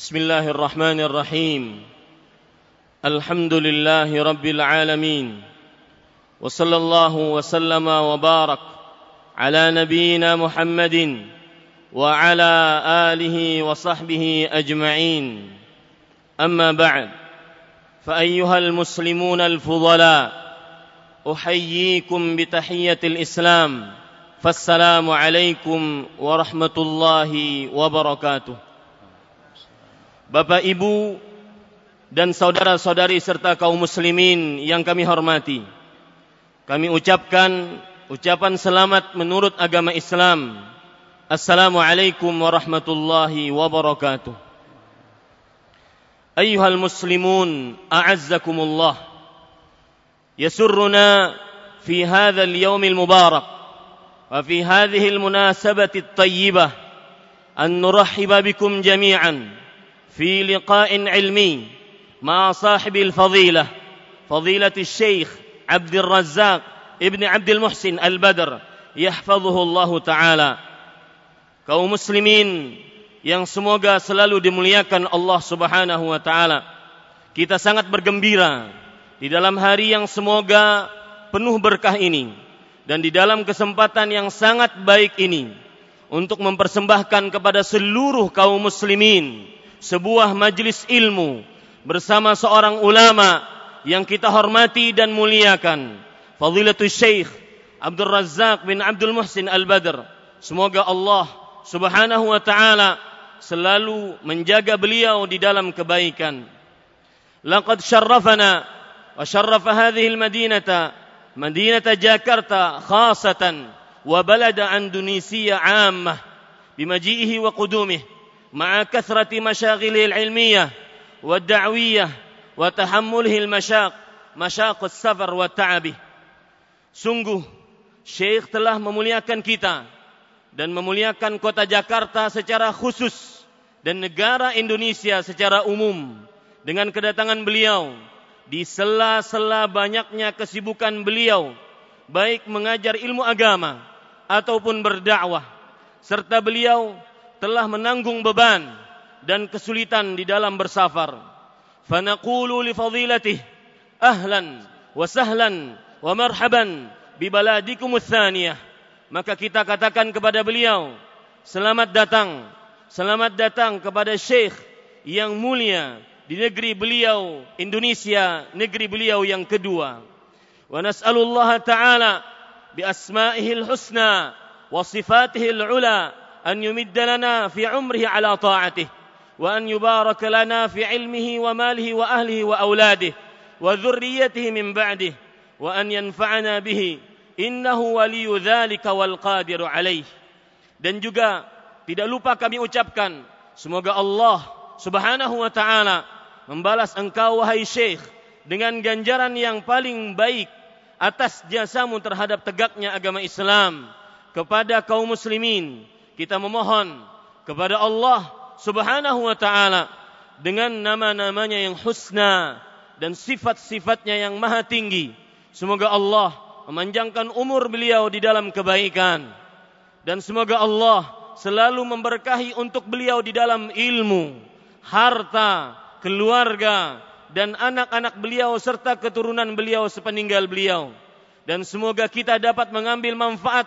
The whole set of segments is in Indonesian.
بسم الله الرحمن الرحيم الحمد لله رب العالمين وصلى الله وسلم وبارك على نبينا محمد وعلى اله وصحبه اجمعين اما بعد فايها المسلمون الفضلاء احييكم بتحيه الاسلام فالسلام عليكم ورحمه الله وبركاته Bapak Ibu dan saudara-saudari serta kaum muslimin yang kami hormati. Kami ucapkan ucapan selamat menurut agama Islam. Assalamualaikum warahmatullahi wabarakatuh. Ayuhal muslimun, a'azzakumullah. Yasurruna fi hadha al al-mubarak wa fi hadhihi al-munasabati at-tayyibah an nurahhiba bikum jami'an. في لقاء علمي مع صاحب الفضيلة فضيلة الشيخ عبد الرزاق ابن عبد المحسن البدر يحفظه الله taala kaum muslimin yang semoga selalu dimuliakan Allah Subhanahu wa taala kita sangat bergembira di dalam hari yang semoga penuh berkah ini dan di dalam kesempatan yang sangat baik ini untuk mempersembahkan kepada seluruh kaum muslimin sebuah majelis ilmu bersama seorang ulama yang kita hormati dan muliakan Fadilatul Syekh Abdul Razak bin Abdul Muhsin Al-Badr semoga Allah Subhanahu wa taala selalu menjaga beliau di dalam kebaikan laqad syarrafana wa syarrafa hadhihi al-madinata madinata Jakarta khasatan wa balada Indonesia amah bimaji'ihi wa qudumihi مع كثرة مشاغله العلمية والدعوية وتحمله المشاق مشاق السفر وتعبه sungguh Syekh telah memuliakan kita dan memuliakan kota Jakarta secara khusus dan negara Indonesia secara umum dengan kedatangan beliau di sela-sela banyaknya kesibukan beliau baik mengajar ilmu agama ataupun berdakwah serta beliau telah menanggung beban dan kesulitan di dalam bersafar. Fanaqulu li fadilatih ahlan wa sahlan wa marhaban bi baladikum Maka kita katakan kepada beliau, selamat datang, selamat datang kepada Syekh yang mulia di negeri beliau Indonesia, negeri beliau yang kedua. Wa nas'alullah ta'ala bi asma'ihil husna wa sifatihil 'ula أن يمد لنا في عمره على طاعته وأن يبارك لنا في علمه وماله وأهله وأولاده وذريته من بعده وأن ينفعنا به إنه ولي ذلك والقادر عليه dan juga tidak lupa kami ucapkan semoga Allah Subhanahu wa taala membalas engkau wahai Syekh dengan ganjaran yang paling baik atas jasamu terhadap tegaknya agama Islam kepada kaum muslimin kita memohon kepada Allah Subhanahu wa taala dengan nama-namanya yang husna dan sifat-sifatnya yang maha tinggi. Semoga Allah memanjangkan umur beliau di dalam kebaikan dan semoga Allah selalu memberkahi untuk beliau di dalam ilmu, harta, keluarga dan anak-anak beliau serta keturunan beliau sepeninggal beliau. Dan semoga kita dapat mengambil manfaat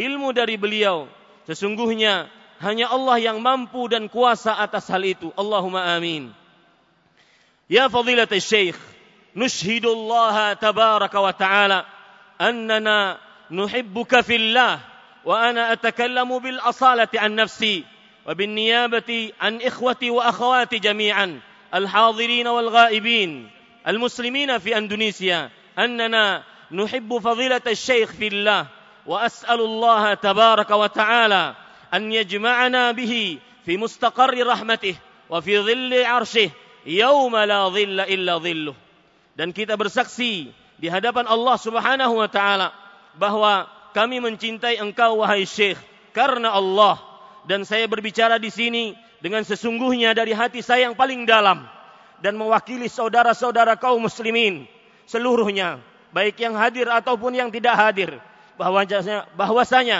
ilmu dari beliau Sesungguhnya hanya Allah yang mampu dan kuasa atas hal itu. Allahumma amin. Ya fadilat syekh, nushhidullah tabaraka wa ta'ala annana nuhibbuka fillah wa ana atakallamu bil asalati an nafsi wa bin niyabati an ikhwati wa akhawati jami'an al hadirin الحاضرين والغائبين المسلمين في اندونيسيا اننا نحب فضيله الشيخ في fillah وأسأل الله تبارك وتعالى أن يجمعنا به في مستقر رحمته وفي ظل عرشه يوم لا ظل إلا ظله dan kita bersaksi di hadapan Allah Subhanahu wa taala bahwa kami mencintai engkau wahai Syekh karena Allah dan saya berbicara di sini dengan sesungguhnya dari hati saya yang paling dalam dan mewakili saudara-saudara kaum muslimin seluruhnya baik yang hadir ataupun yang tidak hadir bahwasanya bahwasanya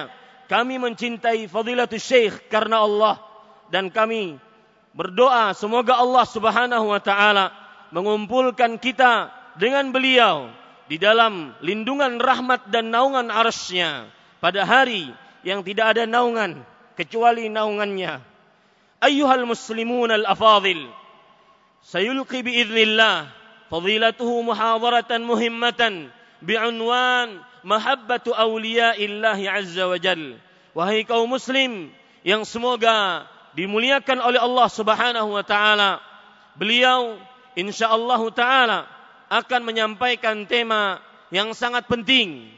kami mencintai fadilatul syekh karena Allah dan kami berdoa semoga Allah Subhanahu wa taala mengumpulkan kita dengan beliau di dalam lindungan rahmat dan naungan arsy-Nya pada hari yang tidak ada naungan kecuali naungannya. Ayyuhal muslimun al-afadil, sayulqi biidznillah fadilatuhu muhadaratan muhimmatan bi'unwan mahabbatu awliyaillahi azza wa jal. Wahai kaum muslim yang semoga dimuliakan oleh Allah Subhanahu wa taala. Beliau insyaallah taala akan menyampaikan tema yang sangat penting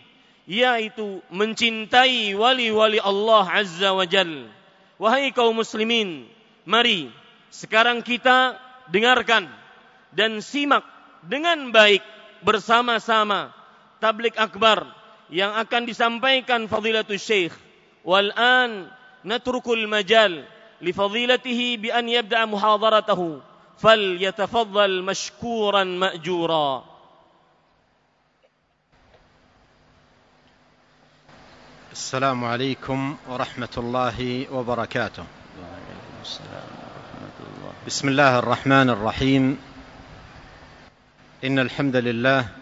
yaitu mencintai wali-wali Allah Azza wa Jal. Wahai kaum muslimin, mari sekarang kita dengarkan dan simak dengan baik bersama-sama tablik akbar yang akan disampaikan fadilatul syekh. Wal an natrukul majal li fadilatihi bi an yabda muhadaratahu fal yatafaddal mashkuran ma'jura. السلام عليكم ورحمة الله وبركاته بسم الله الرحمن الرحيم إن الحمد لله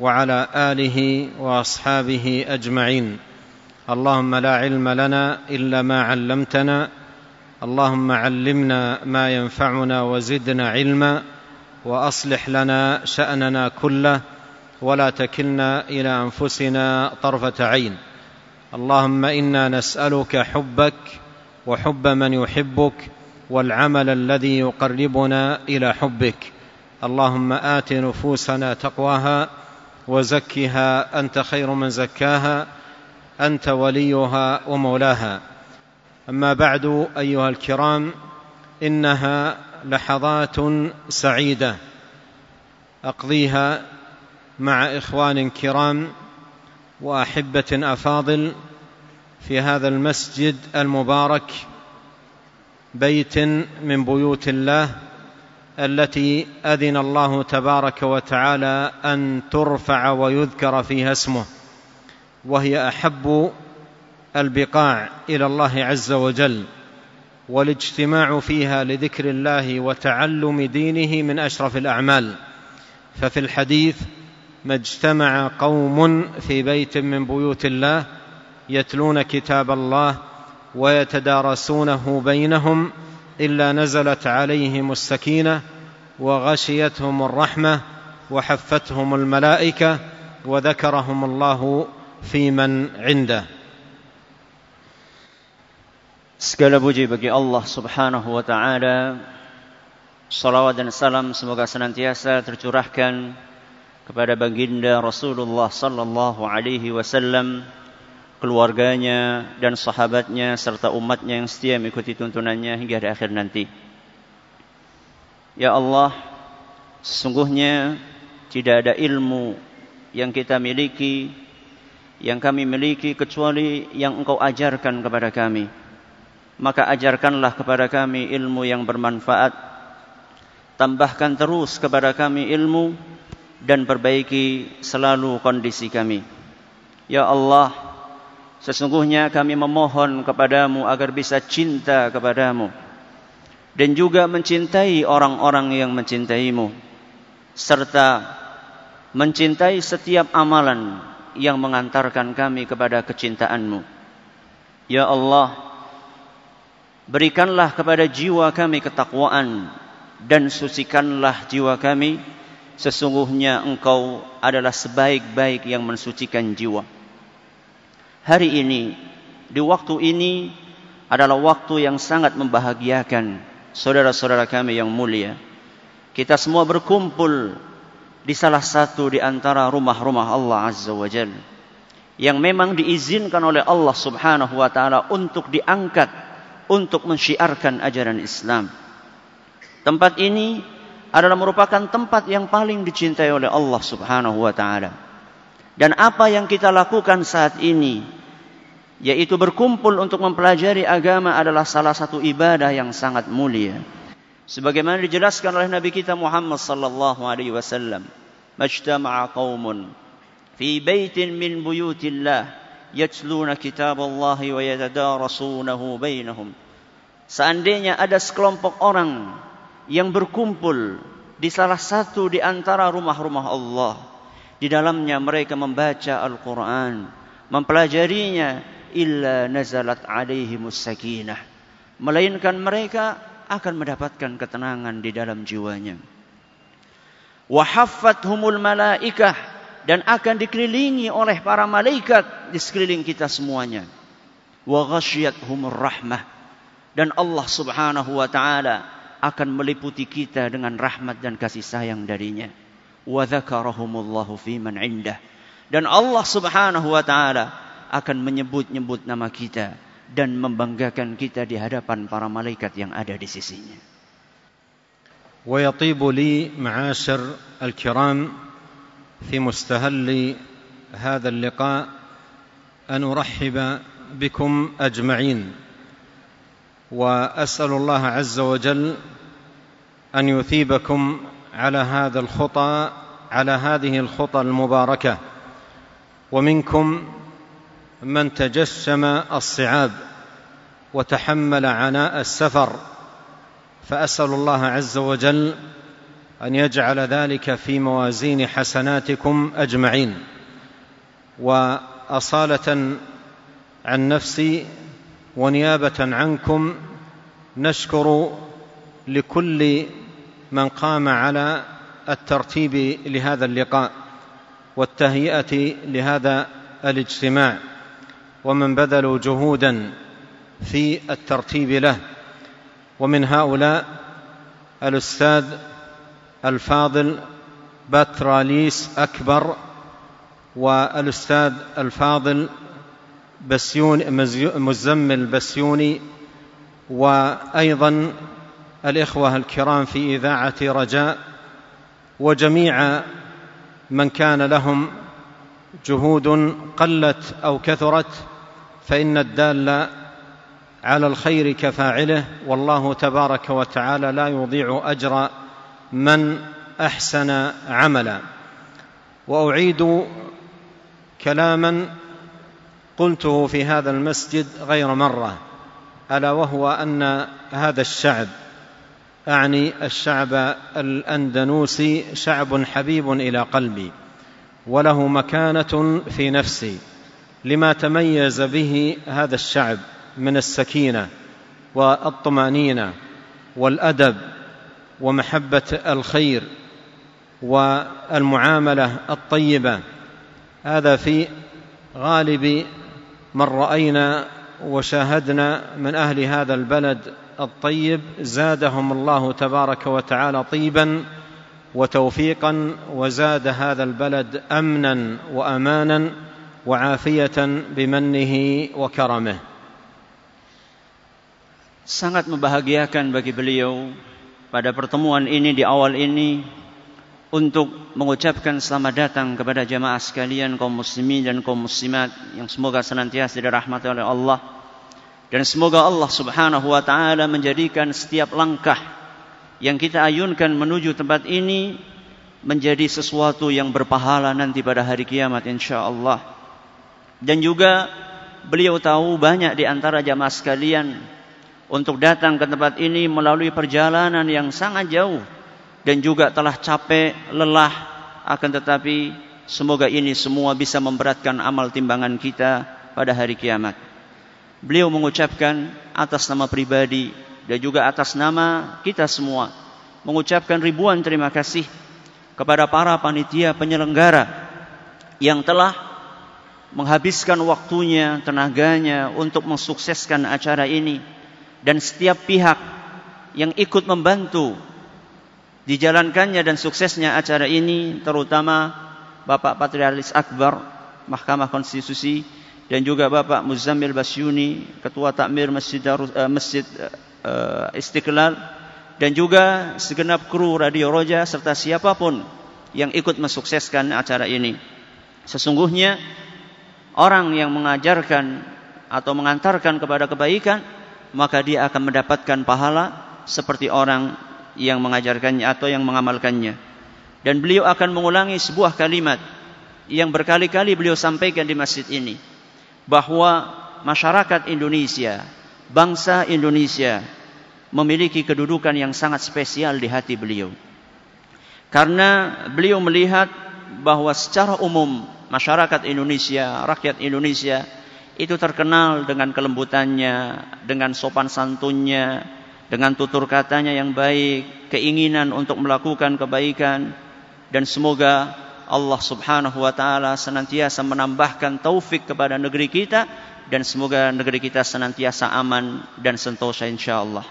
وعلى اله واصحابه اجمعين اللهم لا علم لنا الا ما علمتنا اللهم علمنا ما ينفعنا وزدنا علما واصلح لنا شاننا كله ولا تكلنا الى انفسنا طرفه عين اللهم انا نسالك حبك وحب من يحبك والعمل الذي يقربنا الى حبك اللهم ات نفوسنا تقواها وزكها أنت خير من زكاها أنت وليها ومولاها أما بعد أيها الكرام إنها لحظات سعيدة أقضيها مع إخوان كرام وأحبة أفاضل في هذا المسجد المبارك بيت من بيوت الله التي اذن الله تبارك وتعالى ان ترفع ويذكر فيها اسمه وهي احب البقاع الى الله عز وجل والاجتماع فيها لذكر الله وتعلم دينه من اشرف الاعمال ففي الحديث ما اجتمع قوم في بيت من بيوت الله يتلون كتاب الله ويتدارسونه بينهم إلا نزلت عليهم السكينة وغشيتهم الرحمة وحفتهم الملائكة وذكرهم الله في من عنده Segala puji bagi Allah subhanahu wa ta'ala Salawat dan salam semoga senantiasa tercurahkan Kepada baginda Rasulullah sallallahu alaihi wasallam keluarganya dan sahabatnya serta umatnya yang setia mengikuti tuntunannya hingga di akhir nanti. Ya Allah, sesungguhnya tidak ada ilmu yang kita miliki, yang kami miliki kecuali yang Engkau ajarkan kepada kami. Maka ajarkanlah kepada kami ilmu yang bermanfaat. Tambahkan terus kepada kami ilmu dan perbaiki selalu kondisi kami. Ya Allah, Sesungguhnya kami memohon kepadamu agar bisa cinta kepadamu dan juga mencintai orang-orang yang mencintaimu serta mencintai setiap amalan yang mengantarkan kami kepada kecintaanmu. Ya Allah, berikanlah kepada jiwa kami ketakwaan dan sucikanlah jiwa kami. Sesungguhnya engkau adalah sebaik-baik yang mensucikan jiwa hari ini, di waktu ini adalah waktu yang sangat membahagiakan saudara-saudara kami yang mulia. Kita semua berkumpul di salah satu di antara rumah-rumah Allah Azza wa Jal. Yang memang diizinkan oleh Allah subhanahu wa ta'ala untuk diangkat, untuk mensyiarkan ajaran Islam. Tempat ini adalah merupakan tempat yang paling dicintai oleh Allah subhanahu wa ta'ala. Dan apa yang kita lakukan saat ini, yaitu berkumpul untuk mempelajari agama adalah salah satu ibadah yang sangat mulia. Sebagaimana dijelaskan oleh Nabi kita Muhammad sallallahu alaihi wasallam, "Majtama'a qaumun fi baitin min buyutillah yatluna kitaballahi wa yatadarasunahu bainahum." Seandainya ada sekelompok orang yang berkumpul di salah satu di antara rumah-rumah Allah, di dalamnya mereka membaca Al-Quran, mempelajarinya, illa nazalat alaihimus sakinah. Melainkan mereka akan mendapatkan ketenangan di dalam jiwanya. humul malaikah dan akan dikelilingi oleh para malaikat di sekeliling kita semuanya. Wa ghasyiyatuhumur rahmah dan Allah Subhanahu wa taala akan meliputi kita dengan rahmat dan kasih sayang darinya. wadzakarahumullahu fiman indah. Dan Allah Subhanahu wa taala akan menyebut-nyebut nama kita dan membanggakan kita di hadapan para malaikat yang ada di sisinya. wa ويطيب لي معاشر الكرام في مستهل هذا اللقاء أن أرحب بكم أجمعين وأسأل الله عز وجل أن يثيبكم على هذا الخطى على هذه الخطى المباركه ومنكم من تجسم الصعاب وتحمل عناء السفر فاسال الله عز وجل ان يجعل ذلك في موازين حسناتكم اجمعين واصاله عن نفسي ونيابه عنكم نشكر لكل من قام على الترتيب لهذا اللقاء والتهيئه لهذا الاجتماع ومن بذلوا جهودا في الترتيب له ومن هؤلاء الاستاذ الفاضل باتراليس اكبر والاستاذ الفاضل بسيون مزمل بسيوني وايضا الإخوة الكرام في إذاعة رجاء وجميع من كان لهم جهود قلت أو كثرت فإن الدال على الخير كفاعله والله تبارك وتعالى لا يضيع أجر من أحسن عملا وأعيد كلاما قلته في هذا المسجد غير مرة ألا وهو أن هذا الشعب اعني الشعب الاندنوسي شعب حبيب الى قلبي وله مكانه في نفسي لما تميز به هذا الشعب من السكينه والطمانينه والادب ومحبه الخير والمعامله الطيبه هذا في غالب من راينا وشاهدنا من اهل هذا البلد الطيب زادهم الله تبارك وتعالى طيبا وتوفيقا وزاد هذا البلد امنا وامانا وعافيه بمنه وكرمه sangat membahagiakan bagi beliau pada pertemuan ini di awal ini untuk mengucapkan selamat datang kepada jemaah sekalian kaum muslimin dan kaum muslimat yang semoga senantiasa dirahmati oleh Allah Dan semoga Allah Subhanahu wa taala menjadikan setiap langkah yang kita ayunkan menuju tempat ini menjadi sesuatu yang berpahala nanti pada hari kiamat insyaallah. Dan juga beliau tahu banyak di antara jamaah sekalian untuk datang ke tempat ini melalui perjalanan yang sangat jauh dan juga telah capek, lelah akan tetapi semoga ini semua bisa memberatkan amal timbangan kita pada hari kiamat beliau mengucapkan atas nama pribadi dan juga atas nama kita semua mengucapkan ribuan terima kasih kepada para panitia penyelenggara yang telah menghabiskan waktunya, tenaganya untuk mensukseskan acara ini dan setiap pihak yang ikut membantu dijalankannya dan suksesnya acara ini terutama Bapak Patrialis Akbar Mahkamah Konstitusi dan juga Bapak Muzammil Basyuni, Ketua Takmir Masjid, Darus, uh, Masjid uh, Istiqlal, dan juga segenap kru Radio Roja serta siapapun yang ikut mensukseskan acara ini. Sesungguhnya orang yang mengajarkan atau mengantarkan kepada kebaikan, maka dia akan mendapatkan pahala seperti orang yang mengajarkannya atau yang mengamalkannya. Dan beliau akan mengulangi sebuah kalimat yang berkali-kali beliau sampaikan di masjid ini bahwa masyarakat Indonesia, bangsa Indonesia memiliki kedudukan yang sangat spesial di hati beliau. Karena beliau melihat bahwa secara umum masyarakat Indonesia, rakyat Indonesia itu terkenal dengan kelembutannya, dengan sopan santunnya, dengan tutur katanya yang baik, keinginan untuk melakukan kebaikan, dan semoga Allah Subhanahu wa taala senantiasa menambahkan taufik kepada negeri kita dan semoga negeri kita senantiasa aman dan sentosa insyaallah.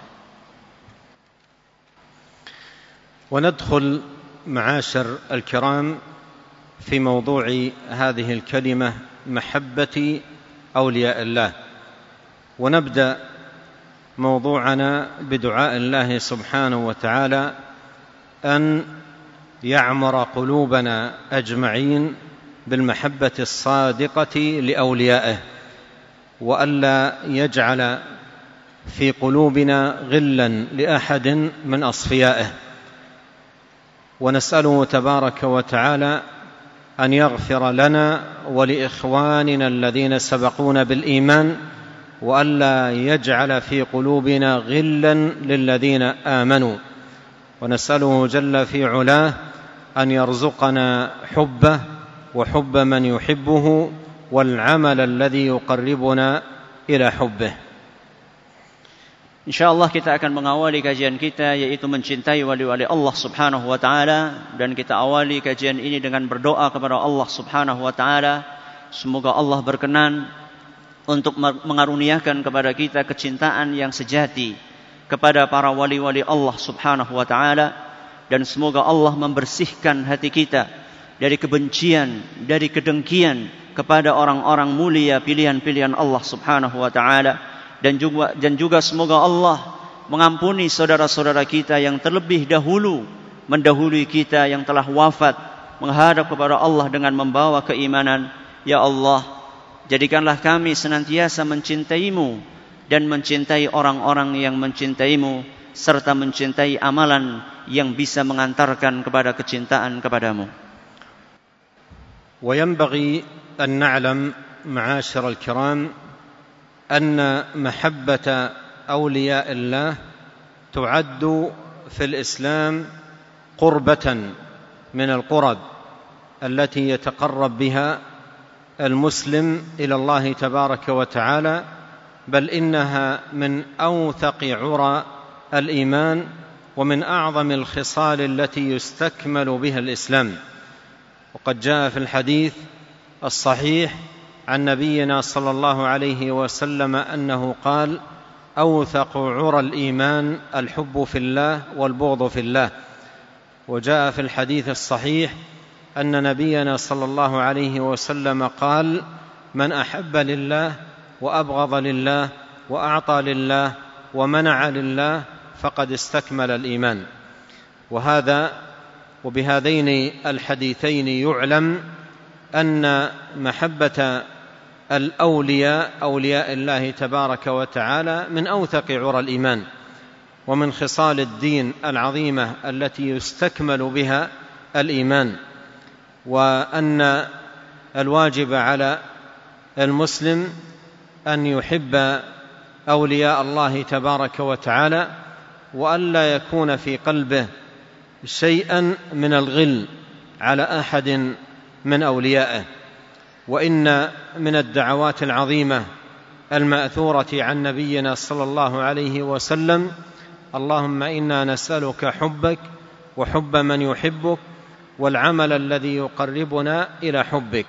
Wa nadkhul ma'asyar al وندخل معاشر الكرام في موضوع هذه الكلمة محبة أولياء الله ونبدأ موضوعنا بدعاء الله سبحانه وتعالى أن يعمر قلوبنا اجمعين بالمحبه الصادقه لاوليائه والا يجعل في قلوبنا غلا لاحد من اصفيائه ونساله تبارك وتعالى ان يغفر لنا ولاخواننا الذين سبقونا بالايمان والا يجعل في قلوبنا غلا للذين امنوا ونساله جل في علاه أن يرزقنا حبه وحب من يحبه والعمل الذي يقربنا إلى حبه InsyaAllah kita akan mengawali kajian kita yaitu mencintai wali-wali Allah subhanahu wa ta'ala. Dan kita awali kajian ini dengan berdoa kepada Allah subhanahu wa ta'ala. Semoga Allah berkenan untuk mengaruniakan kepada kita kecintaan yang sejati kepada para wali-wali Allah subhanahu wa ta'ala. dan semoga Allah membersihkan hati kita dari kebencian, dari kedengkian kepada orang-orang mulia pilihan-pilihan Allah Subhanahu wa taala dan juga dan juga semoga Allah mengampuni saudara-saudara kita yang terlebih dahulu mendahului kita yang telah wafat menghadap kepada Allah dengan membawa keimanan ya Allah jadikanlah kami senantiasa mencintaimu dan mencintai orang-orang yang mencintaimu serta mencintai amalan yang bisa mengantarkan kepada kecintaan kepadamu. وينبغي أن نعلم معاشر الكرام أن محبة أولياء الله تعد في الإسلام قربة من القرب التي يتقرب بها المسلم إلى الله تبارك وتعالى بل إنها من أوثق عرى الإيمان ومن اعظم الخصال التي يستكمل بها الاسلام وقد جاء في الحديث الصحيح عن نبينا صلى الله عليه وسلم انه قال اوثق عرى الايمان الحب في الله والبغض في الله وجاء في الحديث الصحيح ان نبينا صلى الله عليه وسلم قال من احب لله وابغض لله واعطى لله ومنع لله فقد استكمل الإيمان وهذا وبهذين الحديثين يعلم أن محبة الأولياء أولياء الله تبارك وتعالى من أوثق عرى الإيمان ومن خصال الدين العظيمة التي يستكمل بها الإيمان وأن الواجب على المسلم أن يحب أولياء الله تبارك وتعالى والا يكون في قلبه شيئا من الغل على احد من اوليائه وان من الدعوات العظيمه الماثوره عن نبينا صلى الله عليه وسلم اللهم انا نسالك حبك وحب من يحبك والعمل الذي يقربنا الى حبك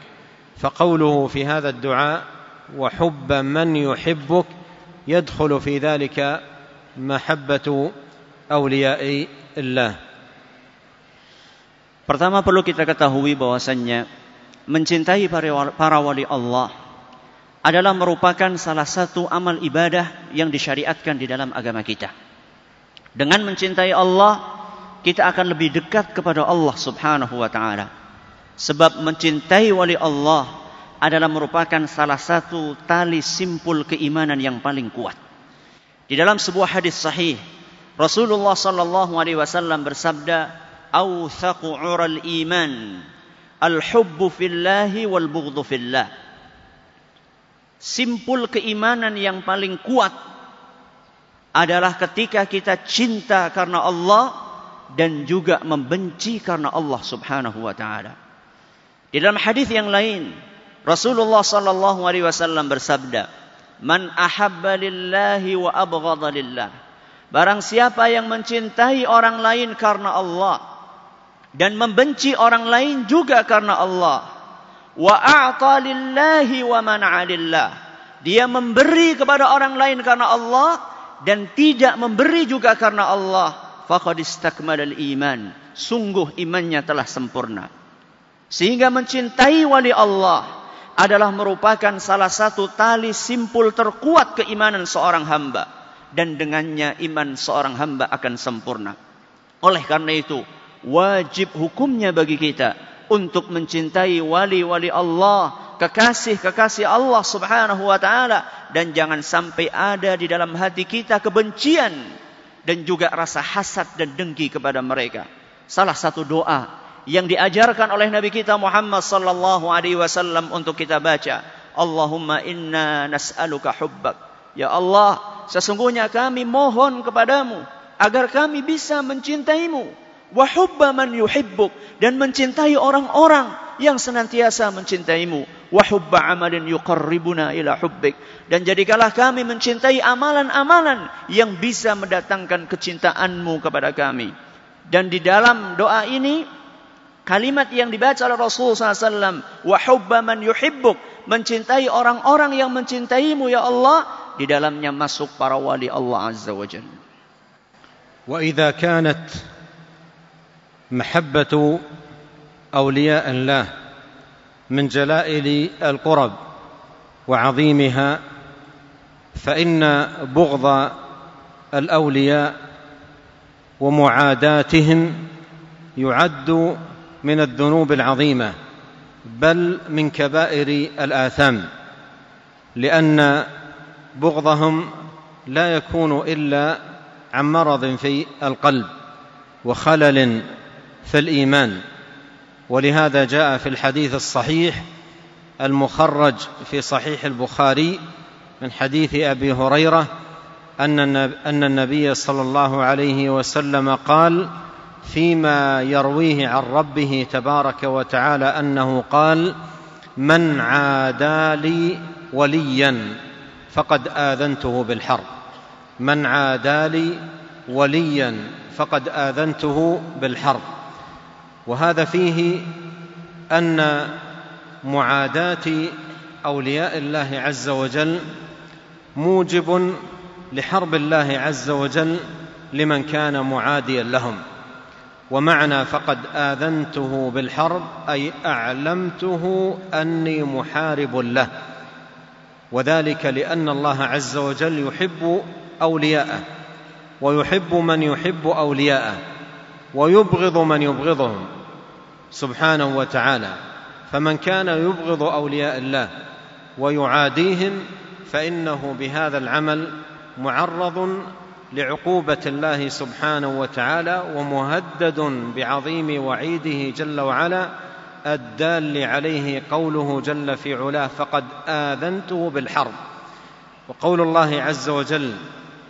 فقوله في هذا الدعاء وحب من يحبك يدخل في ذلك mahabbatu awliyai Allah. Pertama perlu kita ketahui bahwasannya mencintai para wali Allah adalah merupakan salah satu amal ibadah yang disyariatkan di dalam agama kita. Dengan mencintai Allah, kita akan lebih dekat kepada Allah Subhanahu wa taala. Sebab mencintai wali Allah adalah merupakan salah satu tali simpul keimanan yang paling kuat. Di dalam sebuah hadis sahih, Rasulullah sallallahu alaihi wasallam bersabda, "Awthaqu 'ural iman al-hubbu fillahi wal bughdhu fillah." Simpul keimanan yang paling kuat adalah ketika kita cinta karena Allah dan juga membenci karena Allah Subhanahu wa taala. Di dalam hadis yang lain, Rasulullah sallallahu alaihi wasallam bersabda, Man ahabba lillahi wa abghadha lillah. Barang siapa yang mencintai orang lain karena Allah dan membenci orang lain juga karena Allah. Wa a'ta lillahi wa mana'a lillah. Dia memberi kepada orang lain karena Allah dan tidak memberi juga karena Allah. Faqad istakmalal iman. Sungguh imannya telah sempurna. Sehingga mencintai wali Allah adalah merupakan salah satu tali simpul terkuat keimanan seorang hamba dan dengannya iman seorang hamba akan sempurna. Oleh karena itu, wajib hukumnya bagi kita untuk mencintai wali-wali Allah, kekasih-kekasih Allah Subhanahu wa taala dan jangan sampai ada di dalam hati kita kebencian dan juga rasa hasad dan dengki kepada mereka. Salah satu doa yang diajarkan oleh Nabi kita Muhammad sallallahu alaihi wasallam untuk kita baca. Allahumma inna nas'aluka hubbak. Ya Allah, sesungguhnya kami mohon kepadamu agar kami bisa mencintaimu wa hubba man yuhibbuk dan mencintai orang-orang yang senantiasa mencintaimu wa hubba amalin yuqarribuna ila hubbik dan jadikanlah kami mencintai amalan-amalan yang bisa mendatangkan kecintaanmu kepada kami dan di dalam doa ini Kalimat yang dibaca oleh Rasulullah SAW, wahubba man yuhibbuk, mencintai orang-orang yang mencintaimu ya Allah, di dalamnya masuk para wali Allah Azza wa Jalla. Wa idza kanat mahabbatu awliya Allah min jalail al-qurab wa 'azimha fa inna bughdha ومعاداتهم يعد من الذنوب العظيمه بل من كبائر الاثام لان بغضهم لا يكون الا عن مرض في القلب وخلل في الايمان ولهذا جاء في الحديث الصحيح المخرج في صحيح البخاري من حديث ابي هريره ان النبي صلى الله عليه وسلم قال فيما يرويه عن ربه تبارك وتعالى أنه قال من عادى لي وليا فقد آذنته بالحرب من عادى لي وليا فقد آذنته بالحرب وهذا فيه أن معاداة أولياء الله عز وجل موجب لحرب الله عز وجل لمن كان معاديا لهم ومعنى فقد اذنته بالحرب اي اعلمته اني محارب له وذلك لان الله عز وجل يحب اولياءه ويحب من يحب اولياءه ويبغض من يبغضهم سبحانه وتعالى فمن كان يبغض اولياء الله ويعاديهم فانه بهذا العمل معرض لعقوبه الله سبحانه وتعالى ومهدد بعظيم وعيده جل وعلا الدال عليه قوله جل في علاه فقد اذنته بالحرب وقول الله عز وجل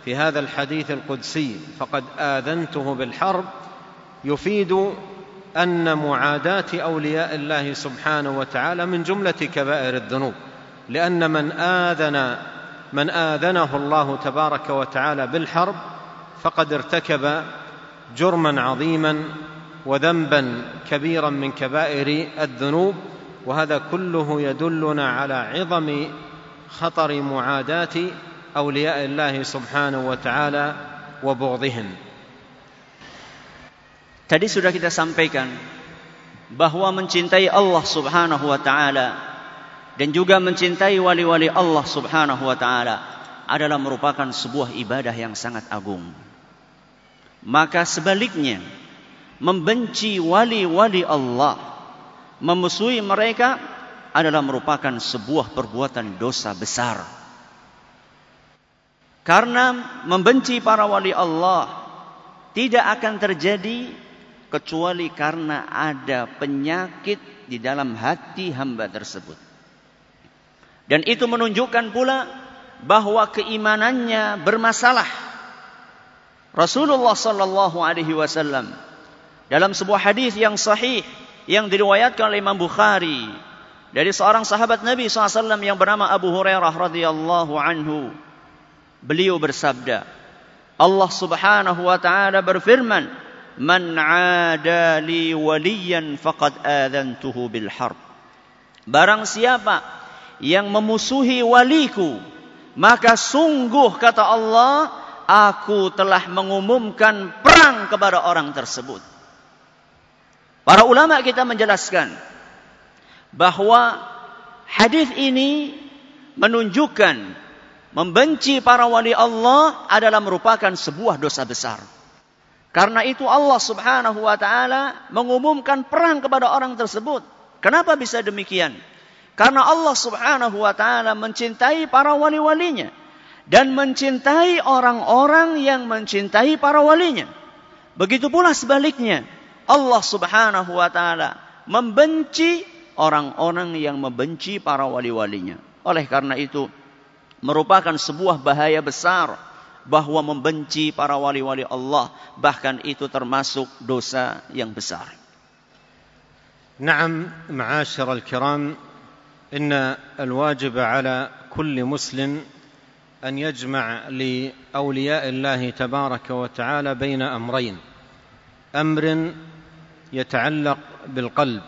في هذا الحديث القدسي فقد اذنته بالحرب يفيد ان معاداه اولياء الله سبحانه وتعالى من جمله كبائر الذنوب لان من اذن من آذنه الله تبارك وتعالى بالحرب فقد ارتكب جرما عظيما وذنبا كبيرا من كبائر الذنوب وهذا كله يدلنا على عظم خطر معاداه اولياء الله سبحانه وتعالى وبغضهم wa bughdihim Tadi sudah kita sampaikan bahwa mencintai Allah Subhanahu wa taala dan juga mencintai wali-wali Allah Subhanahu wa taala adalah merupakan sebuah ibadah yang sangat agung. Maka sebaliknya, membenci wali-wali Allah, memusuhi mereka adalah merupakan sebuah perbuatan dosa besar. Karena membenci para wali Allah tidak akan terjadi kecuali karena ada penyakit di dalam hati hamba tersebut. Dan itu menunjukkan pula bahwa keimanannya bermasalah. Rasulullah sallallahu alaihi wasallam dalam sebuah hadis yang sahih yang diriwayatkan oleh Imam Bukhari dari seorang sahabat Nabi SAW yang bernama Abu Hurairah radhiyallahu anhu. Beliau bersabda, Allah Subhanahu wa taala berfirman, "Man 'ada waliyan faqad adantuhu bil harb." Barang siapa yang memusuhi waliku, maka sungguh kata Allah, aku telah mengumumkan perang kepada orang tersebut. Para ulama kita menjelaskan bahwa hadis ini menunjukkan membenci para wali Allah adalah merupakan sebuah dosa besar. Karena itu Allah Subhanahu wa taala mengumumkan perang kepada orang tersebut. Kenapa bisa demikian? Karena Allah Subhanahu wa taala mencintai para wali-walinya dan mencintai orang-orang yang mencintai para walinya. Begitu pula sebaliknya, Allah Subhanahu wa taala membenci orang-orang yang membenci para wali-walinya. Oleh karena itu, merupakan sebuah bahaya besar bahwa membenci para wali-wali Allah, bahkan itu termasuk dosa yang besar. نعم al-Kiram. إن الواجب على كل مسلم أن يجمع لأولياء الله تبارك وتعالى بين أمرين أمر يتعلق بالقلب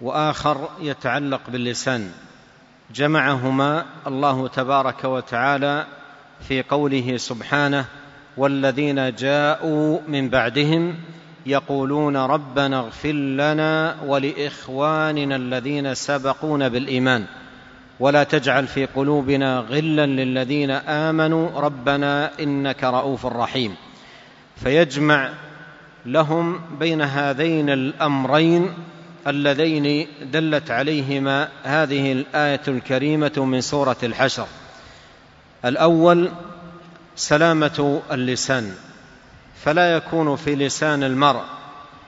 وآخر يتعلق باللسان جمعهما الله تبارك وتعالى في قوله سبحانه والذين جاءوا من بعدهم يقولون ربنا اغفر لنا ولاخواننا الذين سبقونا بالايمان ولا تجعل في قلوبنا غلا للذين امنوا ربنا انك رؤوف رحيم فيجمع لهم بين هذين الامرين اللذين دلت عليهما هذه الايه الكريمه من سوره الحشر الاول سلامه اللسان فلا يكون في لسان المرء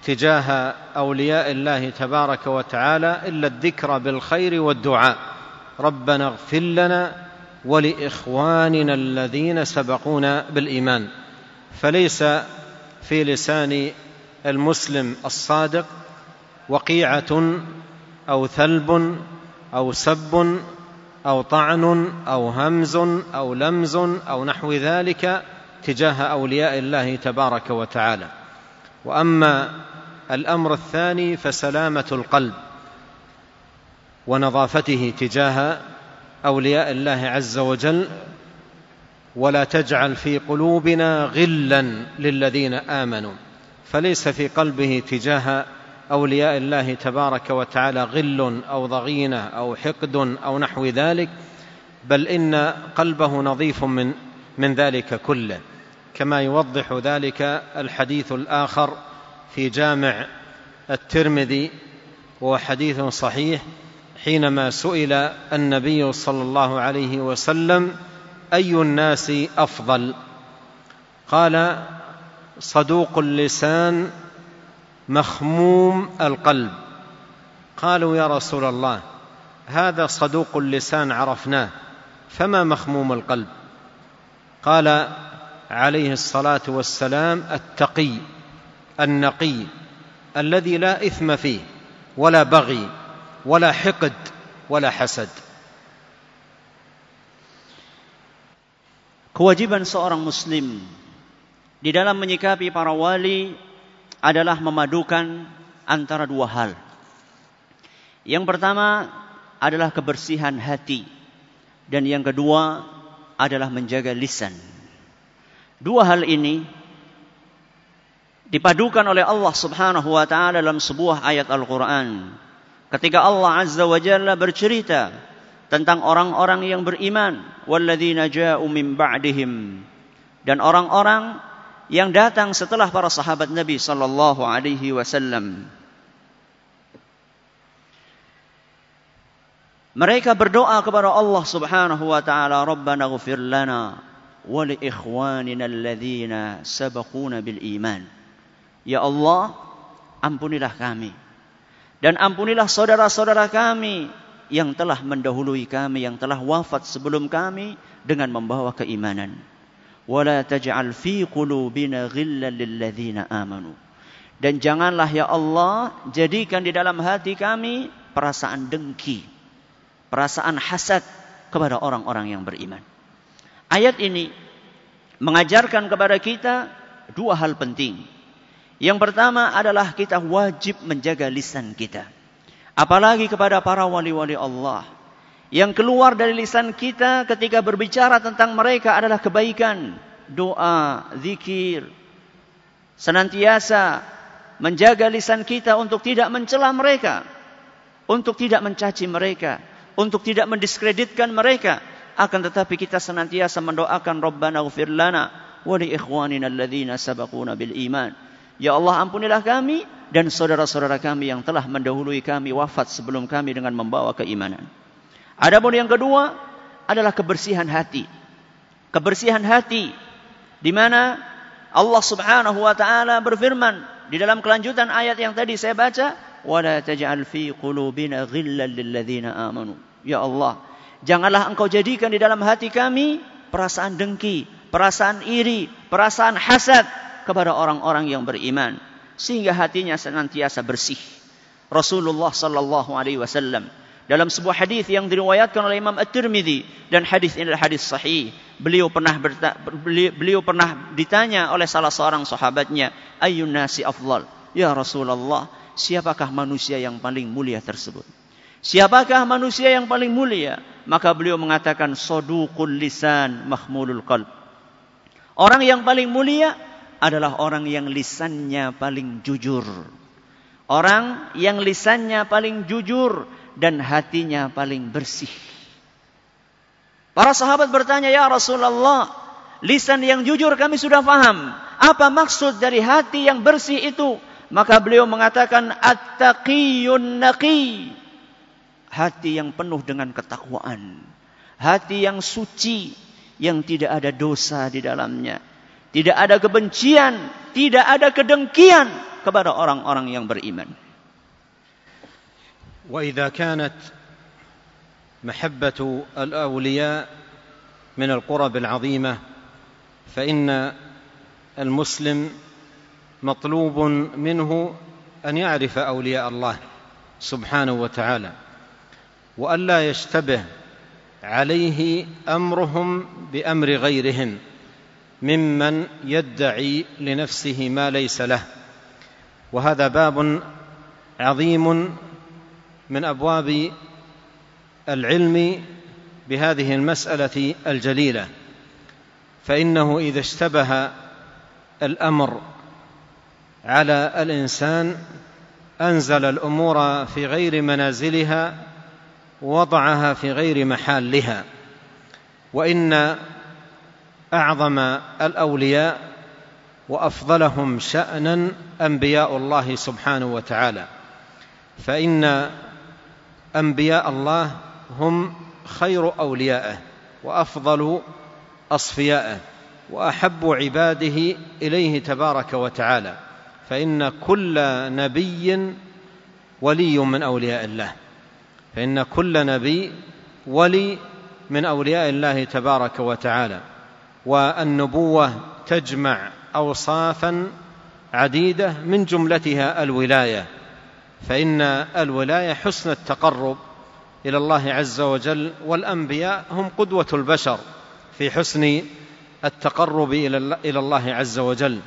تجاه أولياء الله تبارك وتعالى إلا الذكر بالخير والدعاء ربنا اغفر لنا ولإخواننا الذين سبقونا بالإيمان فليس في لسان المسلم الصادق وقيعة أو ثلب أو سب أو طعن أو همز أو لمز أو نحو ذلك تجاه اولياء الله تبارك وتعالى واما الامر الثاني فسلامه القلب ونظافته تجاه اولياء الله عز وجل ولا تجعل في قلوبنا غلا للذين امنوا فليس في قلبه تجاه اولياء الله تبارك وتعالى غل او ضغينه او حقد او نحو ذلك بل ان قلبه نظيف من من ذلك كله كما يوضح ذلك الحديث الآخر في جامع الترمذي وهو حديث صحيح حينما سئل النبي صلى الله عليه وسلم أي الناس أفضل قال صدوق اللسان مخموم القلب قالوا يا رسول الله هذا صدوق اللسان عرفناه فما مخموم القلب قال عليه الصلاة والسلام التقي النقي الذي لا إثم فيه ولا بغي ولا حقد ولا حسد. Kewajiban seorang muslim di dalam menyikapi para wali adalah memadukan antara dua hal. Yang pertama adalah kebersihan hati dan yang kedua adalah menjaga lisan. Dua hal ini dipadukan oleh Allah Subhanahu wa taala dalam sebuah ayat Al-Qur'an. Ketika Allah Azza wa Jalla bercerita tentang orang-orang yang beriman, walladzina ja'u min ba'dihim dan orang-orang yang datang setelah para sahabat Nabi sallallahu alaihi wasallam. Mereka berdoa kepada Allah Subhanahu wa taala, "Rabbana ighfir lana ولإخواننا الذين سبقونا بالإيمان Ya Allah ampunilah kami dan ampunilah saudara-saudara kami yang telah mendahului kami yang telah wafat sebelum kami dengan membawa keimanan wala taj'al fi qulubina ghillan lil ladzina amanu dan janganlah ya Allah jadikan di dalam hati kami perasaan dengki perasaan hasad kepada orang-orang yang beriman Ayat ini mengajarkan kepada kita dua hal penting. Yang pertama adalah kita wajib menjaga lisan kita. Apalagi kepada para wali-wali Allah. Yang keluar dari lisan kita ketika berbicara tentang mereka adalah kebaikan, doa, zikir. Senantiasa menjaga lisan kita untuk tidak mencela mereka, untuk tidak mencaci mereka, untuk tidak mendiskreditkan mereka, akan tetapi kita senantiasa mendoakan Rabbana ufir lana wa li ikhwanina alladhina sabaquna bil iman. Ya Allah ampunilah kami dan saudara-saudara kami yang telah mendahului kami wafat sebelum kami dengan membawa keimanan. Adapun yang kedua adalah kebersihan hati. Kebersihan hati di mana Allah Subhanahu wa taala berfirman di dalam kelanjutan ayat yang tadi saya baca, la taj'al fi qulubina ghillan lil ladzina amanu." Ya Allah, Janganlah engkau jadikan di dalam hati kami perasaan dengki, perasaan iri, perasaan hasad kepada orang-orang yang beriman sehingga hatinya senantiasa bersih. Rasulullah sallallahu alaihi wasallam dalam sebuah hadis yang diriwayatkan oleh Imam At-Tirmizi dan hadis ini adalah hadis sahih. Beliau pernah berta, beliau pernah ditanya oleh salah seorang sahabatnya, "Ayyun nasi afdal?" "Ya Rasulullah, siapakah manusia yang paling mulia tersebut?" Siapakah manusia yang paling mulia? maka beliau mengatakan sodukul lisan mahmulul qalb. Orang yang paling mulia adalah orang yang lisannya paling jujur. Orang yang lisannya paling jujur dan hatinya paling bersih. Para sahabat bertanya, "Ya Rasulullah, lisan yang jujur kami sudah faham. Apa maksud dari hati yang bersih itu?" Maka beliau mengatakan, "At-taqiyun naqiyun. hati yang penuh dengan ketakwaan, hati yang suci yang tidak ada dosa di dalamnya, tidak ada kebencian, tidak ada kedengkian kepada orang-orang yang beriman. وإذا كانت محبة الأولياء من القرب العظيمة فإن المسلم مطلوب منه أن يعرف أولياء الله سبحانه وتعالى والا يشتبه عليه امرهم بامر غيرهم ممن يدعي لنفسه ما ليس له وهذا باب عظيم من ابواب العلم بهذه المساله الجليله فانه اذا اشتبه الامر على الانسان انزل الامور في غير منازلها وضعها في غير محلها وإن أعظم الأولياء وأفضلهم شأنا أنبياء الله سبحانه وتعالى فإن أنبياء الله هم خير أوليائه وأفضل أصفيائه وأحب عباده إليه تبارك وتعالى فإن كل نبي ولي من أولياء الله فإن كل نبي ولي من أولياء الله تبارك وتعالى والنبوة تجمع أوصافا عديدة من جملتها الولاية فإن الولاية حسن التقرب إلى الله عز وجل والأنبياء هم قدوة البشر في حسن التقرب إلى الله عز وجل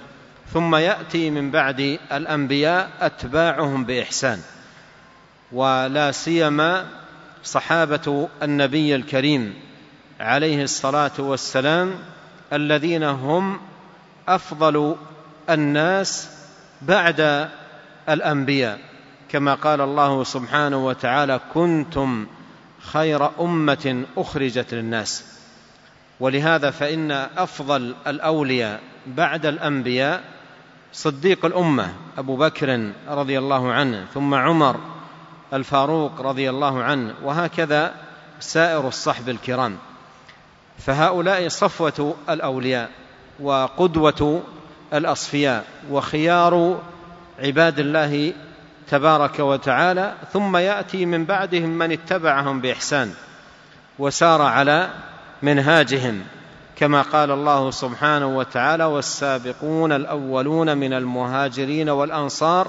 ثم يأتي من بعد الأنبياء أتباعهم بإحسان ولا سيما صحابة النبي الكريم عليه الصلاة والسلام الذين هم أفضل الناس بعد الأنبياء كما قال الله سبحانه وتعالى كنتم خير أمة أخرجت للناس ولهذا فإن أفضل الأولياء بعد الأنبياء صديق الأمة أبو بكر رضي الله عنه ثم عمر الفاروق رضي الله عنه وهكذا سائر الصحب الكرام فهؤلاء صفوة الأولياء وقدوة الأصفياء وخيار عباد الله تبارك وتعالى ثم يأتي من بعدهم من اتبعهم بإحسان وسار على منهاجهم كما قال الله سبحانه وتعالى والسابقون الأولون من المهاجرين والأنصار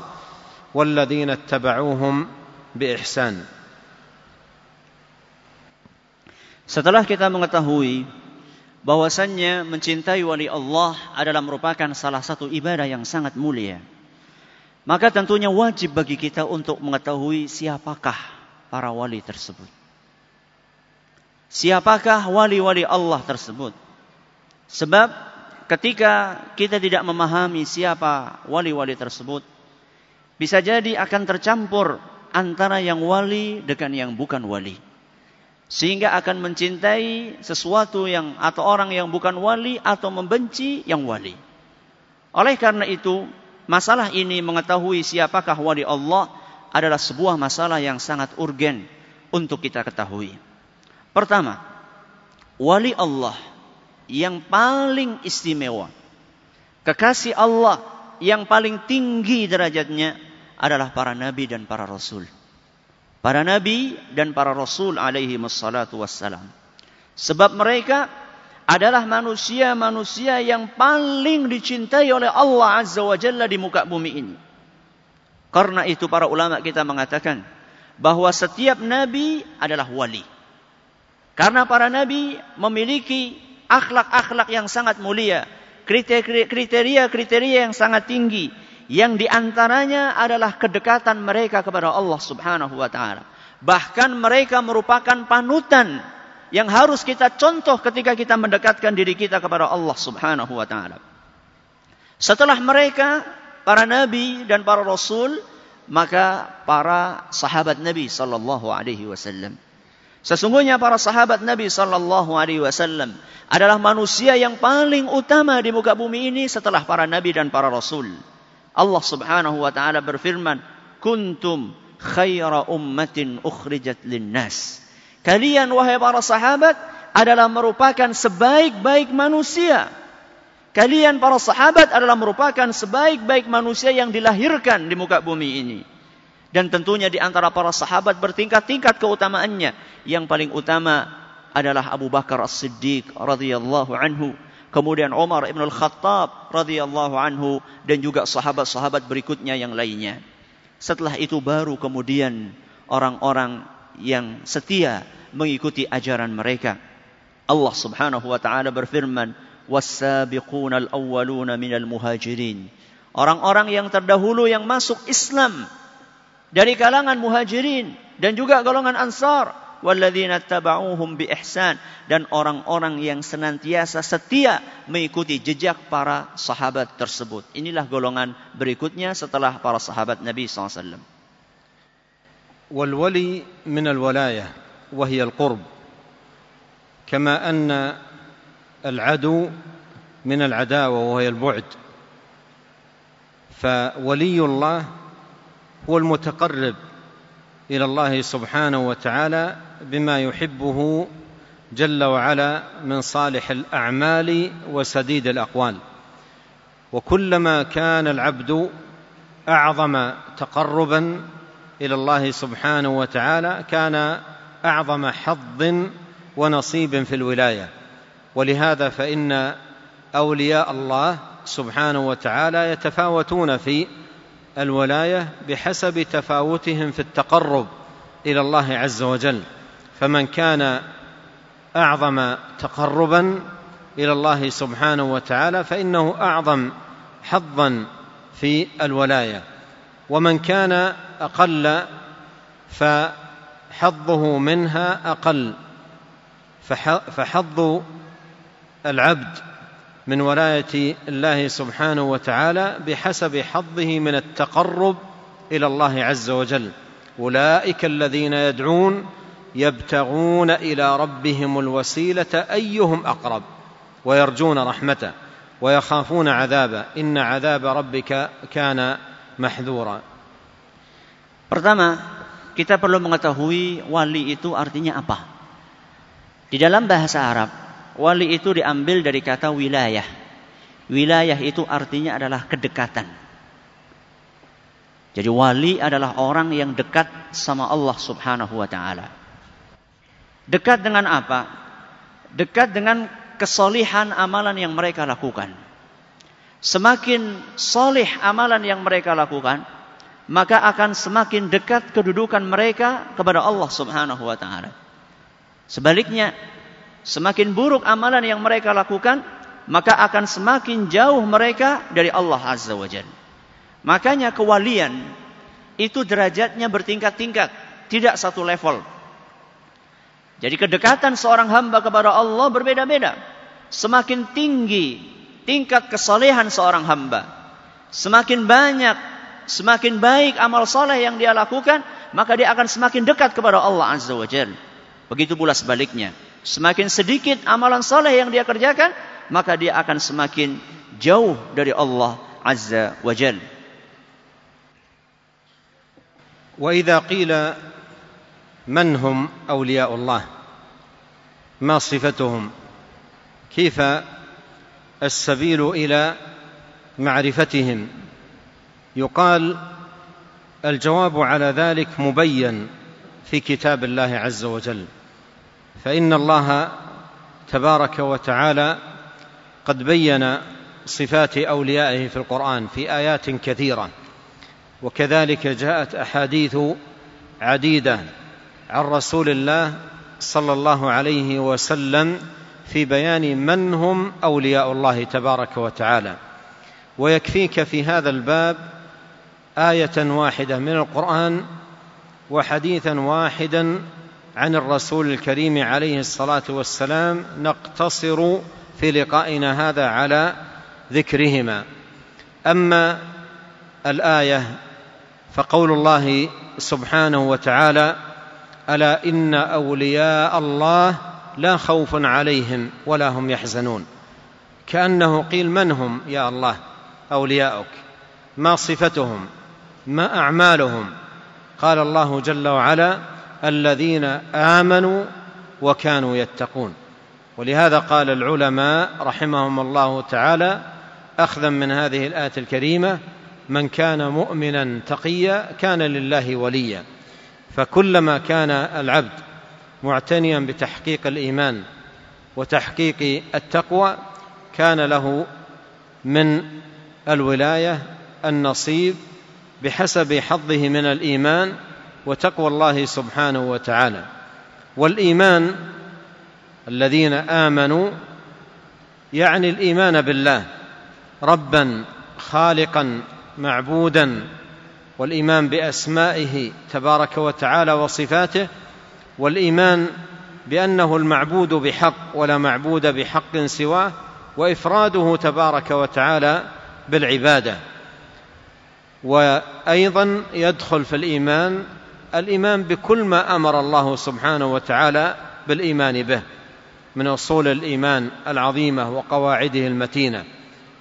والذين اتبعوهم بإحسان Setelah kita mengetahui bahwasannya mencintai wali Allah adalah merupakan salah satu ibadah yang sangat mulia, maka tentunya wajib bagi kita untuk mengetahui siapakah para wali tersebut. Siapakah wali-wali Allah tersebut? Sebab ketika kita tidak memahami siapa wali-wali tersebut, bisa jadi akan tercampur antara yang wali dengan yang bukan wali. Sehingga akan mencintai sesuatu yang atau orang yang bukan wali atau membenci yang wali. Oleh karena itu, masalah ini mengetahui siapakah wali Allah adalah sebuah masalah yang sangat urgen untuk kita ketahui. Pertama, wali Allah yang paling istimewa, kekasih Allah yang paling tinggi derajatnya adalah para nabi dan para rasul. Para nabi dan para rasul alaihi wassalatu wassalam. Sebab mereka adalah manusia-manusia yang paling dicintai oleh Allah Azza wa Jalla di muka bumi ini. Karena itu para ulama kita mengatakan bahwa setiap nabi adalah wali. Karena para nabi memiliki akhlak-akhlak yang sangat mulia, kriteria-kriteria yang sangat tinggi, yang diantaranya adalah kedekatan mereka kepada Allah Subhanahu wa taala. Bahkan mereka merupakan panutan yang harus kita contoh ketika kita mendekatkan diri kita kepada Allah Subhanahu wa taala. Setelah mereka para nabi dan para rasul, maka para sahabat Nabi sallallahu alaihi wasallam. Sesungguhnya para sahabat Nabi Sallallahu Alaihi Wasallam adalah manusia yang paling utama di muka bumi ini setelah para Nabi dan para Rasul. Allah Subhanahu wa taala berfirman, "Kuntum khaira ummatin ukhrijat linnas." Kalian wahai para sahabat adalah merupakan sebaik-baik manusia. Kalian para sahabat adalah merupakan sebaik-baik manusia yang dilahirkan di muka bumi ini. Dan tentunya di antara para sahabat bertingkat-tingkat keutamaannya. Yang paling utama adalah Abu Bakar As-Siddiq radhiyallahu anhu kemudian Umar Ibnul Khattab radhiyallahu anhu dan juga sahabat-sahabat berikutnya yang lainnya. Setelah itu baru kemudian orang-orang yang setia mengikuti ajaran mereka. Allah Subhanahu wa taala berfirman, "Was-sabiquna al-awwaluna minal muhajirin." Orang-orang yang terdahulu yang masuk Islam dari kalangan muhajirin dan juga golongan ansar وَالَّذِينَ tabauhum بِإِحْسَانِ dan orang-orang yang senantiasa setia mengikuti jejak para sahabat tersebut. Inilah golongan berikutnya setelah para sahabat Nabi SAW. والولي من الولاية وهي القرب كما أن العدو من العداوة وهي البعد فولي الله هو المتقرب الى الله سبحانه وتعالى بما يحبه جل وعلا من صالح الأعمال وسديد الأقوال وكلما كان العبد أعظم تقربا إلى الله سبحانه وتعالى كان أعظم حظ ونصيب في الولاية ولهذا فإن أولياء الله سبحانه وتعالى يتفاوتون في الولاية بحسب تفاوتهم في التقرب إلى الله عز وجل فمن كان اعظم تقربا الى الله سبحانه وتعالى فانه اعظم حظا في الولايه ومن كان اقل فحظه منها اقل فحظ العبد من ولايه الله سبحانه وتعالى بحسب حظه من التقرب الى الله عز وجل اولئك الذين يدعون يبتغون الى ربهم الوسيله ايهم اقرب ويرجون رحمته ويخافون عذابه ان عذاب ربك كان محذورا Pertama, kita perlu mengetahui wali itu artinya apa. Di dalam bahasa Arab, wali itu diambil dari kata wilayah. Wilayah itu artinya adalah kedekatan. Jadi wali adalah orang yang dekat sama Allah Subhanahu wa taala. Dekat dengan apa? Dekat dengan kesolihan amalan yang mereka lakukan. Semakin solih amalan yang mereka lakukan, maka akan semakin dekat kedudukan mereka kepada Allah Subhanahu wa taala. Sebaliknya, semakin buruk amalan yang mereka lakukan, maka akan semakin jauh mereka dari Allah Azza wa Jalla. Makanya kewalian itu derajatnya bertingkat-tingkat, tidak satu level. Jadi kedekatan seorang hamba kepada Allah berbeda-beda. Semakin tinggi tingkat kesalehan seorang hamba, semakin banyak, semakin baik amal soleh yang dia lakukan, maka dia akan semakin dekat kepada Allah Azza wa Jal. Begitu pula sebaliknya. Semakin sedikit amalan soleh yang dia kerjakan, maka dia akan semakin jauh dari Allah Azza wa Jal. idha qila من هم أولياء الله ما صفتهم كيف السبيل إلى معرفتهم يقال الجواب على ذلك مبين في كتاب الله عز وجل فإن الله تبارك وتعالى قد بين صفات أوليائه في القرآن في آيات كثيرة وكذلك جاءت أحاديث عديدة عن رسول الله صلى الله عليه وسلم في بيان من هم أولياء الله تبارك وتعالى ويكفيك في هذا الباب آية واحدة من القرآن وحديثا واحدا عن الرسول الكريم عليه الصلاة والسلام نقتصر في لقائنا هذا على ذكرهما أما الآية فقول الله سبحانه وتعالى الا ان اولياء الله لا خوف عليهم ولا هم يحزنون كانه قيل من هم يا الله اولياؤك ما صفتهم ما اعمالهم قال الله جل وعلا الذين امنوا وكانوا يتقون ولهذا قال العلماء رحمهم الله تعالى اخذا من هذه الايه الكريمه من كان مؤمنا تقيا كان لله وليا فكلما كان العبد معتنيا بتحقيق الايمان وتحقيق التقوى كان له من الولايه النصيب بحسب حظه من الايمان وتقوى الله سبحانه وتعالى والايمان الذين امنوا يعني الايمان بالله ربا خالقا معبودا والايمان باسمائه تبارك وتعالى وصفاته والايمان بانه المعبود بحق ولا معبود بحق سواه وافراده تبارك وتعالى بالعباده وايضا يدخل في الايمان الايمان بكل ما امر الله سبحانه وتعالى بالايمان به من اصول الايمان العظيمه وقواعده المتينه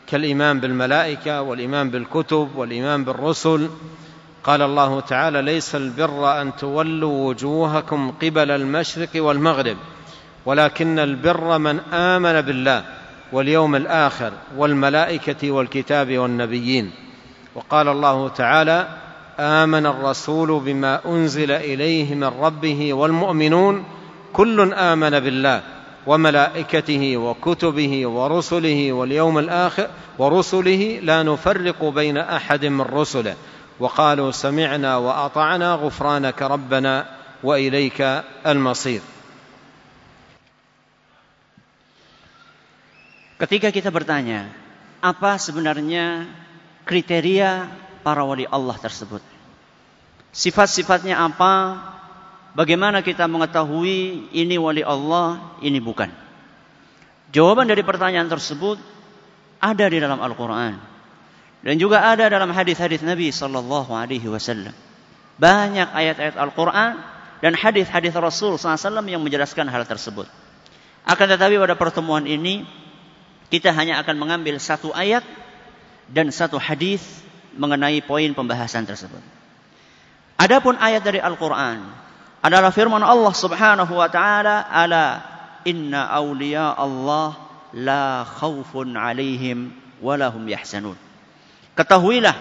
كالايمان بالملائكه والايمان بالكتب والايمان بالرسل قال الله تعالى ليس البر أن تولوا وجوهكم قبل المشرق والمغرب ولكن البر من آمن بالله واليوم الآخر والملائكة والكتاب والنبيين وقال الله تعالى آمن الرسول بما أنزل إليه من ربه والمؤمنون كل آمن بالله وملائكته وكتبه ورسله واليوم الآخر ورسله لا نفرق بين أحد من رسله وقالوا سمعنا وأطعنا غفرانك ربنا وإليك المصير Ketika kita bertanya, apa sebenarnya kriteria para wali Allah tersebut? Sifat-sifatnya apa? Bagaimana kita mengetahui ini wali Allah, ini bukan? Jawaban dari pertanyaan tersebut ada di dalam Al-Quran. Dan juga ada dalam hadis-hadis Nabi Sallallahu Alaihi Wasallam. Banyak ayat-ayat Al-Quran dan hadis-hadis Rasul SAW yang menjelaskan hal tersebut. Akan tetapi pada pertemuan ini kita hanya akan mengambil satu ayat dan satu hadis mengenai poin pembahasan tersebut. Adapun ayat dari Al-Qur'an adalah firman Allah Subhanahu wa taala, "Ala inna awliya Allah la Khufun 'alaihim wa lahum yahzanun." Ketahuilah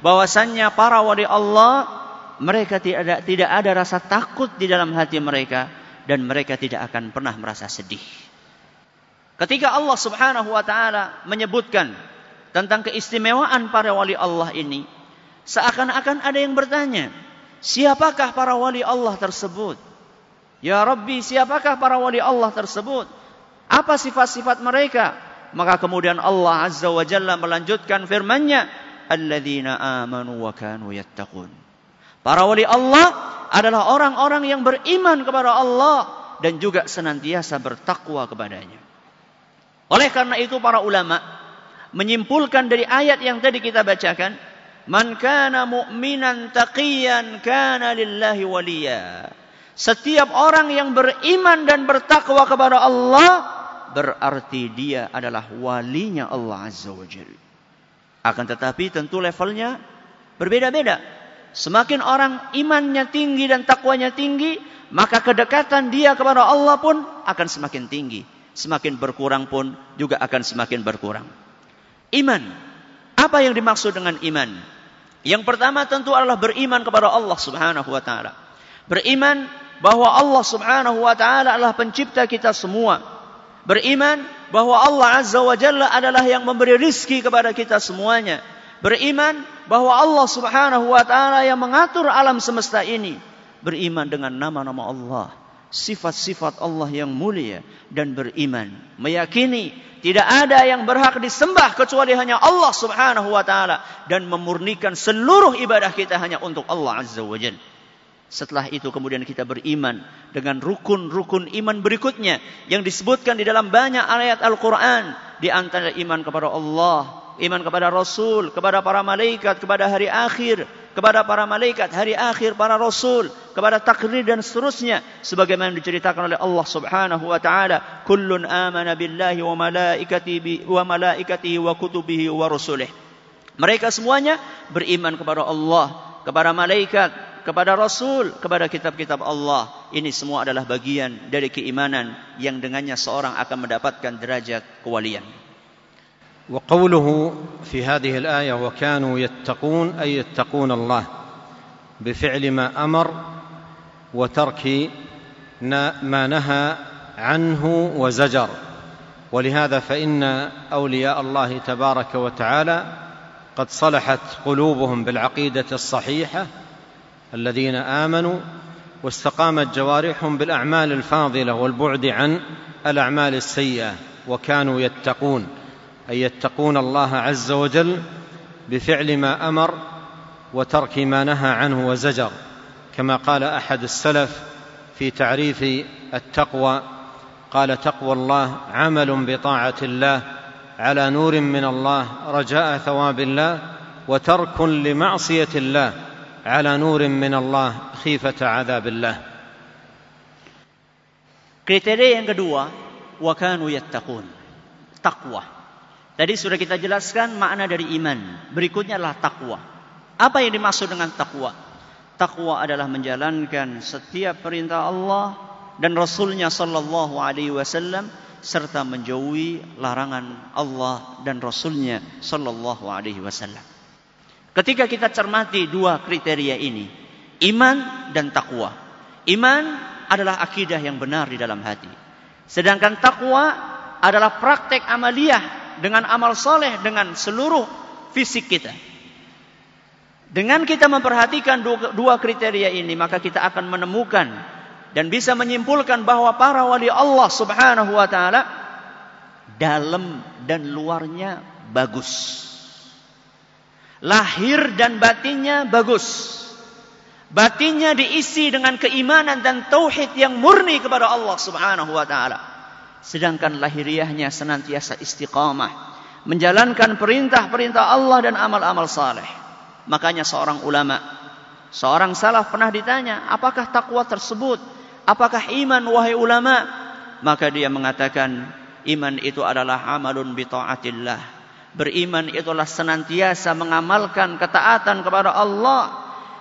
bahwasannya para wali Allah mereka tidak tidak ada rasa takut di dalam hati mereka dan mereka tidak akan pernah merasa sedih. Ketika Allah Subhanahu wa taala menyebutkan tentang keistimewaan para wali Allah ini, seakan-akan ada yang bertanya, siapakah para wali Allah tersebut? Ya Rabbi, siapakah para wali Allah tersebut? Apa sifat-sifat mereka? Maka kemudian Allah Azza wa Jalla melanjutkan firman-Nya, "Alladzina amanu wa kanu yattaqun." Para wali Allah adalah orang-orang yang beriman kepada Allah dan juga senantiasa bertakwa kepadanya. Oleh karena itu para ulama menyimpulkan dari ayat yang tadi kita bacakan, "Man kana mu'minan taqiyan kana lillahi waliya." Setiap orang yang beriman dan bertakwa kepada Allah, berarti dia adalah walinya Allah Azza wa Jal. Akan tetapi tentu levelnya berbeda-beda. Semakin orang imannya tinggi dan takwanya tinggi, maka kedekatan dia kepada Allah pun akan semakin tinggi. Semakin berkurang pun juga akan semakin berkurang. Iman. Apa yang dimaksud dengan iman? Yang pertama tentu adalah beriman kepada Allah Subhanahu wa taala. Beriman bahwa Allah Subhanahu wa taala adalah pencipta kita semua Beriman bahwa Allah Azza wa Jalla adalah yang memberi rizki kepada kita semuanya. Beriman bahwa Allah subhanahu wa ta'ala yang mengatur alam semesta ini. Beriman dengan nama-nama Allah. Sifat-sifat Allah yang mulia. Dan beriman. Meyakini tidak ada yang berhak disembah kecuali hanya Allah subhanahu wa ta'ala. Dan memurnikan seluruh ibadah kita hanya untuk Allah azza wa jalla. Setelah itu kemudian kita beriman dengan rukun-rukun iman berikutnya yang disebutkan di dalam banyak ayat Al-Qur'an di antara iman kepada Allah, iman kepada Rasul, kepada para malaikat, kepada hari akhir, kepada para malaikat, hari akhir, para rasul, kepada takdir dan seterusnya sebagaimana diceritakan oleh Allah Subhanahu wa taala, "Kullun amana billahi wa malaikatihi wa malaikatihi wa kutubihi wa Mereka semuanya beriman kepada Allah, kepada malaikat, kepada Rasul, kepada kitab-kitab Allah. Ini semua adalah bagian dari keimanan yang dengannya seorang akan mendapatkan derajat kewalian. وقوله في هذه الآية وكانوا يتقون أي يتقون الله بفعل ما أمر وترك ما نهى عنه وزجر ولهذا فإن أولياء الله تبارك وتعالى قد صلحت قلوبهم بالعقيدة الصحيحة الذين امنوا واستقامت جوارحهم بالاعمال الفاضله والبعد عن الاعمال السيئه وكانوا يتقون اي يتقون الله عز وجل بفعل ما امر وترك ما نهى عنه وزجر كما قال احد السلف في تعريف التقوى قال تقوى الله عمل بطاعه الله على نور من الله رجاء ثواب الله وترك لمعصيه الله على نور من الله خيفة عذاب الله kriteria yang kedua wakanu yattaqun takwa tadi sudah kita jelaskan makna dari iman berikutnya adalah takwa apa yang dimaksud dengan takwa takwa adalah menjalankan setiap perintah Allah dan Rasulnya Sallallahu Alaihi Wasallam serta menjauhi larangan Allah dan Rasulnya Sallallahu Alaihi Wasallam Ketika kita cermati dua kriteria ini, iman dan takwa. Iman adalah akidah yang benar di dalam hati. Sedangkan takwa adalah praktek amaliyah dengan amal soleh dengan seluruh fisik kita. Dengan kita memperhatikan dua, kriteria ini, maka kita akan menemukan dan bisa menyimpulkan bahwa para wali Allah Subhanahu wa taala dalam dan luarnya bagus lahir dan batinnya bagus. Batinnya diisi dengan keimanan dan tauhid yang murni kepada Allah Subhanahu wa taala. Sedangkan lahiriahnya senantiasa istiqamah menjalankan perintah-perintah Allah dan amal-amal saleh. Makanya seorang ulama, seorang salaf pernah ditanya, "Apakah takwa tersebut? Apakah iman wahai ulama?" Maka dia mengatakan, "Iman itu adalah amalun bi taatillah." Beriman itulah senantiasa mengamalkan ketaatan kepada Allah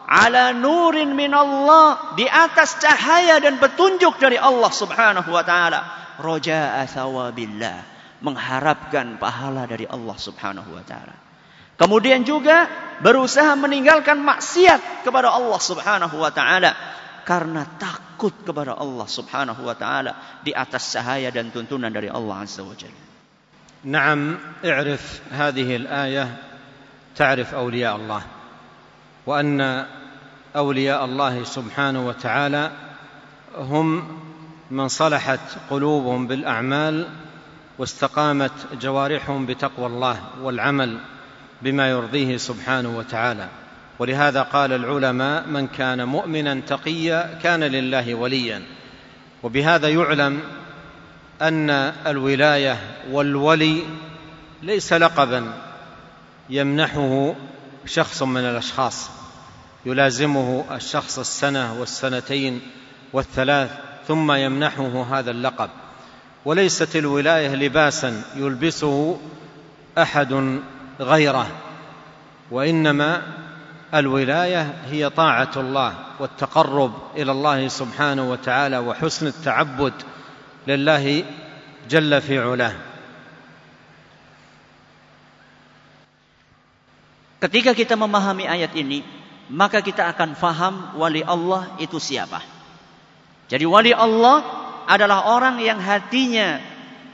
ala nurin min Allah di atas cahaya dan petunjuk dari Allah Subhanahu wa taala roja'a thawabillah mengharapkan pahala dari Allah Subhanahu wa taala kemudian juga berusaha meninggalkan maksiat kepada Allah Subhanahu wa taala karena takut kepada Allah Subhanahu wa taala di atas cahaya dan tuntunan dari Allah Azza wa Jalla نعم اعرف هذه الايه تعرف اولياء الله وان اولياء الله سبحانه وتعالى هم من صلحت قلوبهم بالاعمال واستقامت جوارحهم بتقوى الله والعمل بما يرضيه سبحانه وتعالى ولهذا قال العلماء من كان مؤمنا تقيا كان لله وليا وبهذا يعلم ان الولايه والولي ليس لقبا يمنحه شخص من الاشخاص يلازمه الشخص السنه والسنتين والثلاث ثم يمنحه هذا اللقب وليست الولايه لباسا يلبسه احد غيره وانما الولايه هي طاعه الله والتقرب الى الله سبحانه وتعالى وحسن التعبد لله جل في علاه Ketika kita memahami ayat ini, maka kita akan faham wali Allah itu siapa. Jadi wali Allah adalah orang yang hatinya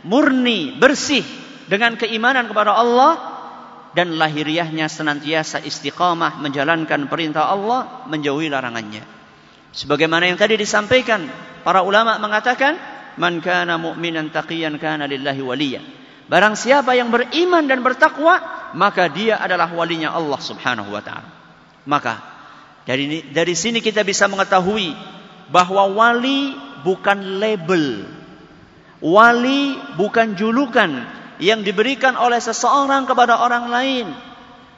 murni, bersih dengan keimanan kepada Allah dan lahiriahnya senantiasa istiqamah menjalankan perintah Allah, menjauhi larangannya. Sebagaimana yang tadi disampaikan, para ulama mengatakan man kana mu'minan taqiyan kana lillahi waliya. Barang siapa yang beriman dan bertakwa, maka dia adalah walinya Allah Subhanahu wa taala. Maka dari dari sini kita bisa mengetahui bahwa wali bukan label. Wali bukan julukan yang diberikan oleh seseorang kepada orang lain.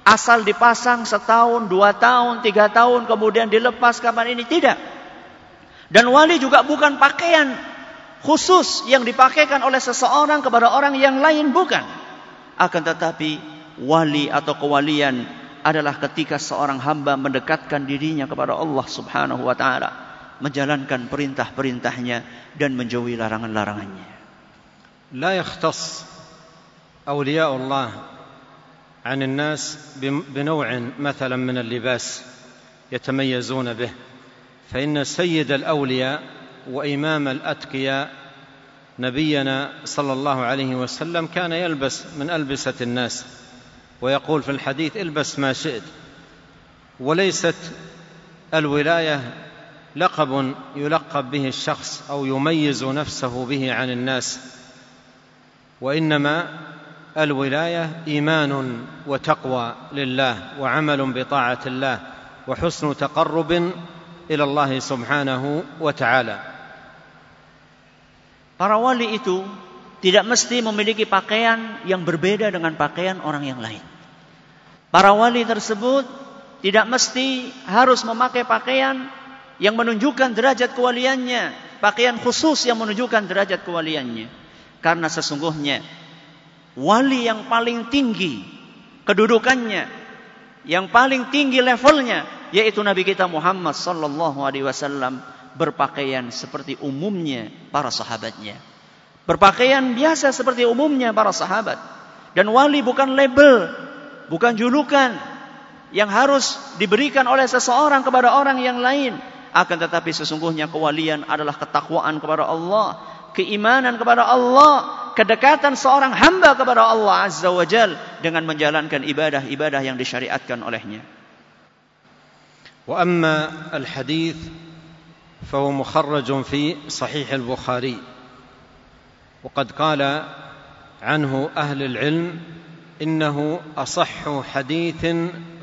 Asal dipasang setahun, dua tahun, tiga tahun, kemudian dilepas kapan ini. Tidak. Dan wali juga bukan pakaian khusus yang dipakaikan oleh seseorang kepada orang yang lain bukan. Akan tetapi wali atau kewalian adalah ketika seorang hamba mendekatkan dirinya kepada Allah Subhanahu wa taala, menjalankan perintah-perintahnya dan menjauhi larangan-larangannya. لا يختص أولياء الله عن الناس بنوع مثلا من اللباس يتميزون به فإن سيد الأولياء وإمام الأتقياء نبينا صلى الله عليه وسلم كان يلبس من ألبسة الناس ويقول في الحديث البس ما شئت وليست الولاية لقب يلقب به الشخص أو يميز نفسه به عن الناس وإنما الولاية إيمان وتقوى لله وعمل بطاعة الله وحسن تقرب إلى الله سبحانه وتعالى Para wali itu tidak mesti memiliki pakaian yang berbeda dengan pakaian orang yang lain. Para wali tersebut tidak mesti harus memakai pakaian yang menunjukkan derajat kewaliannya, pakaian khusus yang menunjukkan derajat kewaliannya. Karena sesungguhnya wali yang paling tinggi kedudukannya, yang paling tinggi levelnya yaitu Nabi kita Muhammad sallallahu alaihi wasallam berpakaian seperti umumnya para sahabatnya. Berpakaian biasa seperti umumnya para sahabat. Dan wali bukan label, bukan julukan yang harus diberikan oleh seseorang kepada orang yang lain. Akan tetapi sesungguhnya kewalian adalah ketakwaan kepada Allah, keimanan kepada Allah, kedekatan seorang hamba kepada Allah Azza wa Jal dengan menjalankan ibadah-ibadah yang disyariatkan olehnya. Wa amma al-hadith فهو مخرج في صحيح البخاري وقد قال عنه أهل العلم إنه أصح حديث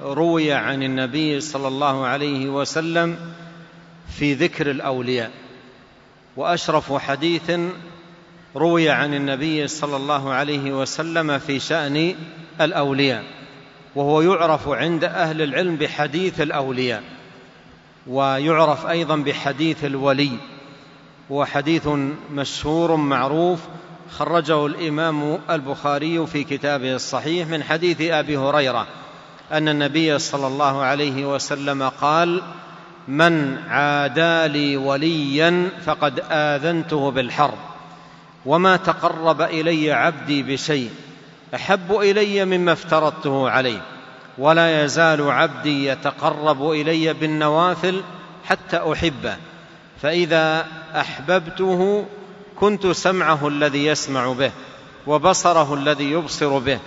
روي عن النبي صلى الله عليه وسلم في ذكر الأولياء وأشرف حديث روي عن النبي صلى الله عليه وسلم في شأن الأولياء وهو يعرف عند أهل العلم بحديث الأولياء ويعرف أيضا بحديث الولي هو حديث مشهور معروف خرجه الإمام البخاري في كتابه الصحيح من حديث أبي هريرة أن النبي صلى الله عليه وسلم قال من عادى لي وليا فقد آذنته بالحرب وما تقرب إلي عبدي بشيء أحب إلي مما افترضته عليه ولا يزال عبدي يتقرب الي بالنوافل حتى احبه فاذا احببته كنت سمعه الذي يسمع به وبصره الذي يبصر به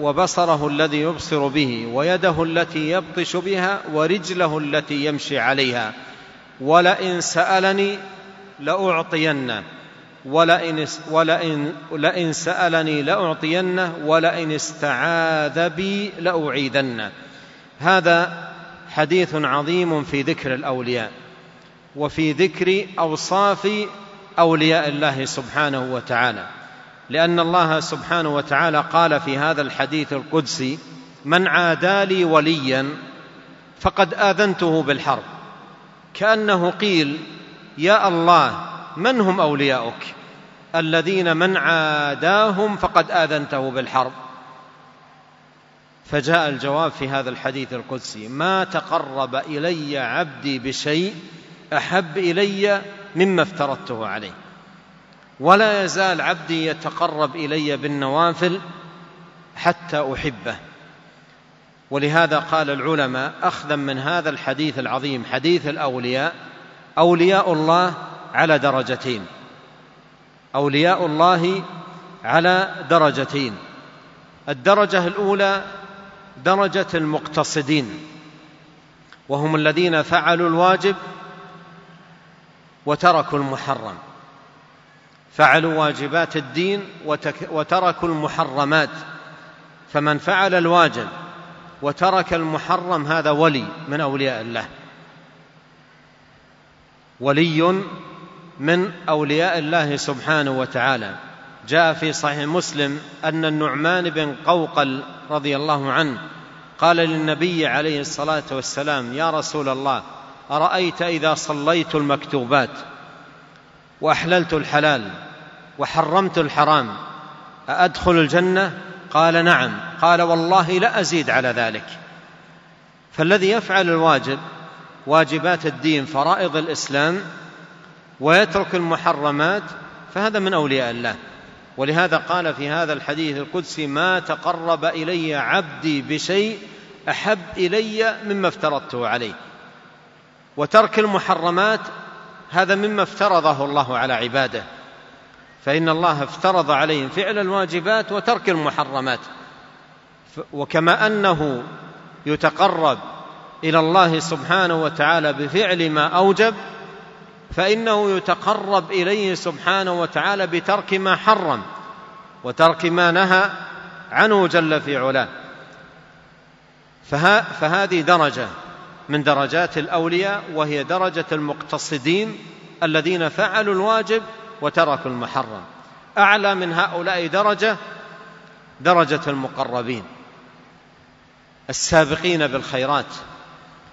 وبصره الذي يبصر به ويده التي يبطش بها ورجله التي يمشي عليها ولئن سالني لاعطينه ولئن ولئن لئن سألني لأعطينه ولئن استعاذ بي لأعيدنه هذا حديث عظيم في ذكر الأولياء وفي ذكر أوصاف أولياء الله سبحانه وتعالى لأن الله سبحانه وتعالى قال في هذا الحديث القدسي من عادى لي وليا فقد آذنته بالحرب كأنه قيل يا الله من هم أولياؤك الذين من عاداهم فقد آذنته بالحرب فجاء الجواب في هذا الحديث القدسي ما تقرب إلي عبدي بشيء أحب إلي مما افترضته عليه ولا يزال عبدي يتقرب إلي بالنوافل حتى أحبه ولهذا قال العلماء أخذا من هذا الحديث العظيم حديث الأولياء أولياء الله على درجتين اولياء الله على درجتين الدرجه الاولى درجه المقتصدين وهم الذين فعلوا الواجب وتركوا المحرم فعلوا واجبات الدين وتركوا المحرمات فمن فعل الواجب وترك المحرم هذا ولي من اولياء الله ولي من أولياء الله سبحانه وتعالى جاء في صحيح مسلم أن النعمان بن قوقل رضي الله عنه قال للنبي عليه الصلاة والسلام يا رسول الله أرأيت إذا صليت المكتوبات وأحللت الحلال وحرمت الحرام أأدخل الجنة قال نعم قال والله لا أزيد على ذلك فالذي يفعل الواجب واجبات الدين فرائض الإسلام ويترك المحرمات فهذا من اولياء الله ولهذا قال في هذا الحديث القدسي ما تقرب الي عبدي بشيء احب الي مما افترضته عليه وترك المحرمات هذا مما افترضه الله على عباده فان الله افترض عليهم فعل الواجبات وترك المحرمات وكما انه يتقرب الى الله سبحانه وتعالى بفعل ما اوجب فانه يتقرب اليه سبحانه وتعالى بترك ما حرم وترك ما نهى عنه جل في علاه فه فهذه درجه من درجات الاولياء وهي درجه المقتصدين الذين فعلوا الواجب وتركوا المحرم اعلى من هؤلاء درجه درجه المقربين السابقين بالخيرات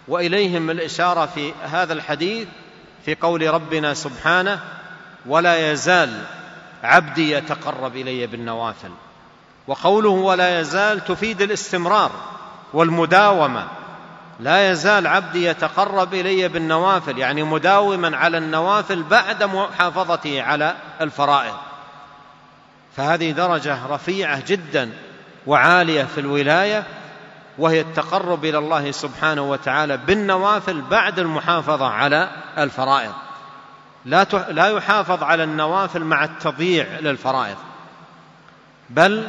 واليهم الاشاره في هذا الحديث في قول ربنا سبحانه ولا يزال عبدي يتقرب الي بالنوافل وقوله ولا يزال تفيد الاستمرار والمداومه لا يزال عبدي يتقرب الي بالنوافل يعني مداوما على النوافل بعد محافظته على الفرائض فهذه درجه رفيعه جدا وعاليه في الولايه وهي التقرب إلى الله سبحانه وتعالى بالنوافل بعد المحافظة على الفرائض لا لا يحافظ على النوافل مع التضييع للفرائض بل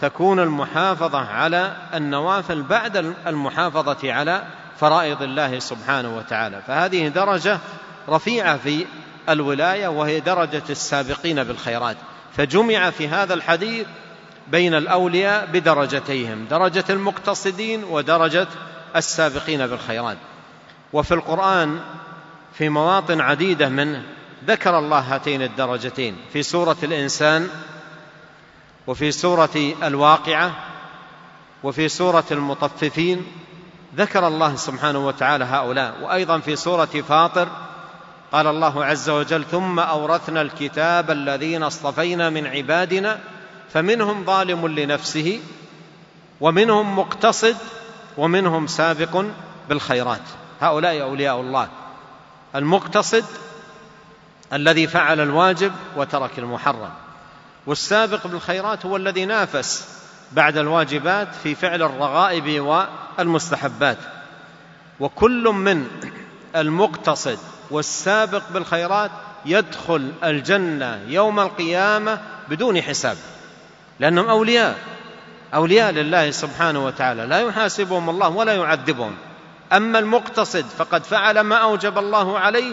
تكون المحافظة على النوافل بعد المحافظة على فرائض الله سبحانه وتعالى فهذه درجة رفيعة في الولاية وهي درجة السابقين بالخيرات فجمع في هذا الحديث بين الاولياء بدرجتيهم درجه المقتصدين ودرجه السابقين بالخيرات وفي القران في مواطن عديده منه ذكر الله هاتين الدرجتين في سوره الانسان وفي سوره الواقعه وفي سوره المطففين ذكر الله سبحانه وتعالى هؤلاء وايضا في سوره فاطر قال الله عز وجل ثم اورثنا الكتاب الذين اصطفينا من عبادنا فمنهم ظالم لنفسه ومنهم مقتصد ومنهم سابق بالخيرات هؤلاء اولياء الله المقتصد الذي فعل الواجب وترك المحرم والسابق بالخيرات هو الذي نافس بعد الواجبات في فعل الرغائب والمستحبات وكل من المقتصد والسابق بالخيرات يدخل الجنه يوم القيامه بدون حساب لأنهم أولياء أولياء لله سبحانه وتعالى لا يحاسبهم الله ولا يعذبهم أما المقتصد فقد فعل ما أوجب الله عليه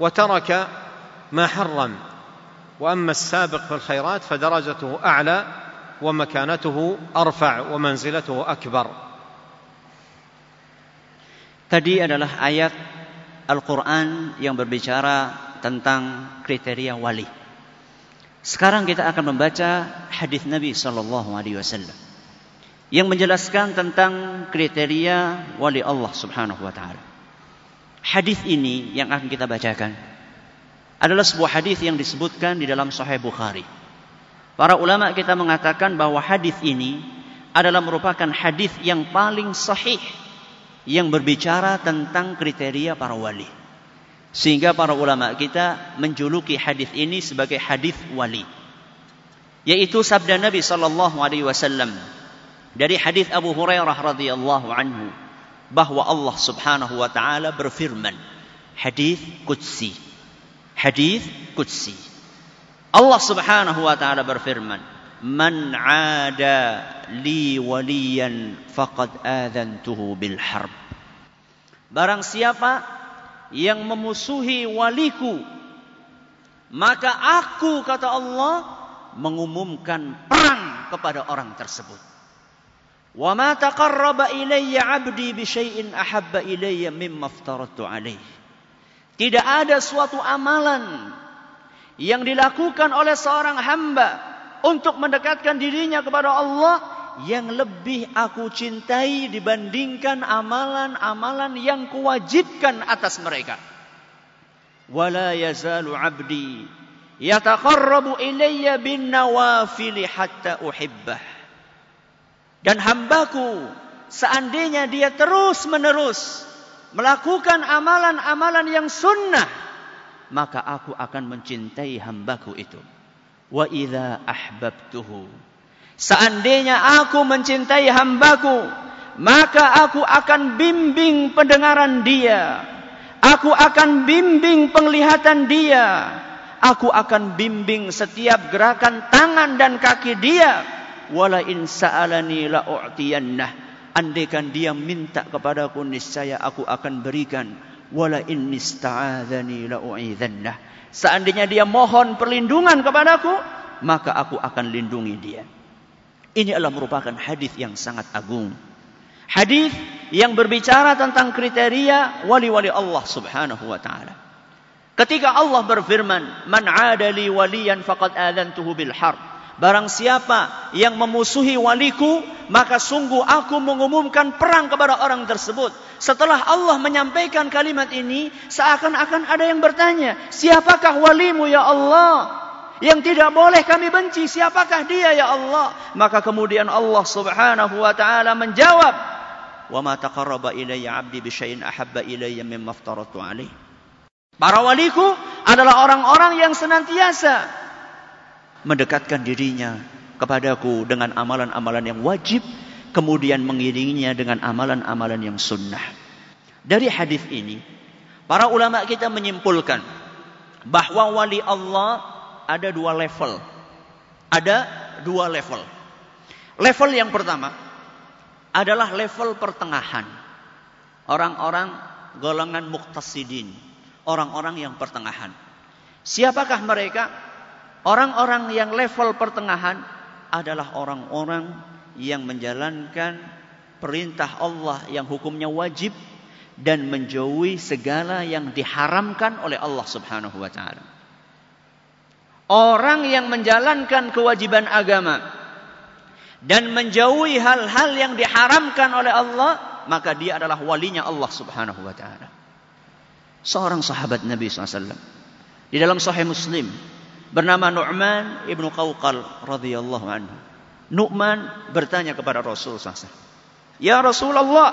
وترك ما حرم وأما السابق في الخيرات فدرجته أعلى ومكانته أرفع ومنزلته أكبر Tadi adalah ayat Al-Quran yang berbicara tentang kriteria wali. Sekarang kita akan membaca hadis Nabi Sallallahu Alaihi Wasallam yang menjelaskan tentang kriteria wali Allah Subhanahu Wa Taala. Hadis ini yang akan kita bacakan adalah sebuah hadis yang disebutkan di dalam Sahih Bukhari. Para ulama kita mengatakan bahwa hadis ini adalah merupakan hadis yang paling sahih yang berbicara tentang kriteria para wali. Sehingga para ulama kita menjuluki hadis ini sebagai hadis wali. Yaitu sabda Nabi sallallahu alaihi wasallam dari hadis Abu Hurairah radhiyallahu anhu bahwa Allah Subhanahu wa taala berfirman hadis qudsi. Hadis qudsi. Allah Subhanahu wa taala berfirman, "Man 'ada li waliyan faqad adantuhu bil harb." Barang siapa yang memusuhi waliku, maka aku kata Allah mengumumkan perang kepada orang tersebut. Wa ma taqarraba ilayya 'abdi bi syai'in ahabba ilayya mimma aftaratu 'alaihi. Tidak ada suatu amalan yang dilakukan oleh seorang hamba untuk mendekatkan dirinya kepada Allah yang lebih aku cintai dibandingkan amalan-amalan yang kuwajibkan atas mereka. Wala yazalu abdi yataqarrabu ilayya bin nawafil hatta uhibbah. Dan hambaku seandainya dia terus menerus melakukan amalan-amalan yang sunnah maka aku akan mencintai hambaku itu. Wa idza ahbabtuhu Seandainya aku mencintai hambaku, maka aku akan bimbing pendengaran dia. Aku akan bimbing penglihatan dia. Aku akan bimbing setiap gerakan tangan dan kaki dia. Wala in sa'alani la'u'tiyannah. Andaikan dia minta kepada kepadaku niscaya aku akan berikan. Wala in nista'adhani la'u'idhannah. Seandainya dia mohon perlindungan kepadaku, maka aku akan lindungi dia. Ini adalah merupakan hadis yang sangat agung. Hadis yang berbicara tentang kriteria wali-wali Allah Subhanahu wa taala. Ketika Allah berfirman, "Man 'ada waliyan faqad adantuhu bil harb." Barang siapa yang memusuhi waliku, maka sungguh aku mengumumkan perang kepada orang tersebut. Setelah Allah menyampaikan kalimat ini, seakan-akan ada yang bertanya, "Siapakah walimu ya Allah?" Yang tidak boleh kami benci siapakah dia ya Allah? Maka kemudian Allah Subhanahu wa taala menjawab, "Wa ma taqarraba ilayya 'abdi bi syai'in ahabba ilayya mimma aftaratu 'alaihi." Para waliku adalah orang-orang yang senantiasa mendekatkan dirinya kepadaku dengan amalan-amalan yang wajib kemudian mengiringinya dengan amalan-amalan yang sunnah. Dari hadis ini, para ulama kita menyimpulkan bahwa wali Allah ada dua level. Ada dua level. Level yang pertama adalah level pertengahan. Orang-orang golongan muktasidin, orang-orang yang pertengahan. Siapakah mereka? Orang-orang yang level pertengahan adalah orang-orang yang menjalankan perintah Allah yang hukumnya wajib dan menjauhi segala yang diharamkan oleh Allah Subhanahu wa taala. Orang yang menjalankan kewajiban agama dan menjauhi hal-hal yang diharamkan oleh Allah, maka dia adalah walinya Allah Subhanahu wa taala. Seorang sahabat Nabi SAW di dalam Sahih Muslim bernama Nu'man ibnu Qawqal radhiyallahu anhu. Nu'man bertanya kepada Rasul SAW. Ya Rasulullah,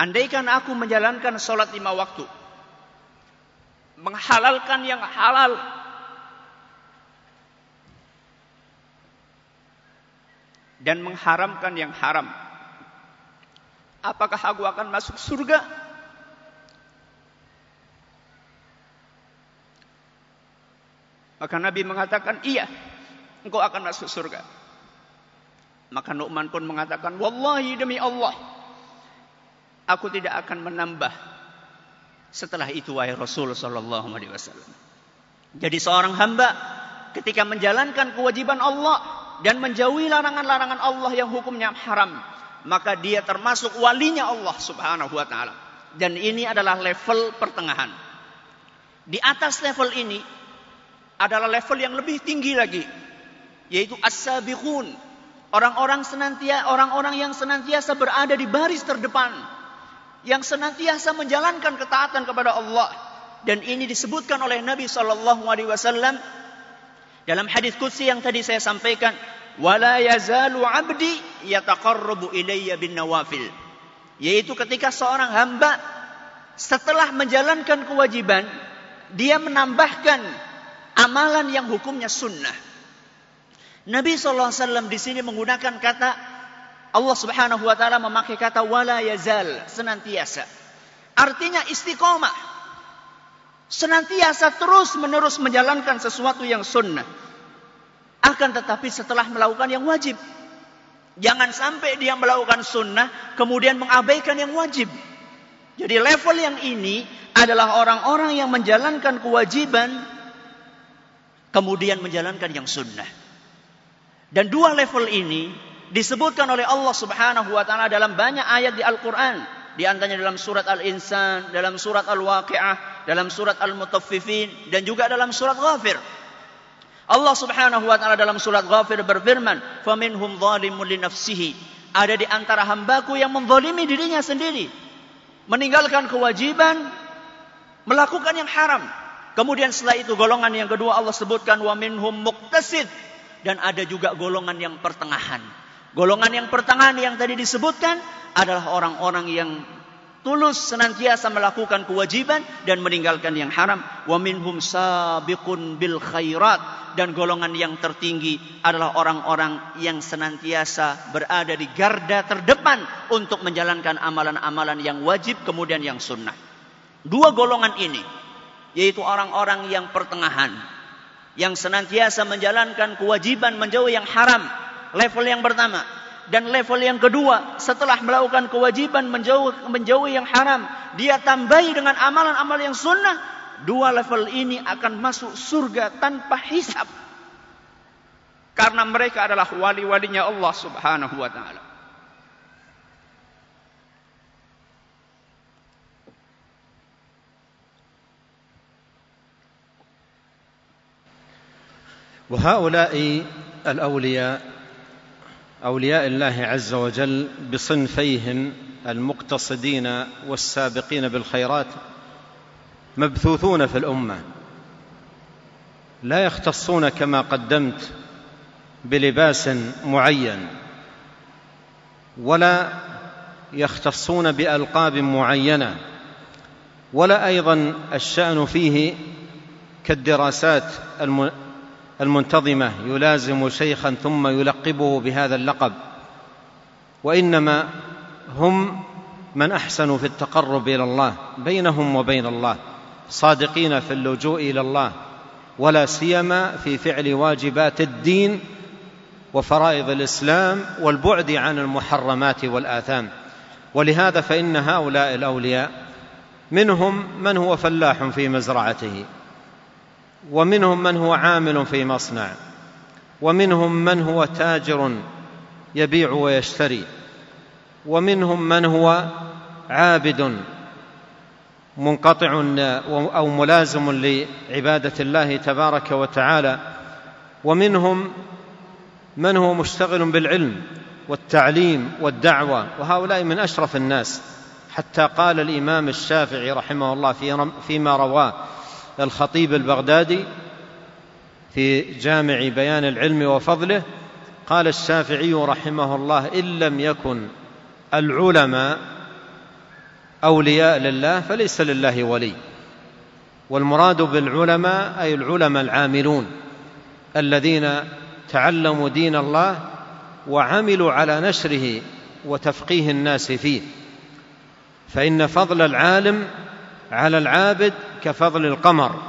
Andaikan aku menjalankan sholat lima waktu. Menghalalkan yang halal. Dan mengharamkan yang haram. Apakah aku akan masuk surga? Maka Nabi mengatakan, iya, engkau akan masuk surga. Maka Nu'man pun mengatakan, Wallahi demi Allah, Aku tidak akan menambah. Setelah itu wahai Rasul sallallahu alaihi wasallam. Jadi seorang hamba ketika menjalankan kewajiban Allah dan menjauhi larangan-larangan Allah yang hukumnya haram, maka dia termasuk walinya Allah Subhanahu wa taala. Dan ini adalah level pertengahan. Di atas level ini adalah level yang lebih tinggi lagi, yaitu as-sabiqun, orang-orang senantiasa orang-orang yang senantiasa berada di baris terdepan yang senantiasa menjalankan ketaatan kepada Allah dan ini disebutkan oleh Nabi sallallahu alaihi wasallam dalam hadis qudsi yang tadi saya sampaikan wala yazalu 'abdi yataqarrabu ilayya bin nawafil yaitu ketika seorang hamba setelah menjalankan kewajiban dia menambahkan amalan yang hukumnya sunnah Nabi Alaihi Wasallam di sini menggunakan kata Allah Subhanahu wa taala memakai kata wala yazal, senantiasa. Artinya istiqomah. Senantiasa terus-menerus menjalankan sesuatu yang sunnah. Akan tetapi setelah melakukan yang wajib. Jangan sampai dia melakukan sunnah kemudian mengabaikan yang wajib. Jadi level yang ini adalah orang-orang yang menjalankan kewajiban kemudian menjalankan yang sunnah. Dan dua level ini disebutkan oleh Allah Subhanahu wa taala dalam banyak ayat di Al-Qur'an, di antaranya dalam surat Al-Insan, dalam surat Al-Waqiah, dalam surat Al-Mutaffifin dan juga dalam surat Ghafir. Allah Subhanahu wa taala dalam surat Ghafir berfirman, "Faminhum zalimun li nafsihi." Ada di antara hambaku yang menzalimi dirinya sendiri, meninggalkan kewajiban, melakukan yang haram. Kemudian setelah itu golongan yang kedua Allah sebutkan Waminhum minhum muqtasid dan ada juga golongan yang pertengahan. Golongan yang pertengahan yang tadi disebutkan adalah orang-orang yang tulus senantiasa melakukan kewajiban dan meninggalkan yang haram. Wa minhum sabiqun bil khairat dan golongan yang tertinggi adalah orang-orang yang senantiasa berada di garda terdepan untuk menjalankan amalan-amalan yang wajib kemudian yang sunnah. Dua golongan ini yaitu orang-orang yang pertengahan yang senantiasa menjalankan kewajiban menjauhi yang haram level yang pertama dan level yang kedua setelah melakukan kewajiban menjauh menjauhi yang haram dia tambahi dengan amalan-amalan yang sunnah dua level ini akan masuk surga tanpa hisap karena mereka adalah wali-walinya Allah Subhanahu wa taala وهؤلاء الأولياء أولياء الله عز وجل بصنفيهم المقتصدين والسابقين بالخيرات مبثوثون في الأمة لا يختصون كما قدمت بلباس معين ولا يختصون بألقاب معينة ولا أيضا الشأن فيه كالدراسات المنتظمه يلازم شيخا ثم يلقبه بهذا اللقب وانما هم من احسنوا في التقرب الى الله بينهم وبين الله صادقين في اللجوء الى الله ولا سيما في فعل واجبات الدين وفرائض الاسلام والبعد عن المحرمات والاثام ولهذا فان هؤلاء الاولياء منهم من هو فلاح في مزرعته ومنهم من هو عامل في مصنع ومنهم من هو تاجر يبيع ويشتري ومنهم من هو عابد منقطع أو ملازم لعبادة الله تبارك وتعالى ومنهم من هو مشتغل بالعلم والتعليم والدعوة وهؤلاء من أشرف الناس حتى قال الإمام الشافعي رحمه الله فيما رواه الخطيب البغدادي في جامع بيان العلم وفضله قال الشافعي رحمه الله إن لم يكن العلماء أولياء لله فليس لله ولي والمراد بالعلماء أي العلماء العاملون الذين تعلموا دين الله وعملوا على نشره وتفقيه الناس فيه فإن فضل العالم على العابد كفضل القمر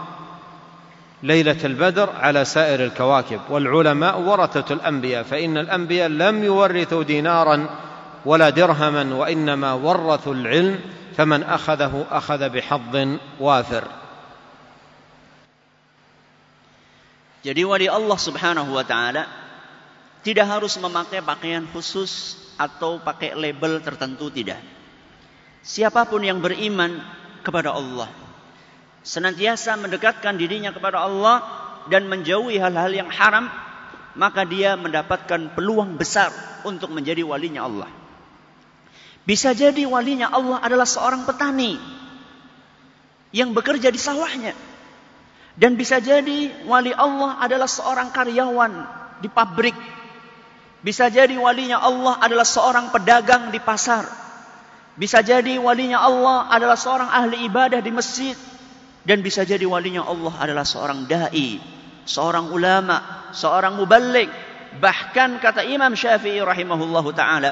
ليلة البدر على سائر الكواكب والعلماء ورثة الأنبياء فإن الأنبياء لم يورثوا دينارا ولا درهما وإنما ورثوا العلم فمن أخذه أخذ بحظ وافر Jadi wali Allah subhanahu wa ta'ala tidak harus memakai pakaian khusus atau pakai label tertentu, tidak. Siapapun yang beriman kepada Allah. Senantiasa mendekatkan dirinya kepada Allah dan menjauhi hal-hal yang haram, maka dia mendapatkan peluang besar untuk menjadi walinya Allah. Bisa jadi walinya Allah adalah seorang petani yang bekerja di sawahnya. Dan bisa jadi wali Allah adalah seorang karyawan di pabrik. Bisa jadi walinya Allah adalah seorang pedagang di pasar. Bisa jadi walinya Allah adalah seorang ahli ibadah di masjid. Dan bisa jadi walinya Allah adalah seorang da'i, seorang ulama, seorang mubalik. Bahkan kata Imam Syafi'i rahimahullah ta'ala.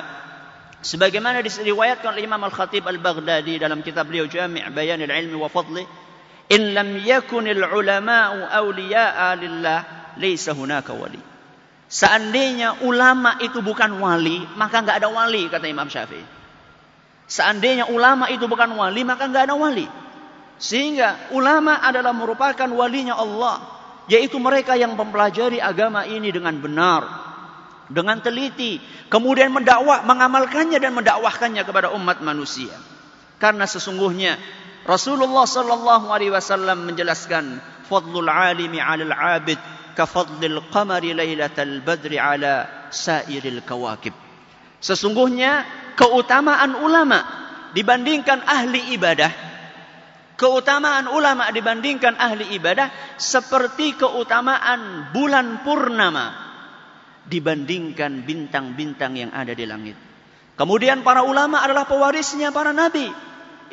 Sebagaimana diriwayatkan oleh Imam Al-Khatib Al-Baghdadi dalam kitab beliau Jami' Bayanil Ilmi wa Fadli. In lam yakunil ulama'u awliya'a lillah, laysa hunaka wali. Seandainya ulama itu bukan wali, maka nggak ada wali, kata Imam Syafi'i. Seandainya ulama itu bukan wali, maka nggak ada wali. Sehingga ulama adalah merupakan walinya Allah. Yaitu mereka yang mempelajari agama ini dengan benar. Dengan teliti. Kemudian mendakwah, mengamalkannya dan mendakwahkannya kepada umat manusia. Karena sesungguhnya Rasulullah sallallahu alaihi wasallam menjelaskan fadlul alimi 'alal 'abid ka fadlil qamari lailatal badri 'ala sairil kawakib. Sesungguhnya keutamaan ulama dibandingkan ahli ibadah, keutamaan ulama dibandingkan ahli ibadah seperti keutamaan bulan purnama dibandingkan bintang-bintang yang ada di langit. Kemudian para ulama adalah pewarisnya para nabi.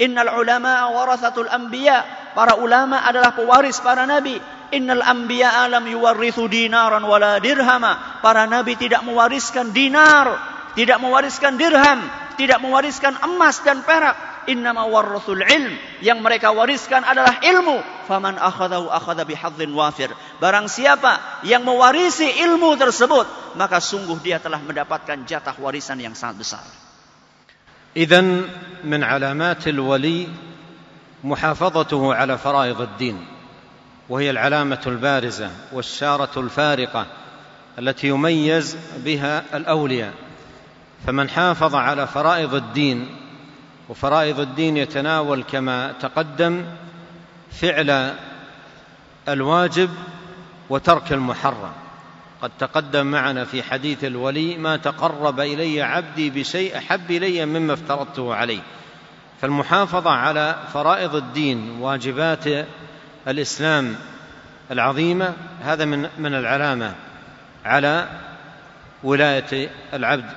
Innal ulama warathatul anbiya. Para ulama adalah pewaris para nabi. Innal anbiya alam yuwarrithu dinaran wala dirhama. Para nabi tidak mewariskan dinar tidak mewariskan dirham, tidak mewariskan emas dan perak. Innama warrathul ilm. Yang mereka wariskan adalah ilmu. Faman akhadahu akhadha bihadzin wafir. Barang siapa yang mewarisi ilmu tersebut, maka sungguh dia telah mendapatkan jatah warisan yang sangat besar. Idan min alamatil wali محافظته ala فرائض الدين وهي العلامه البارزه والشاره الفارقه التي يميز بها الاولياء فمن حافظ على فرائض الدين وفرائض الدين يتناول كما تقدم فعل الواجب وترك المحرم قد تقدم معنا في حديث الولي ما تقرب الي عبدي بشيء احب الي مما افترضته عليه فالمحافظه على فرائض الدين واجبات الاسلام العظيمه هذا من من العلامه على ولايه العبد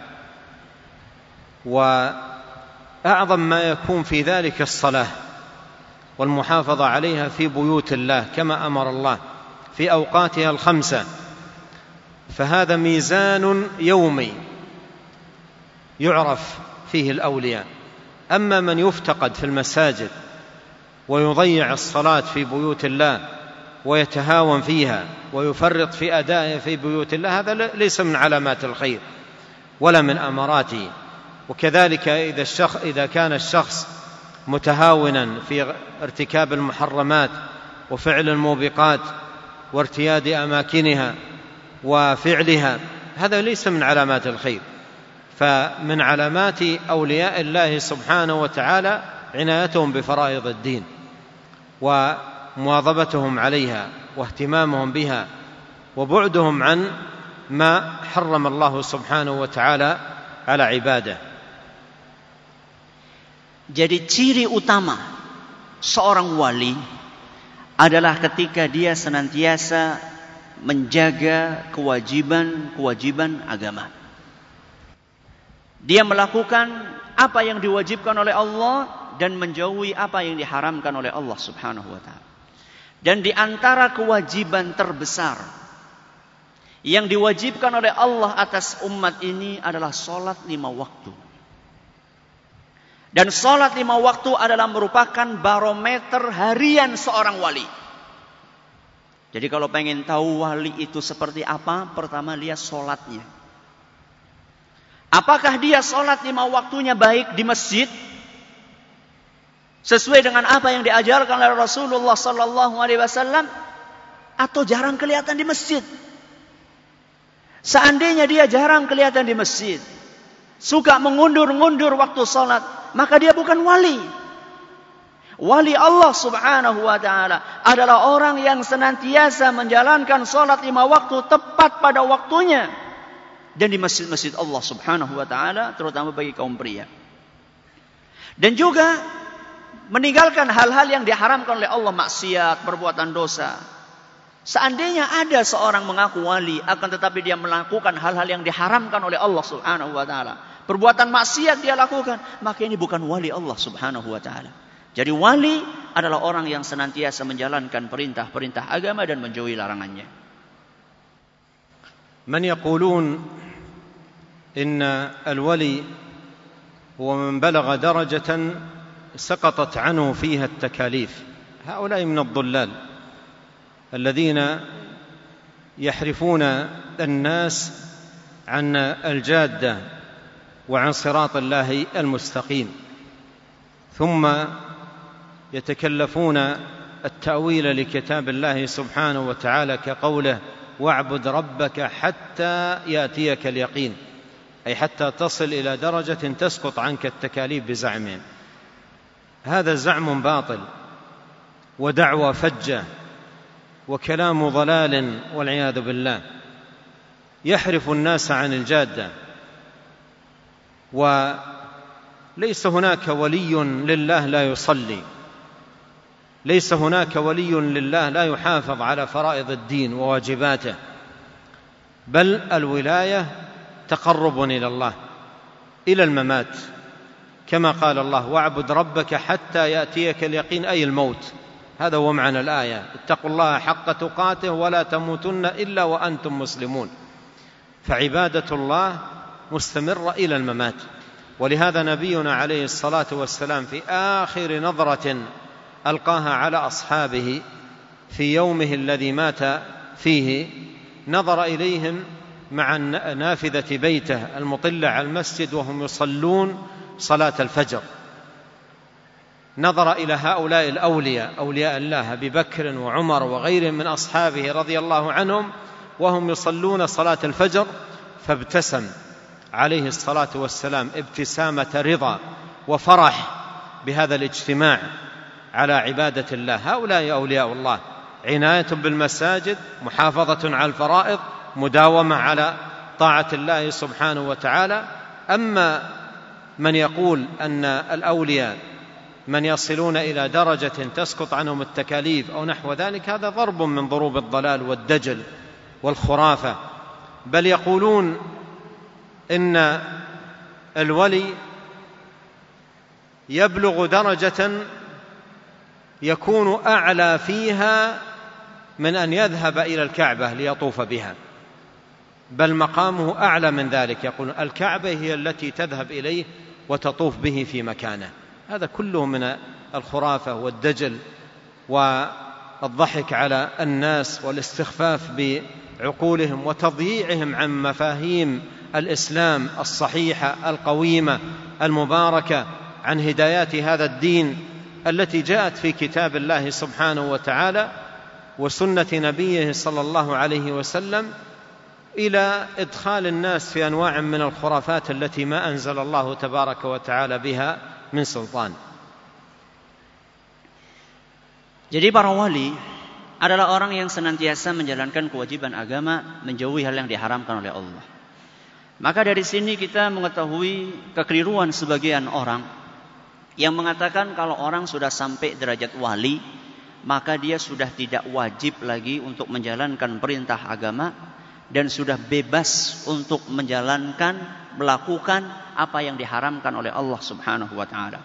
وأعظم ما يكون في ذلك الصلاة والمحافظة عليها في بيوت الله كما أمر الله في أوقاتها الخمسة فهذا ميزان يومي يعرف فيه الأولياء أما من يفتقد في المساجد ويضيع الصلاة في بيوت الله ويتهاون فيها ويفرط في أدائها في بيوت الله هذا ليس من علامات الخير ولا من أمراته وكذلك إذا, الشخص إذا كان الشخص متهاونا في ارتكاب المحرمات وفعل الموبقات وارتياد أماكنها وفعلها هذا ليس من علامات الخير فمن علامات أولياء الله سبحانه وتعالى عنايتهم بفرائض الدين ومواظبتهم عليها واهتمامهم بها وبعدهم عن ما حرم الله سبحانه وتعالى على عباده Jadi ciri utama seorang wali adalah ketika dia senantiasa menjaga kewajiban-kewajiban agama. Dia melakukan apa yang diwajibkan oleh Allah dan menjauhi apa yang diharamkan oleh Allah Subhanahu wa taala. Dan di antara kewajiban terbesar yang diwajibkan oleh Allah atas umat ini adalah sholat lima waktu. Dan sholat lima waktu adalah merupakan barometer harian seorang wali. Jadi kalau pengen tahu wali itu seperti apa, pertama lihat sholatnya. Apakah dia sholat lima waktunya baik di masjid? Sesuai dengan apa yang diajarkan oleh Rasulullah Sallallahu Alaihi Wasallam? Atau jarang kelihatan di masjid? Seandainya dia jarang kelihatan di masjid, suka mengundur-undur waktu salat, maka dia bukan wali. Wali Allah subhanahu wa ta'ala adalah orang yang senantiasa menjalankan sholat lima waktu tepat pada waktunya. Dan di masjid-masjid Allah subhanahu wa ta'ala terutama bagi kaum pria. Dan juga meninggalkan hal-hal yang diharamkan oleh Allah. Maksiat, perbuatan dosa. Seandainya ada seorang mengaku wali akan tetapi dia melakukan hal-hal yang diharamkan oleh Allah subhanahu wa ta'ala. Perbuatan maksiat dia lakukan. Maka ini bukan wali Allah subhanahu wa ta'ala. Jadi wali adalah orang yang senantiasa menjalankan perintah-perintah agama dan menjauhi larangannya. Man yaqulun inna al-wali huwa man balagha darajatan سقطت عنه فيها التكاليف هؤلاء من الضلال الذين يحرفون الناس عن الجاده وعن صراط الله المستقيم ثم يتكلفون التأويل لكتاب الله سبحانه وتعالى كقوله واعبد ربك حتى ياتيك اليقين أي حتى تصل إلى درجة تسقط عنك التكاليف بزعمهم هذا زعم باطل ودعوى فجة وكلام ضلال والعياذ بالله يحرف الناس عن الجاده وليس هناك ولي لله لا يصلي ليس هناك ولي لله لا يحافظ على فرائض الدين وواجباته بل الولاية تقرب إلى الله إلى الممات كما قال الله واعبد ربك حتى يأتيك اليقين أي الموت هذا هو معنى الآية اتقوا الله حق تقاته ولا تموتن إلا وأنتم مسلمون فعبادة الله مستمرة إلى الممات ولهذا نبينا عليه الصلاة والسلام في آخر نظرة ألقاها على أصحابه في يومه الذي مات فيه نظر إليهم مع نافذة بيته المطلة على المسجد وهم يصلون صلاة الفجر نظر إلى هؤلاء الأولياء أولياء الله أبي بكر وعمر وغيرهم من أصحابه رضي الله عنهم وهم يصلون صلاة الفجر فابتسم عليه الصلاه والسلام ابتسامه رضا وفرح بهذا الاجتماع على عباده الله هؤلاء اولياء الله عنايه بالمساجد محافظه على الفرائض مداومه على طاعه الله سبحانه وتعالى اما من يقول ان الاولياء من يصلون الى درجه تسقط عنهم التكاليف او نحو ذلك هذا ضرب من ضروب الضلال والدجل والخرافه بل يقولون إن الولي يبلغ درجة يكون أعلى فيها من أن يذهب إلى الكعبة ليطوف بها بل مقامه أعلى من ذلك يقول الكعبة هي التي تذهب إليه وتطوف به في مكانه هذا كله من الخرافة والدجل والضحك على الناس والاستخفاف بعقولهم وتضييعهم عن مفاهيم الاسلام الصحيحه القويمه المباركه عن هدايات هذا الدين التي جاءت في كتاب الله سبحانه وتعالى وسنه نبيه صلى الله عليه وسلم الى ادخال الناس في انواع من الخرافات التي ما انزل الله تبارك وتعالى بها من سلطان Jadi para wali adalah orang yang senantiasa menjalankan kewajiban agama, menjauhi hal yang diharamkan oleh Allah. Maka dari sini kita mengetahui kekeliruan sebagian orang yang mengatakan kalau orang sudah sampai derajat wali, maka dia sudah tidak wajib lagi untuk menjalankan perintah agama dan sudah bebas untuk menjalankan, melakukan apa yang diharamkan oleh Allah Subhanahu wa taala.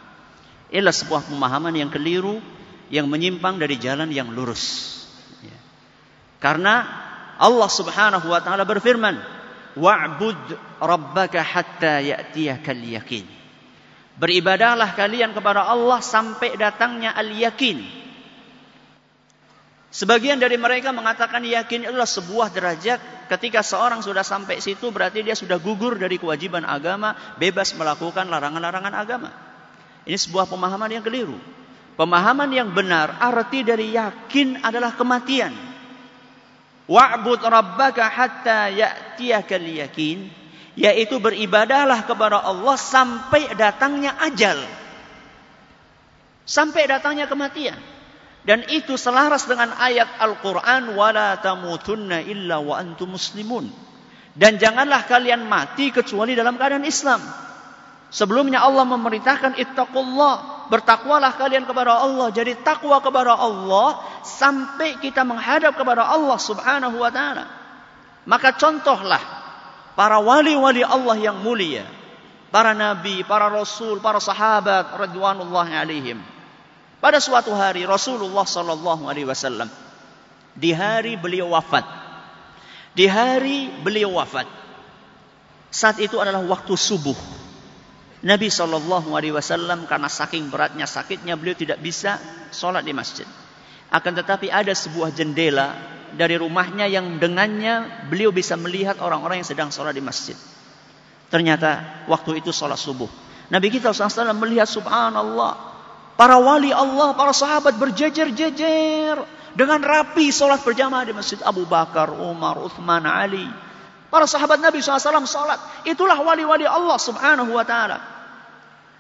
Inilah sebuah pemahaman yang keliru yang menyimpang dari jalan yang lurus. Ya. Karena Allah Subhanahu wa taala berfirman, wa'bud rabbaka hatta ya'tiyakal yakin. Beribadahlah kalian kepada Allah sampai datangnya al-yakin. Sebagian dari mereka mengatakan yakin adalah sebuah derajat ketika seorang sudah sampai situ berarti dia sudah gugur dari kewajiban agama, bebas melakukan larangan-larangan agama. Ini sebuah pemahaman yang keliru. Pemahaman yang benar arti dari yakin adalah kematian. Wa'bud rabbaka hatta ya'tiyakal yakin. Yaitu beribadahlah kepada Allah sampai datangnya ajal. Sampai datangnya kematian. Dan itu selaras dengan ayat Al-Quran. Wala tamutunna illa wa antum muslimun. Dan janganlah kalian mati kecuali dalam keadaan Islam. Sebelumnya Allah memerintahkan ittaqullah bertakwalah kalian kepada Allah. Jadi takwa kepada Allah sampai kita menghadap kepada Allah Subhanahu wa taala. Maka contohlah para wali-wali Allah yang mulia, para nabi, para rasul, para sahabat radhiyallahu alaihim. Pada suatu hari Rasulullah sallallahu alaihi wasallam di hari beliau wafat. Di hari beliau wafat. Saat itu adalah waktu subuh Nabi Shallallahu Alaihi Wasallam karena saking beratnya sakitnya beliau tidak bisa sholat di masjid. Akan tetapi ada sebuah jendela dari rumahnya yang dengannya beliau bisa melihat orang-orang yang sedang sholat di masjid. Ternyata waktu itu sholat subuh. Nabi kita SAW melihat subhanallah. Para wali Allah, para sahabat berjejer-jejer. Dengan rapi sholat berjamaah di masjid. Abu Bakar, Umar, Uthman, Ali. Para sahabat Nabi SAW sholat. Itulah wali-wali Allah subhanahu wa ta'ala.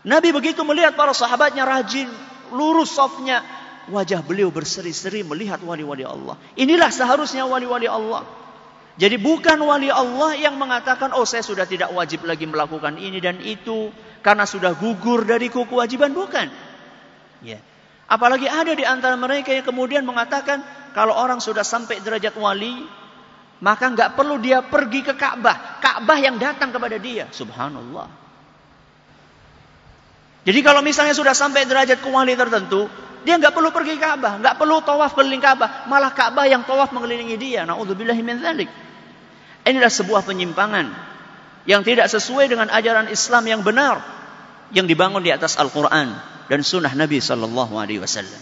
Nabi begitu melihat para sahabatnya rajin, lurus sofnya. Wajah beliau berseri-seri melihat wali-wali Allah. Inilah seharusnya wali-wali Allah. Jadi bukan wali Allah yang mengatakan, oh saya sudah tidak wajib lagi melakukan ini dan itu. Karena sudah gugur dari kuku wajiban, Bukan. Ya. Apalagi ada di antara mereka yang kemudian mengatakan, kalau orang sudah sampai derajat wali, maka nggak perlu dia pergi ke Ka'bah. Ka'bah yang datang kepada dia. Subhanallah. Jadi kalau misalnya sudah sampai derajat kuali tertentu, dia nggak perlu pergi Ka'bah, nggak perlu tawaf keliling Ka'bah, malah Ka'bah yang tawaf mengelilingi dia. Nauzubillahi Ini adalah Inilah sebuah penyimpangan yang tidak sesuai dengan ajaran Islam yang benar yang dibangun di atas Al-Qur'an dan sunnah Nabi sallallahu alaihi wasallam.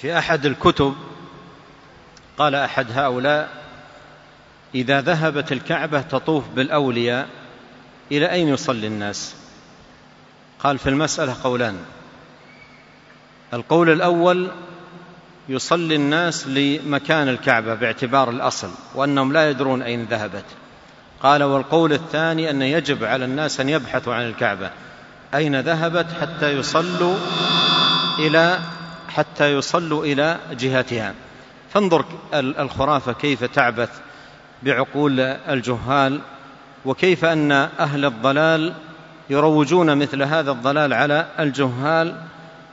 في أحد الكتب قال أحد هؤلاء إذا ذهبت الكعبة تطوف بالأولياء إلى أين يصلي الناس؟ قال في المسألة قولان القول الأول يصلي الناس لمكان الكعبة باعتبار الأصل وأنهم لا يدرون أين ذهبت قال والقول الثاني أن يجب على الناس أن يبحثوا عن الكعبة أين ذهبت حتى يصلوا إلى حتى يصلوا إلى جهتها فانظر الخرافة كيف تعبث بعقول الجهال وكيف أن أهل الضلال يروجون مثل هذا الضلال على الجهال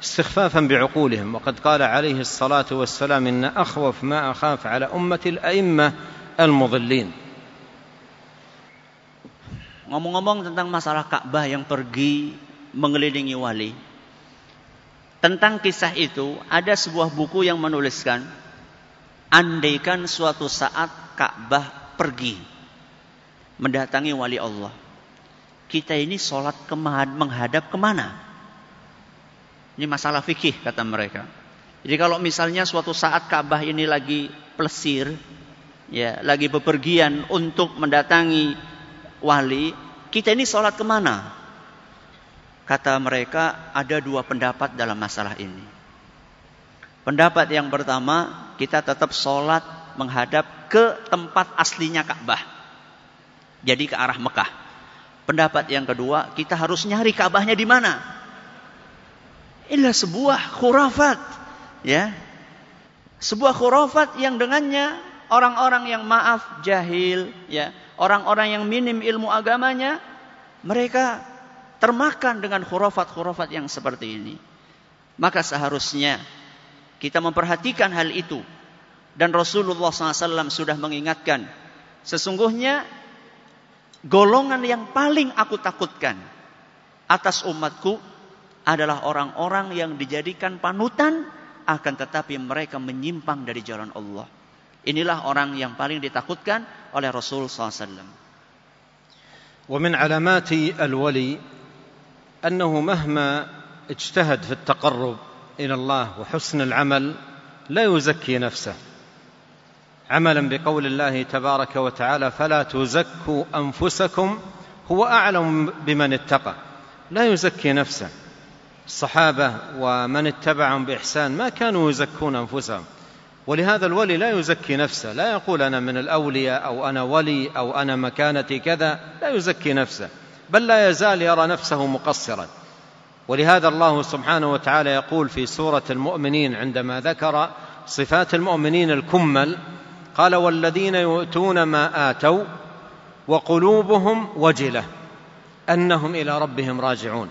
استخفافا بعقولهم وقد قال عليه الصلاة والسلام إن أخوف ما أخاف على أمة الأئمة المضلين Ngomong-ngomong tentang masalah Ka'bah yang pergi mengelilingi wali. Tentang kisah itu, ada sebuah buku yang menuliskan, Andaikan suatu saat Ka'bah pergi, mendatangi wali Allah. kita ini sholat kemahad, menghadap kemana? Ini masalah fikih kata mereka. Jadi kalau misalnya suatu saat Ka'bah ini lagi plesir, ya lagi bepergian untuk mendatangi wali, kita ini sholat kemana? Kata mereka ada dua pendapat dalam masalah ini. Pendapat yang pertama, kita tetap sholat menghadap ke tempat aslinya Ka'bah. Jadi ke arah Mekah. Pendapat yang kedua, kita harus nyari Ka'bahnya di mana? Inilah sebuah khurafat, ya. Sebuah khurafat yang dengannya orang-orang yang maaf jahil, ya, orang-orang yang minim ilmu agamanya, mereka termakan dengan khurafat-khurafat yang seperti ini. Maka seharusnya kita memperhatikan hal itu. Dan Rasulullah SAW sudah mengingatkan, sesungguhnya golongan yang paling aku takutkan atas umatku adalah orang-orang yang dijadikan panutan akan tetapi mereka menyimpang dari jalan Allah. Inilah orang yang paling ditakutkan oleh Rasul SAW. ومن علامات الولي أنه مهما اجتهد في التقرب إلى الله وحسن العمل لا يزكي نفسه عملا بقول الله تبارك وتعالى فلا تزكوا انفسكم هو اعلم بمن اتقى لا يزكي نفسه الصحابه ومن اتبعهم باحسان ما كانوا يزكون انفسهم ولهذا الولي لا يزكي نفسه لا يقول انا من الاولياء او انا ولي او انا مكانتي كذا لا يزكي نفسه بل لا يزال يرى نفسه مقصرا ولهذا الله سبحانه وتعالى يقول في سوره المؤمنين عندما ذكر صفات المؤمنين الكمل قال والذين يؤتون ما آتوا وقلوبهم وجلة أنهم إلى ربهم راجعون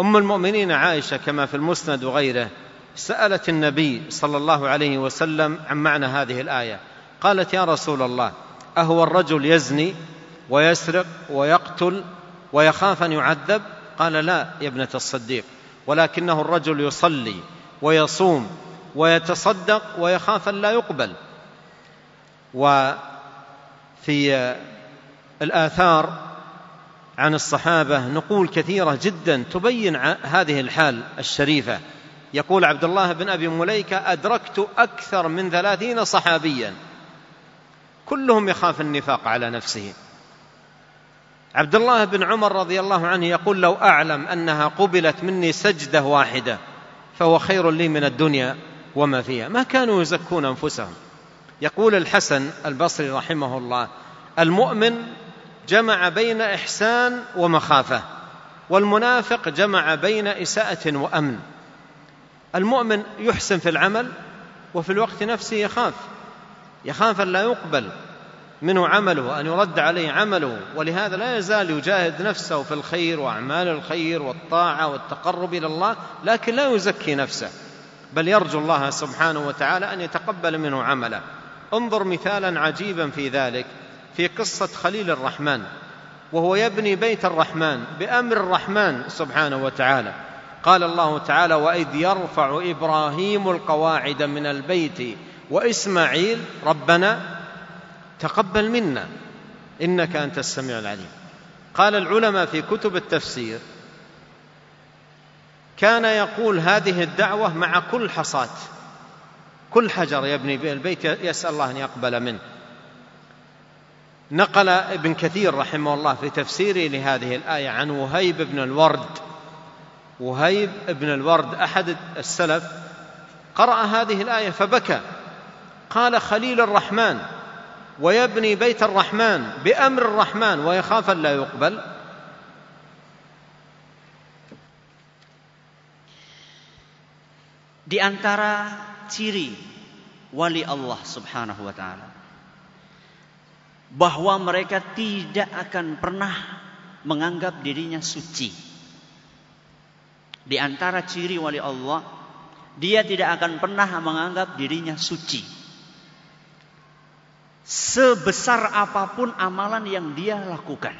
أم المؤمنين عائشة كما في المسند وغيره سألت النبي صلى الله عليه وسلم عن معنى هذه الآية قالت يا رسول الله أهو الرجل يزني ويسرق ويقتل ويخاف أن يعذب قال لا يا ابنة الصديق ولكنه الرجل يصلي ويصوم ويتصدق ويخاف أن لا يقبل وفي الآثار عن الصحابة نقول كثيرة جدا تبين هذه الحال الشريفة يقول عبد الله بن أبي مليكة أدركت أكثر من ثلاثين صحابيا كلهم يخاف النفاق على نفسه عبد الله بن عمر رضي الله عنه يقول لو أعلم أنها قبلت مني سجدة واحدة فهو خير لي من الدنيا وما فيها ما كانوا يزكون أنفسهم يقول الحسن البصري رحمه الله المؤمن جمع بين إحسان ومخافة والمنافق جمع بين إساءة وأمن المؤمن يحسن في العمل وفي الوقت نفسه يخاف يخاف أن لا يقبل منه عمله وأن يرد عليه عمله ولهذا لا يزال يجاهد نفسه في الخير وأعمال الخير والطاعة والتقرب إلى الله لكن لا يزكي نفسه بل يرجو الله سبحانه وتعالى أن يتقبل منه عمله انظر مثالا عجيبا في ذلك في قصة خليل الرحمن وهو يبني بيت الرحمن بأمر الرحمن سبحانه وتعالى قال الله تعالى وإذ يرفع إبراهيم القواعد من البيت وإسماعيل ربنا تقبل منا إنك أنت السميع العليم قال العلماء في كتب التفسير كان يقول هذه الدعوة مع كل حصاة كل حجر يبني به البيت يسأل الله أن يقبل منه نقل ابن كثير رحمه الله في تفسيره لهذه الآية عن وهيب بن الورد وهيب بن الورد أحد السلف قرأ هذه الآية فبكى قال خليل الرحمن ويبني بيت الرحمن بأمر الرحمن ويخاف أن لا يقبل Di antara ciri wali Allah Subhanahu wa taala. Bahwa mereka tidak akan pernah menganggap dirinya suci. Di antara ciri wali Allah, dia tidak akan pernah menganggap dirinya suci. Sebesar apapun amalan yang dia lakukan.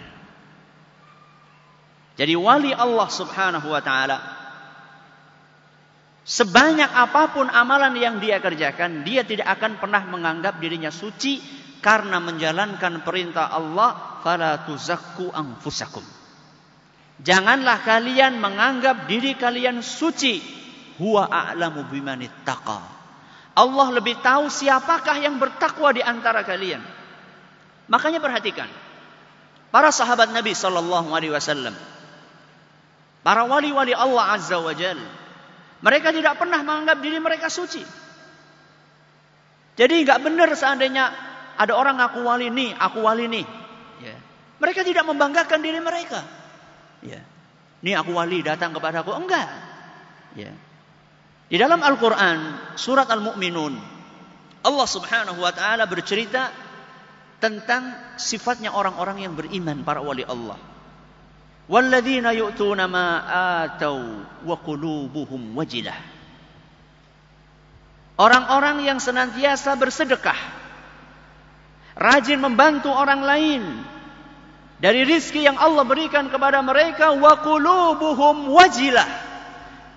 Jadi wali Allah Subhanahu wa taala Sebanyak apapun amalan yang dia kerjakan, dia tidak akan pernah menganggap dirinya suci karena menjalankan perintah Allah, fala tuzakku Janganlah kalian menganggap diri kalian suci. Huwa a'lamu bimanittaqa. Allah lebih tahu siapakah yang bertakwa di antara kalian. Makanya perhatikan. Para sahabat Nabi sallallahu alaihi wasallam, para wali-wali Allah azza wa mereka tidak pernah menganggap diri mereka suci. Jadi nggak benar seandainya ada orang aku wali ini, aku wali ini. Yeah. Mereka tidak membanggakan diri mereka. Yeah. Nih aku wali datang kepada aku, Enggak. Yeah. Di dalam Al-Quran, surat Al-Mu'minun, Allah subhanahu wa ta'ala bercerita tentang sifatnya orang-orang yang beriman, para wali Allah. Walladzina yu'tuna ma atau wa qulubuhum wajilah. Orang-orang yang senantiasa bersedekah, rajin membantu orang lain dari rizki yang Allah berikan kepada mereka wa qulubuhum wajilah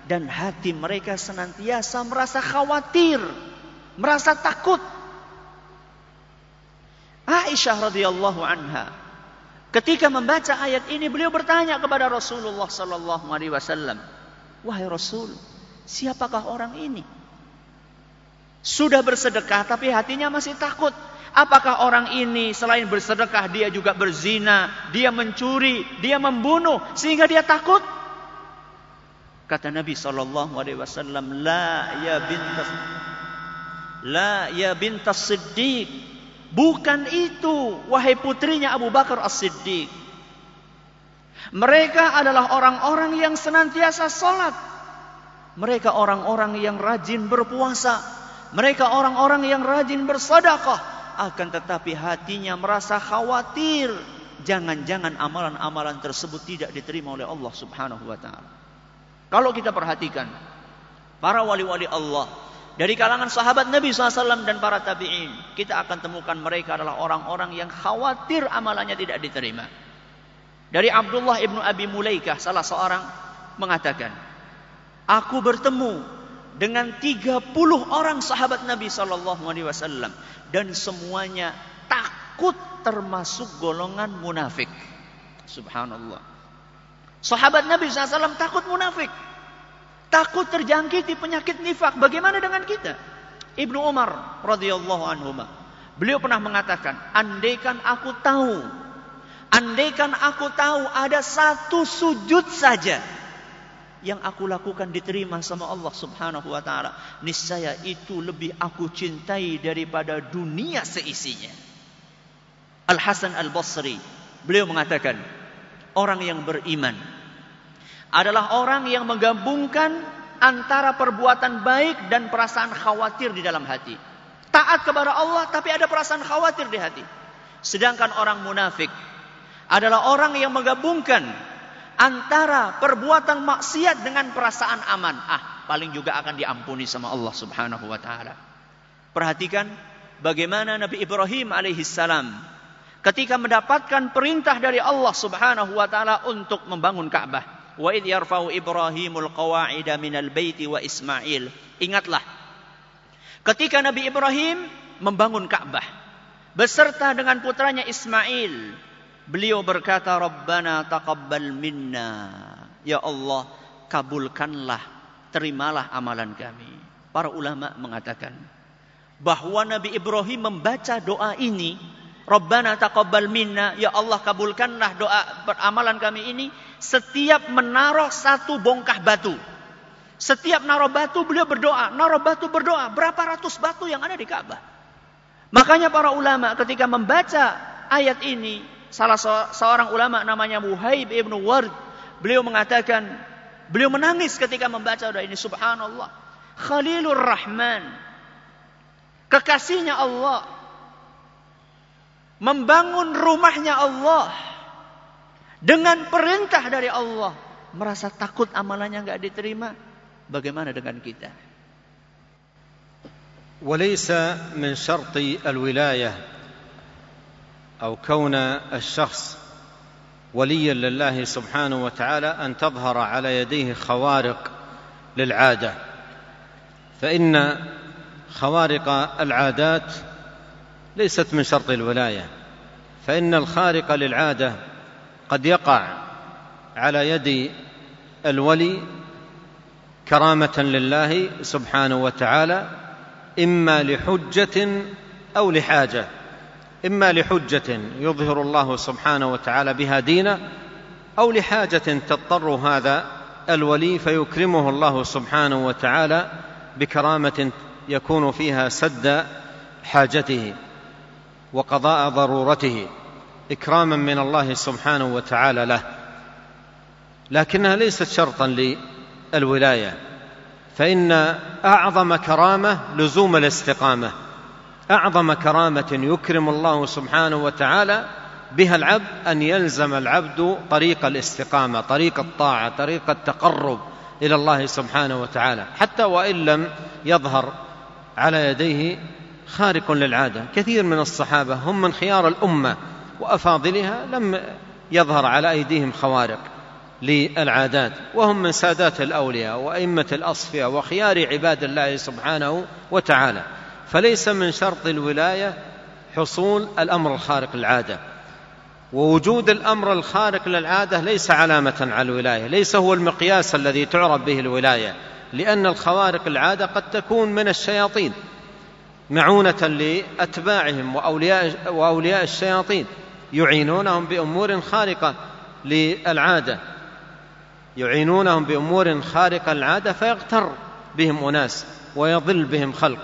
dan hati mereka senantiasa merasa khawatir, merasa takut. Aisyah radhiyallahu anha Ketika membaca ayat ini beliau bertanya kepada Rasulullah sallallahu alaihi wasallam, "Wahai Rasul, siapakah orang ini?" Sudah bersedekah tapi hatinya masih takut. Apakah orang ini selain bersedekah dia juga berzina, dia mencuri, dia membunuh sehingga dia takut? Kata Nabi sallallahu alaihi wasallam, "La ya bintas La ya bintas Siddiq, Bukan itu wahai putrinya Abu Bakar As-Siddiq. Mereka adalah orang-orang yang senantiasa sholat. Mereka orang-orang yang rajin berpuasa. Mereka orang-orang yang rajin bersedekah. Akan tetapi hatinya merasa khawatir. Jangan-jangan amalan-amalan tersebut tidak diterima oleh Allah subhanahu wa ta'ala. Kalau kita perhatikan. Para wali-wali Allah dari kalangan sahabat Nabi SAW dan para tabi'in, kita akan temukan mereka adalah orang-orang yang khawatir amalannya tidak diterima. Dari Abdullah ibnu Abi Mulaikah, salah seorang mengatakan, Aku bertemu dengan 30 orang sahabat Nabi SAW dan semuanya takut termasuk golongan munafik. Subhanallah. Sahabat Nabi SAW takut munafik. Takut terjangkiti penyakit nifak. Bagaimana dengan kita? Ibnu Umar radhiyallahu anhu. Beliau pernah mengatakan, andaikan aku tahu, andaikan aku tahu ada satu sujud saja yang aku lakukan diterima sama Allah Subhanahu wa taala, niscaya itu lebih aku cintai daripada dunia seisinya. Al Hasan Al Basri beliau mengatakan, orang yang beriman adalah orang yang menggabungkan antara perbuatan baik dan perasaan khawatir di dalam hati. Taat kepada Allah tapi ada perasaan khawatir di hati. Sedangkan orang munafik adalah orang yang menggabungkan antara perbuatan maksiat dengan perasaan aman. Ah, paling juga akan diampuni sama Allah Subhanahu wa taala. Perhatikan bagaimana Nabi Ibrahim salam ketika mendapatkan perintah dari Allah Subhanahu wa taala untuk membangun Ka'bah. Wa id yarfa'u Ibrahimul qawa'ida minal baiti wa Ismail. Ingatlah ketika Nabi Ibrahim membangun Ka'bah beserta dengan putranya Ismail. Beliau berkata, "Rabbana taqabbal minna." Ya Allah, kabulkanlah, terimalah amalan kami. Para ulama mengatakan bahwa Nabi Ibrahim membaca doa ini Rabbana taqabbal minna. Ya Allah kabulkanlah doa beramalan kami ini. Setiap menaruh satu bongkah batu. Setiap naruh batu beliau berdoa. Naruh batu berdoa. Berapa ratus batu yang ada di Ka'bah. Makanya para ulama ketika membaca ayat ini. Salah seorang ulama namanya Muhaib ibn Ward. Beliau mengatakan. Beliau menangis ketika membaca doa ini. Subhanallah. Khalilur Rahman. Kekasihnya Allah membangun rumahnya Allah dengan perintah dari Allah, merasa takut amalannya nggak diterima, bagaimana dengan kita? وليس من شرط الولاية أو كون الشخص وليا لله سبحانه وتعالى أن تظهر على يديه خوارق للعادة فإن خوارق العادات ليست من شرط الولايه فان الخارق للعاده قد يقع على يد الولي كرامه لله سبحانه وتعالى اما لحجه او لحاجه اما لحجه يظهر الله سبحانه وتعالى بها دينه او لحاجه تضطر هذا الولي فيكرمه الله سبحانه وتعالى بكرامه يكون فيها سد حاجته وقضاء ضرورته إكراما من الله سبحانه وتعالى له لكنها ليست شرطا للولاية فإن أعظم كرامة لزوم الاستقامة أعظم كرامة يكرم الله سبحانه وتعالى بها العبد أن يلزم العبد طريق الاستقامة طريق الطاعة طريق التقرب إلى الله سبحانه وتعالى حتى وإن لم يظهر على يديه خارق للعادة كثير من الصحابة هم من خيار الأمة وأفاضلها لم يظهر على أيديهم خوارق للعادات وهم من سادات الأولياء وأئمة الأصفياء وخيار عباد الله سبحانه وتعالى فليس من شرط الولاية حصول الأمر الخارق للعادة ووجود الأمر الخارق للعادة ليس علامة على الولاية ليس هو المقياس الذي تعرف به الولاية لأن الخوارق العادة قد تكون من الشياطين معونه لاتباعهم واولياء واولياء الشياطين يعينونهم بامور خارقه للعاده يعينونهم بامور خارقه للعاده فيغتر بهم اناس ويضل بهم خلق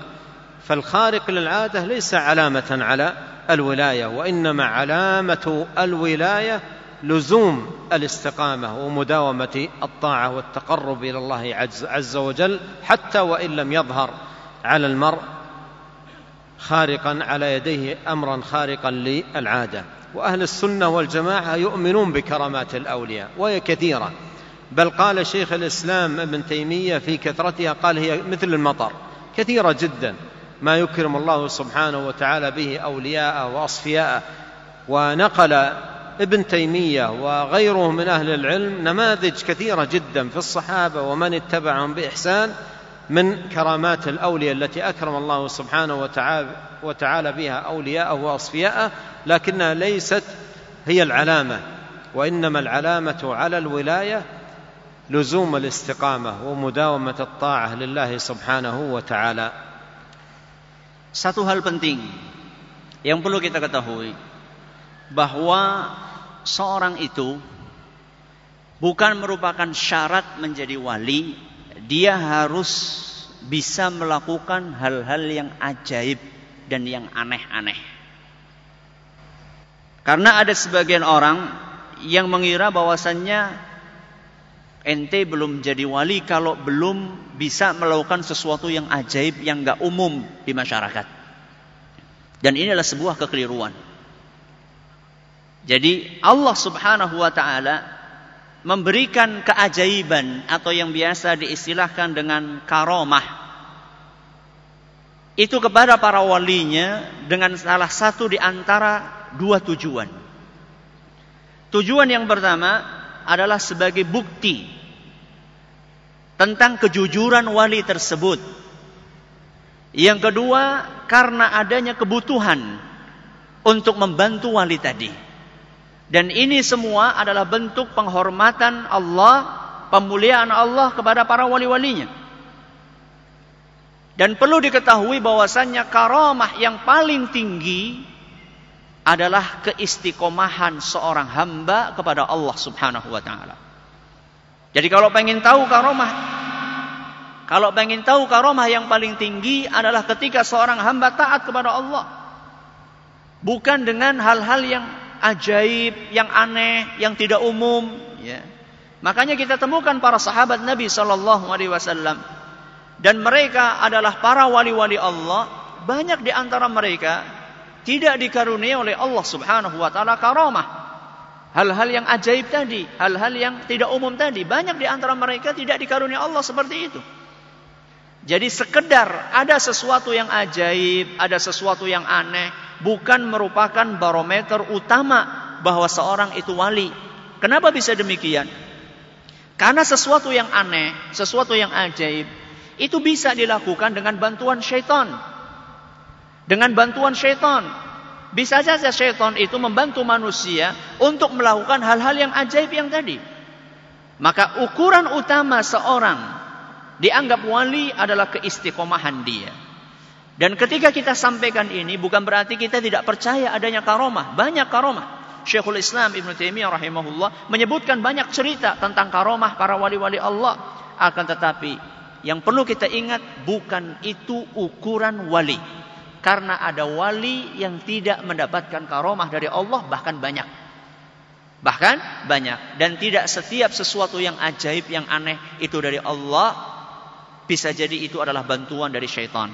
فالخارق للعاده ليس علامه على الولايه وانما علامه الولايه لزوم الاستقامه ومداومه الطاعه والتقرب الى الله عز وجل حتى وان لم يظهر على المرء خارقا على يديه أمرا خارقا للعادة وأهل السنة والجماعة يؤمنون بكرامات الأولياء وهي كثيرة بل قال شيخ الإسلام ابن تيمية في كثرتها قال هي مثل المطر كثيرة جدا ما يكرم الله سبحانه وتعالى به أولياءه وأصفياءه ونقل ابن تيمية وغيره من أهل العلم نماذج كثيرة جدا في الصحابة ومن اتبعهم بإحسان من كرامات الاولياء التي اكرم الله سبحانه وتعالى بها اولياءه واصفياءه لكنها ليست هي العلامه وانما العلامه على الولايه لزوم الاستقامه ومداومه الطاعه لله سبحانه وتعالى Satu hal penting yang perlu kita ketahui bahwa seorang itu bukan merupakan syarat menjadi wali dia harus bisa melakukan hal-hal yang ajaib dan yang aneh-aneh. Karena ada sebagian orang yang mengira bahwasannya ente belum jadi wali kalau belum bisa melakukan sesuatu yang ajaib yang gak umum di masyarakat. Dan ini adalah sebuah kekeliruan. Jadi Allah Subhanahu wa taala memberikan keajaiban atau yang biasa diistilahkan dengan karomah itu kepada para walinya dengan salah satu di antara dua tujuan. Tujuan yang pertama adalah sebagai bukti tentang kejujuran wali tersebut. Yang kedua, karena adanya kebutuhan untuk membantu wali tadi. Dan ini semua adalah bentuk penghormatan Allah, pemuliaan Allah kepada para wali-walinya. Dan perlu diketahui bahwasannya karamah yang paling tinggi adalah keistiqomahan seorang hamba kepada Allah Subhanahu wa taala. Jadi kalau pengen tahu karamah kalau pengen tahu karomah yang paling tinggi adalah ketika seorang hamba taat kepada Allah. Bukan dengan hal-hal yang ajaib, yang aneh, yang tidak umum. Ya. Makanya kita temukan para sahabat Nabi Shallallahu Alaihi Wasallam dan mereka adalah para wali-wali Allah. Banyak di antara mereka tidak dikaruniai oleh Allah Subhanahu Wa Taala karomah, Hal-hal yang ajaib tadi, hal-hal yang tidak umum tadi, banyak di antara mereka tidak dikaruniai Allah seperti itu. Jadi sekedar ada sesuatu yang ajaib, ada sesuatu yang aneh, bukan merupakan barometer utama bahwa seorang itu wali. Kenapa bisa demikian? Karena sesuatu yang aneh, sesuatu yang ajaib, itu bisa dilakukan dengan bantuan syaitan. Dengan bantuan syaitan. Bisa saja syaitan itu membantu manusia untuk melakukan hal-hal yang ajaib yang tadi. Maka ukuran utama seorang Dianggap wali adalah keistiqomahan dia. Dan ketika kita sampaikan ini bukan berarti kita tidak percaya adanya karomah. Banyak karomah. Syekhul Islam Ibn Taimiyah rahimahullah menyebutkan banyak cerita tentang karomah para wali-wali Allah. Akan tetapi yang perlu kita ingat bukan itu ukuran wali. Karena ada wali yang tidak mendapatkan karomah dari Allah bahkan banyak. Bahkan banyak. Dan tidak setiap sesuatu yang ajaib, yang aneh itu dari Allah Bisa jadi itu adalah bantuan dari syaitan.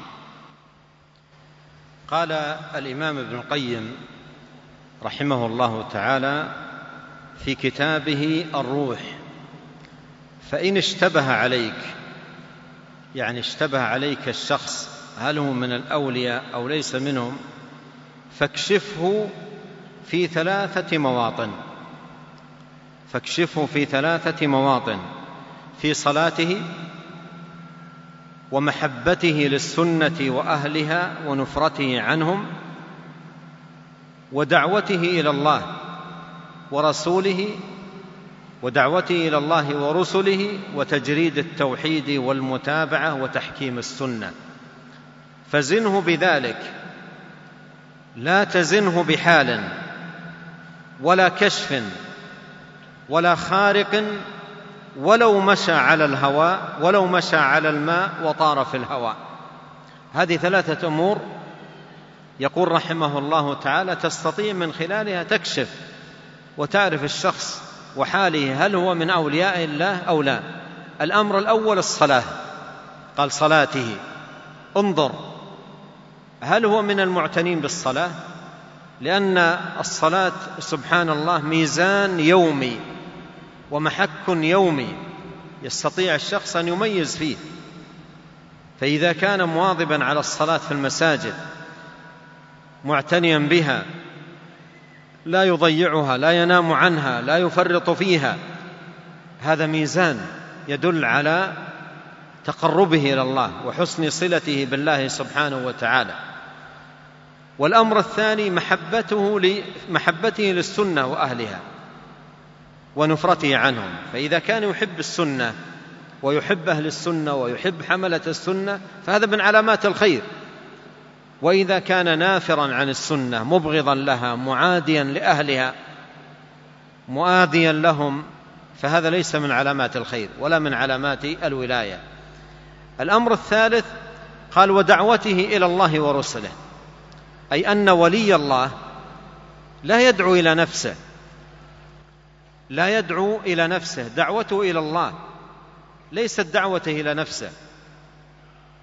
قال الإمام ابن القيم رحمه الله تعالى في كتابه الروح فإن اشتبه عليك يعني اشتبه عليك الشخص هل هو من الأولياء أو ليس منهم فاكشفه في ثلاثة مواطن فاكشفه في ثلاثة مواطن في صلاته ومحبته للسنه واهلها ونفرته عنهم ودعوته الى الله ورسوله ودعوته الى الله ورسله وتجريد التوحيد والمتابعه وتحكيم السنه فزنه بذلك لا تزنه بحال ولا كشف ولا خارق ولو مشى على الهواء ولو مشى على الماء وطار في الهواء هذه ثلاثة أمور يقول رحمه الله تعالى تستطيع من خلالها تكشف وتعرف الشخص وحاله هل هو من أولياء الله أو لا الأمر الأول الصلاة قال صلاته انظر هل هو من المعتنين بالصلاة لأن الصلاة سبحان الله ميزان يومي ومحك يومي يستطيع الشخص أن يميز فيه فإذا كان مواظبا على الصلاة في المساجد معتنيا بها لا يضيعها لا ينام عنها لا يفرط فيها هذا ميزان يدل على تقربه إلى الله وحسن صلته بالله سبحانه وتعالى والأمر الثاني محبته, محبته للسنة وأهلها ونفرته عنهم فإذا كان يحب السنة ويحب أهل السنة ويحب حملة السنة فهذا من علامات الخير وإذا كان نافرا عن السنة مبغضا لها معاديا لأهلها مؤاديا لهم فهذا ليس من علامات الخير ولا من علامات الولاية الأمر الثالث قال ودعوته إلى الله ورسله أي أن ولي الله لا يدعو إلى نفسه لا يدعو الى نفسه دعوته الى الله ليست دعوته الى نفسه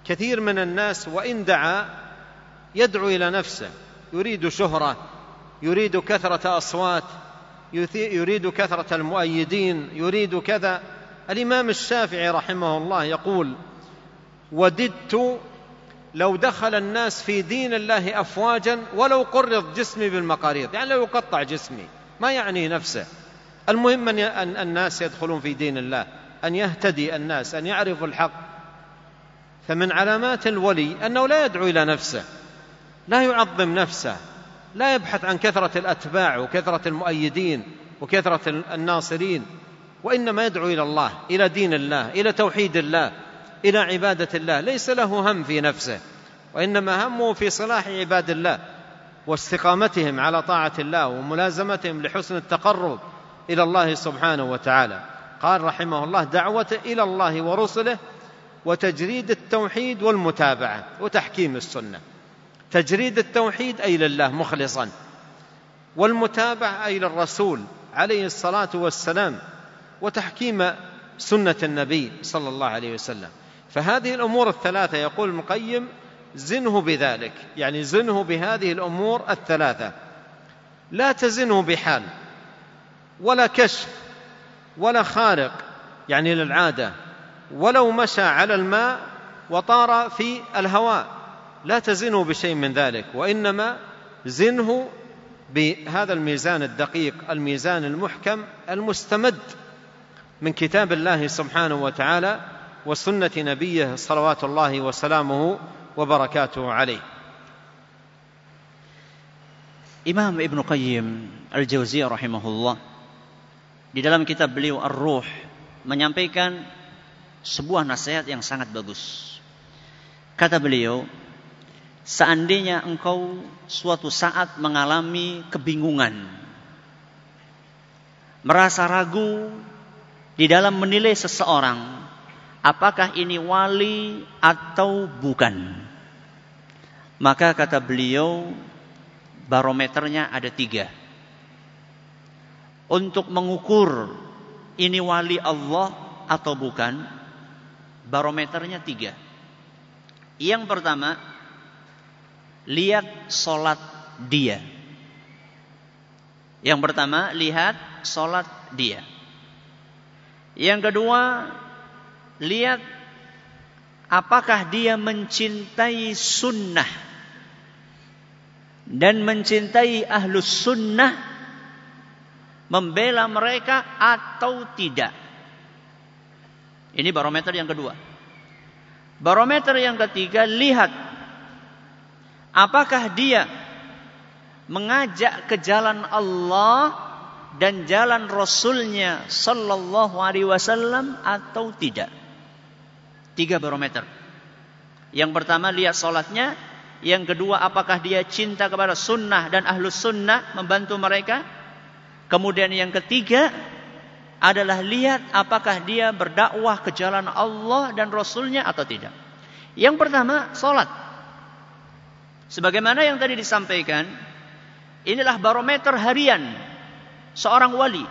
كثير من الناس وان دعا يدعو الى نفسه يريد شهره يريد كثره اصوات يريد كثره المؤيدين يريد كذا الامام الشافعي رحمه الله يقول وددت لو دخل الناس في دين الله افواجا ولو قرض جسمي بالمقاريض يعني لو يقطع جسمي ما يعني نفسه المهم أن الناس يدخلون في دين الله أن يهتدي الناس أن يعرفوا الحق فمن علامات الولي أنه لا يدعو إلى نفسه لا يعظم نفسه لا يبحث عن كثرة الأتباع وكثرة المؤيدين وكثرة الناصرين وإنما يدعو إلى الله إلى دين الله إلى توحيد الله إلى عبادة الله ليس له هم في نفسه وإنما همه في صلاح عباد الله واستقامتهم على طاعة الله وملازمتهم لحسن التقرب إلى الله سبحانه وتعالى قال رحمه الله دعوة إلى الله ورسله وتجريد التوحيد والمتابعة وتحكيم السنة تجريد التوحيد أي لله مخلصا والمتابعة أي للرسول عليه الصلاة والسلام وتحكيم سنة النبي صلى الله عليه وسلم فهذه الأمور الثلاثة يقول ابن القيم زنه بذلك يعني زنه بهذه الأمور الثلاثة لا تزنه بحال ولا كشف ولا خارق يعني للعاده ولو مشى على الماء وطار في الهواء لا تزنه بشيء من ذلك وانما زنه بهذا الميزان الدقيق الميزان المحكم المستمد من كتاب الله سبحانه وتعالى وسنه نبيه صلوات الله وسلامه وبركاته عليه امام ابن قيم الجوزي رحمه الله di dalam kitab beliau Ar-Ruh menyampaikan sebuah nasihat yang sangat bagus. Kata beliau, seandainya engkau suatu saat mengalami kebingungan, merasa ragu di dalam menilai seseorang, apakah ini wali atau bukan. Maka kata beliau, barometernya ada tiga untuk mengukur ini wali Allah atau bukan? Barometernya tiga. Yang pertama, lihat sholat dia. Yang pertama, lihat sholat dia. Yang kedua, lihat apakah dia mencintai sunnah dan mencintai ahlus sunnah membela mereka atau tidak. Ini barometer yang kedua. Barometer yang ketiga, lihat apakah dia mengajak ke jalan Allah dan jalan Rasulnya Sallallahu Alaihi Wasallam atau tidak. Tiga barometer. Yang pertama lihat sholatnya, yang kedua apakah dia cinta kepada sunnah dan ahlus sunnah membantu mereka, Kemudian yang ketiga adalah lihat apakah dia berdakwah ke jalan Allah dan Rasulnya atau tidak. Yang pertama, sholat. Sebagaimana yang tadi disampaikan, inilah barometer harian seorang wali.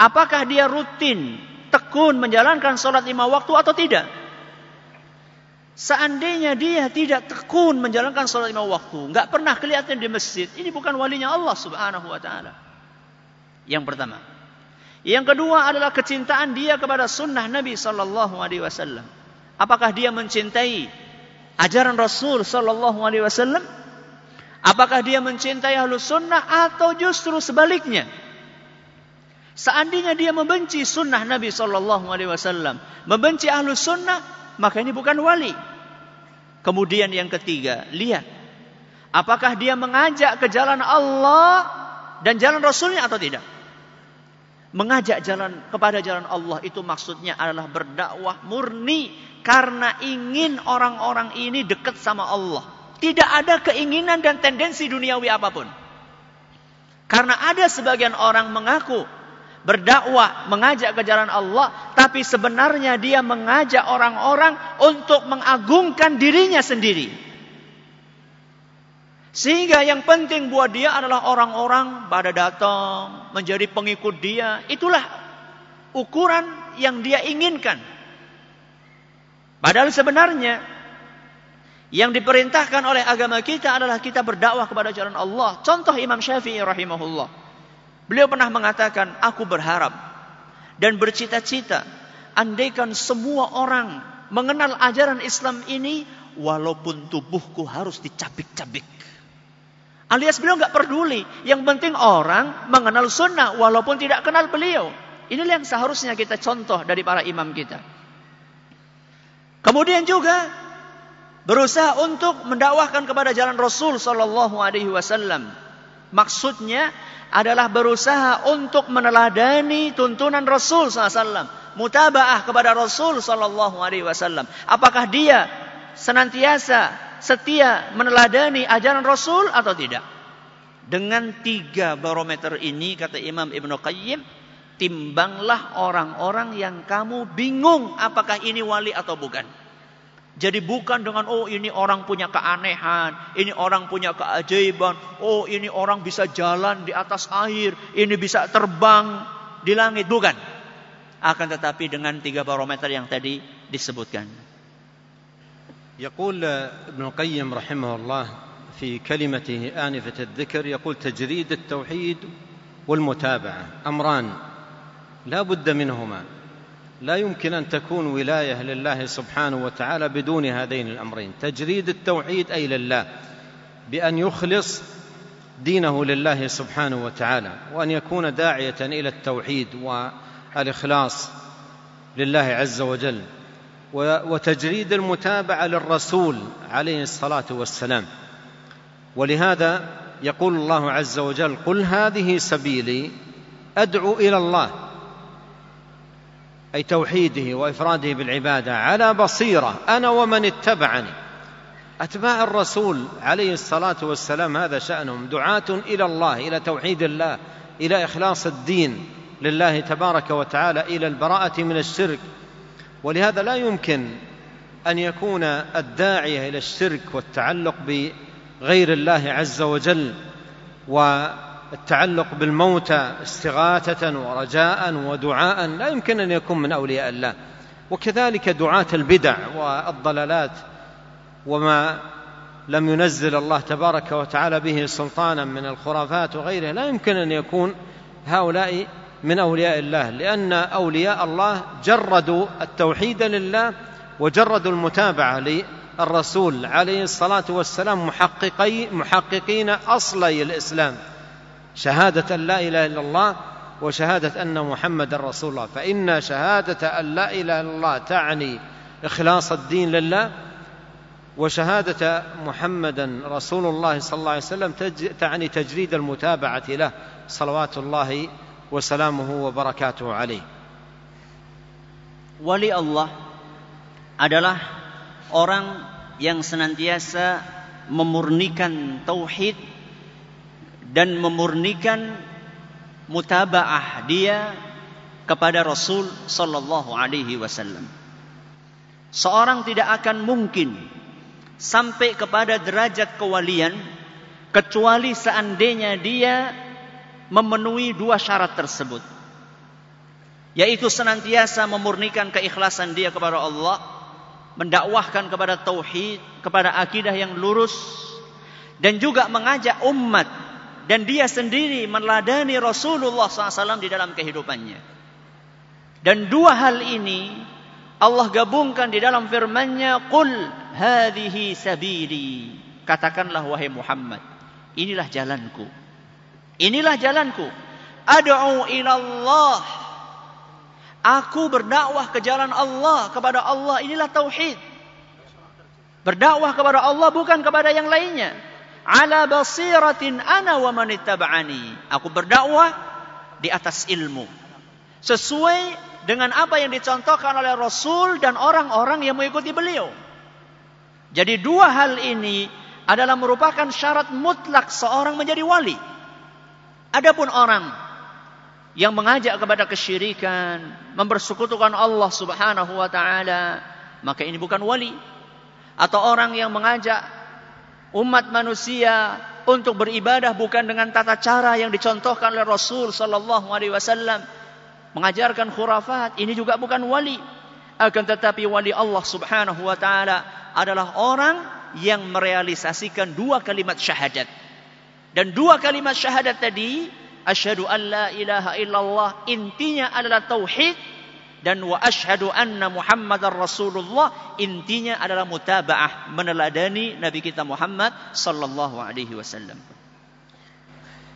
Apakah dia rutin, tekun menjalankan sholat lima waktu atau tidak? Seandainya dia tidak tekun menjalankan sholat lima waktu, nggak pernah kelihatan di masjid, ini bukan walinya Allah Subhanahu Wa Taala. Yang pertama. Yang kedua adalah kecintaan dia kepada sunnah Nabi Sallallahu Alaihi Wasallam. Apakah dia mencintai ajaran Rasul Sallallahu Alaihi Wasallam? Apakah dia mencintai halus sunnah atau justru sebaliknya? Seandainya dia membenci sunnah Nabi Sallallahu Alaihi Wasallam, membenci ahlus sunnah, maka ini bukan wali. Kemudian yang ketiga, lihat. Apakah dia mengajak ke jalan Allah dan jalan Rasulnya atau tidak? Mengajak jalan kepada jalan Allah itu maksudnya adalah berdakwah murni karena ingin orang-orang ini dekat sama Allah. Tidak ada keinginan dan tendensi duniawi apapun. Karena ada sebagian orang mengaku berdakwah, mengajak ke jalan Allah, tapi sebenarnya dia mengajak orang-orang untuk mengagungkan dirinya sendiri. Sehingga yang penting buat dia adalah orang-orang pada datang menjadi pengikut dia. Itulah ukuran yang dia inginkan. Padahal sebenarnya yang diperintahkan oleh agama kita adalah kita berdakwah kepada jalan Allah. Contoh Imam Syafi'i rahimahullah. Beliau pernah mengatakan, aku berharap dan bercita-cita andaikan semua orang mengenal ajaran Islam ini walaupun tubuhku harus dicabik-cabik. Alias beliau nggak peduli. Yang penting orang mengenal sunnah walaupun tidak kenal beliau. Inilah yang seharusnya kita contoh dari para imam kita. Kemudian juga berusaha untuk mendakwahkan kepada jalan Rasul Shallallahu Alaihi Wasallam. Maksudnya adalah berusaha untuk meneladani tuntunan Rasul SAW. Mutabaah kepada Rasul SAW. Apakah dia senantiasa setia meneladani ajaran Rasul atau tidak. Dengan tiga barometer ini kata Imam Ibn Qayyim, timbanglah orang-orang yang kamu bingung apakah ini wali atau bukan. Jadi bukan dengan oh ini orang punya keanehan, ini orang punya keajaiban, oh ini orang bisa jalan di atas air, ini bisa terbang di langit, bukan. Akan tetapi dengan tiga barometer yang tadi disebutkan. يقول ابن القيم رحمه الله في كلمته آنفة الذكر يقول تجريد التوحيد والمتابعة أمران لا بد منهما لا يمكن أن تكون ولاية لله سبحانه وتعالى بدون هذين الأمرين تجريد التوحيد أي لله بأن يخلص دينه لله سبحانه وتعالى وأن يكون داعية إلى التوحيد والإخلاص لله عز وجل وتجريد المتابعة للرسول عليه الصلاة والسلام ولهذا يقول الله عز وجل قل هذه سبيلي أدعو إلى الله أي توحيده وإفراده بالعبادة على بصيرة أنا ومن اتبعني أتباع الرسول عليه الصلاة والسلام هذا شأنهم دعاة إلى الله إلى توحيد الله إلى إخلاص الدين لله تبارك وتعالى إلى البراءة من الشرك ولهذا لا يمكن أن يكون الداعية إلى الشرك والتعلق بغير الله عز وجل والتعلق بالموتى استغاثة ورجاء ودعاء لا يمكن أن يكون من أولياء الله وكذلك دعاة البدع والضلالات وما لم ينزل الله تبارك وتعالى به سلطانا من الخرافات وغيرها لا يمكن أن يكون هؤلاء من أولياء الله لأن أولياء الله جردوا التوحيد لله وجردوا المتابعة للرسول عليه الصلاة والسلام محققي محققين أصلي الإسلام شهادة أن لا إله إلا الله وشهادة أن محمد رسول الله فإن شهادة أن لا إله إلا الله تعني إخلاص الدين لله وشهادة محمدا رسول الله صلى الله عليه وسلم تعني تجريد المتابعة له صلوات الله وسلامه وبركاته عليه Wali Allah adalah orang yang senantiasa memurnikan tauhid dan memurnikan mutabaah dia kepada Rasul sallallahu alaihi wasallam. Seorang tidak akan mungkin sampai kepada derajat kewalian kecuali seandainya dia memenuhi dua syarat tersebut. Yaitu senantiasa memurnikan keikhlasan dia kepada Allah, mendakwahkan kepada tauhid, kepada akidah yang lurus, dan juga mengajak umat dan dia sendiri meladani Rasulullah SAW di dalam kehidupannya. Dan dua hal ini Allah gabungkan di dalam firman-Nya, "Qul hadhihi sabili." Katakanlah wahai Muhammad, inilah jalanku. Inilah jalanku. Ad'u ilallah. Aku berdakwah ke jalan Allah, kepada Allah. Inilah tauhid. Berdakwah kepada Allah bukan kepada yang lainnya. Ala basiratin ana wa manittaba'ani. Aku berdakwah di atas ilmu. Sesuai dengan apa yang dicontohkan oleh Rasul dan orang-orang yang mengikuti beliau. Jadi dua hal ini adalah merupakan syarat mutlak seorang menjadi wali. Adapun orang yang mengajak kepada kesyirikan, mempersekutukan Allah Subhanahu wa taala, maka ini bukan wali. Atau orang yang mengajak umat manusia untuk beribadah bukan dengan tata cara yang dicontohkan oleh Rasul sallallahu alaihi wasallam, mengajarkan khurafat, ini juga bukan wali. Akan tetapi wali Allah Subhanahu wa taala adalah orang yang merealisasikan dua kalimat syahadat. Dan dua kalimat syahadat tadi, asyhadu an la ilaha illallah, intinya adalah tauhid dan wa asyhadu anna Muhammadar Rasulullah, intinya adalah mutabaah, meneladani Nabi kita Muhammad sallallahu alaihi wasallam.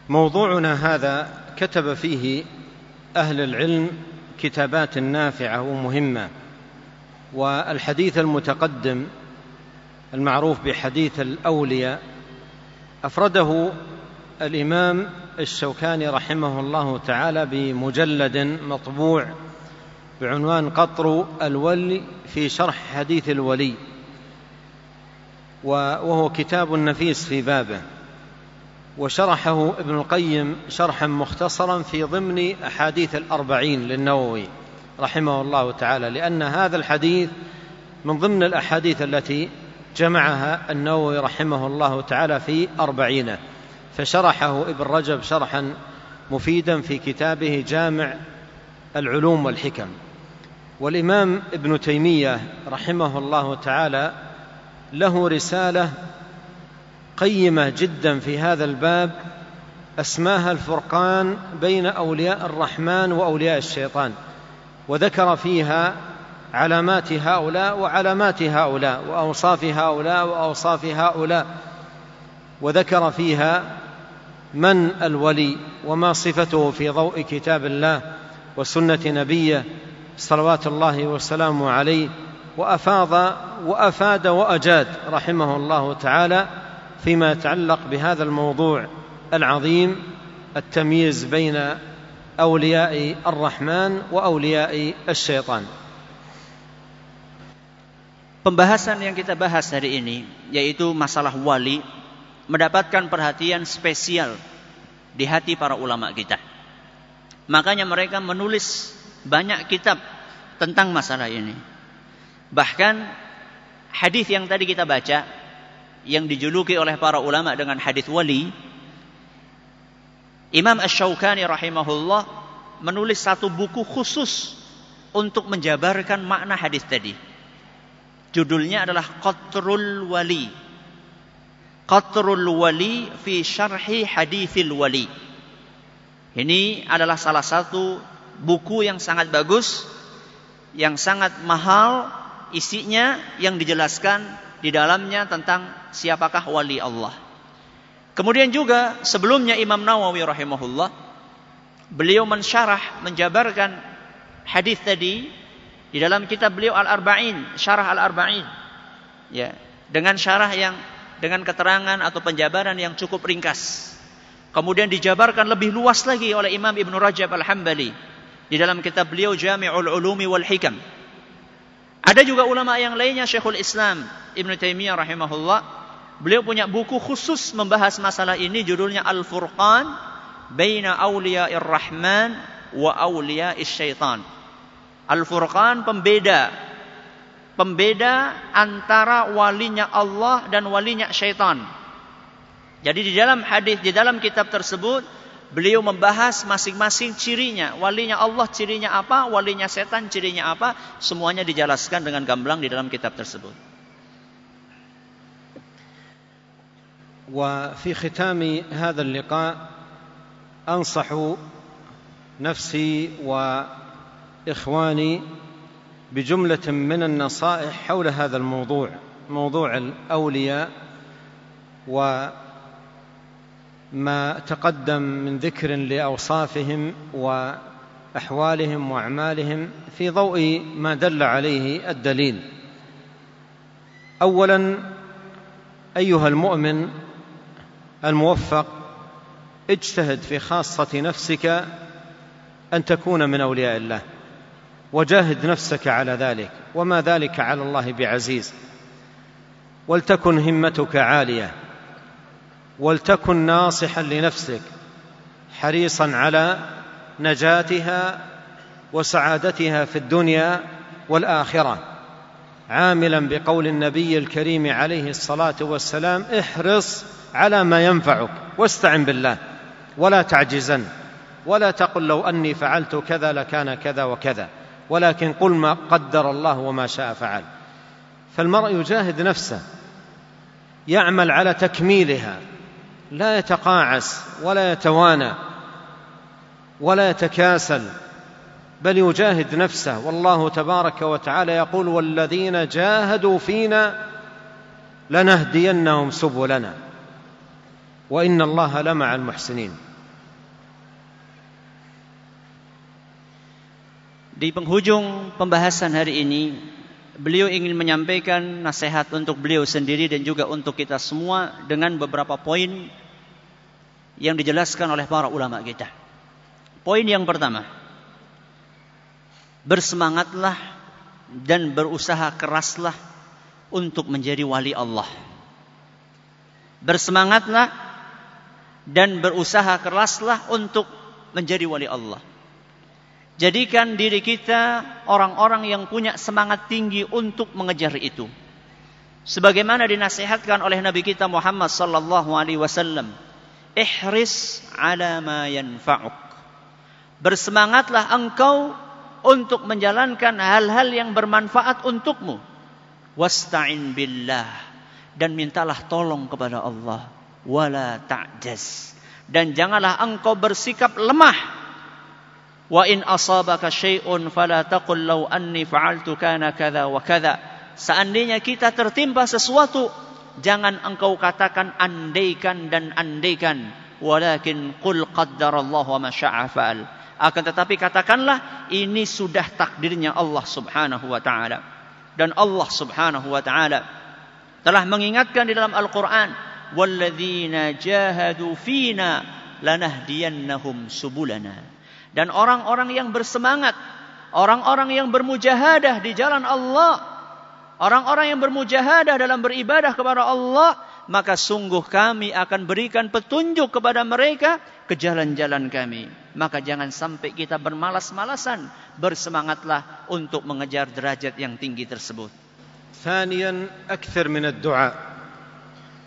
موضوعنا هذا كتب فيه أهل العلم كتابات نافعة ومهمة والحديث المتقدم المعروف بحديث الأولياء أفرده الإمام الشوكاني رحمه الله تعالى بمجلد مطبوع بعنوان قطر الولي في شرح حديث الولي وهو كتاب نفيس في بابه وشرحه ابن القيم شرحا مختصرا في ضمن أحاديث الأربعين للنووي رحمه الله تعالى لأن هذا الحديث من ضمن الأحاديث التي جمعها النووي رحمه الله تعالى في أربعين فشرحه ابن رجب شرحا مفيدا في كتابه جامع العلوم والحكم والإمام ابن تيمية رحمه الله تعالى له رسالة قيمة جدا في هذا الباب أسماها الفرقان بين أولياء الرحمن وأولياء الشيطان وذكر فيها علامات هؤلاء وعلامات هؤلاء وأوصاف هؤلاء وأوصاف هؤلاء وذكر فيها من الولي وما صفته في ضوء كتاب الله وسنة نبيه صلوات الله وسلامه عليه وأفاض وأفاد وأجاد رحمه الله تعالى فيما يتعلق بهذا الموضوع العظيم التمييز بين أولياء الرحمن وأولياء الشيطان Pembahasan yang kita bahas hari ini yaitu masalah wali mendapatkan perhatian spesial di hati para ulama kita. Makanya mereka menulis banyak kitab tentang masalah ini. Bahkan hadis yang tadi kita baca yang dijuluki oleh para ulama dengan hadis wali Imam ash shawqani rahimahullah menulis satu buku khusus untuk menjabarkan makna hadis tadi. Judulnya adalah Qatrul Wali. Qatrul Wali fi Syarhi Hadithil Wali. Ini adalah salah satu buku yang sangat bagus, yang sangat mahal isinya yang dijelaskan di dalamnya tentang siapakah wali Allah. Kemudian juga sebelumnya Imam Nawawi rahimahullah beliau mensyarah menjabarkan hadis tadi di dalam kitab beliau Al-Arba'in, Syarah Al-Arba'in. Ya, dengan syarah yang dengan keterangan atau penjabaran yang cukup ringkas. Kemudian dijabarkan lebih luas lagi oleh Imam Ibn Rajab Al-Hambali di dalam kitab beliau Jami'ul Ulumi wal Hikam. Ada juga ulama yang lainnya Syekhul Islam Ibn Taimiyah rahimahullah, beliau punya buku khusus membahas masalah ini judulnya Al-Furqan baina awliya'ir Rahman wa awliya'is Syaitan. Al-Furqan pembeda pembeda antara walinya Allah dan walinya syaitan. Jadi di dalam hadis di dalam kitab tersebut beliau membahas masing-masing cirinya. Walinya Allah cirinya apa, walinya setan cirinya apa, semuanya dijelaskan dengan gamblang di dalam kitab tersebut. وفي ختام هذا اللقاء أنصح نفسي و إخواني بجملة من النصائح حول هذا الموضوع موضوع الأولياء وما تقدم من ذكر لأوصافهم وأحوالهم وأعمالهم في ضوء ما دل عليه الدليل أولا أيها المؤمن الموفق اجتهد في خاصة نفسك أن تكون من أولياء الله وجاهد نفسك على ذلك وما ذلك على الله بعزيز ولتكن همتك عاليه ولتكن ناصحا لنفسك حريصا على نجاتها وسعادتها في الدنيا والاخره عاملا بقول النبي الكريم عليه الصلاه والسلام احرص على ما ينفعك واستعن بالله ولا تعجزن ولا تقل لو اني فعلت كذا لكان كذا وكذا ولكن قل ما قدر الله وما شاء فعل فالمرء يجاهد نفسه يعمل على تكميلها لا يتقاعس ولا يتوانى ولا يتكاسل بل يجاهد نفسه والله تبارك وتعالى يقول والذين جاهدوا فينا لنهدينهم سبلنا وان الله لمع المحسنين Di penghujung pembahasan hari ini, beliau ingin menyampaikan nasihat untuk beliau sendiri dan juga untuk kita semua dengan beberapa poin yang dijelaskan oleh para ulama kita. Poin yang pertama, bersemangatlah dan berusaha keraslah untuk menjadi wali Allah. Bersemangatlah dan berusaha keraslah untuk menjadi wali Allah. Jadikan diri kita orang-orang yang punya semangat tinggi untuk mengejar itu. Sebagaimana dinasihatkan oleh Nabi kita Muhammad sallallahu alaihi wasallam, "Ihris 'ala ma yanfa'uk." Bersemangatlah engkau untuk menjalankan hal-hal yang bermanfaat untukmu. Wasta'in billah dan mintalah tolong kepada Allah, wala ta'jaz. Dan janganlah engkau bersikap lemah Wa in asabaka syai'un fala taqul law anni fa'altu kana kadza wa kadza. Seandainya kita tertimpa sesuatu, jangan engkau katakan andaikan dan andaikan, walakin qul qaddarallahu wa masya'a fa'al. Akan tetapi katakanlah ini sudah takdirnya Allah Subhanahu wa taala. Dan Allah Subhanahu wa taala telah mengingatkan di dalam Al-Qur'an, "Walladzina jahadu fina lanahdiyannahum subulana." Dan orang-orang yang bersemangat, orang-orang yang bermujahadah di jalan Allah, orang-orang yang bermujahadah dalam beribadah kepada Allah, maka sungguh kami akan berikan petunjuk kepada mereka ke jalan-jalan kami. Maka jangan sampai kita bermalas-malasan, bersemangatlah untuk mengejar derajat yang tinggi tersebut. ثانيا أكثر من الدعاء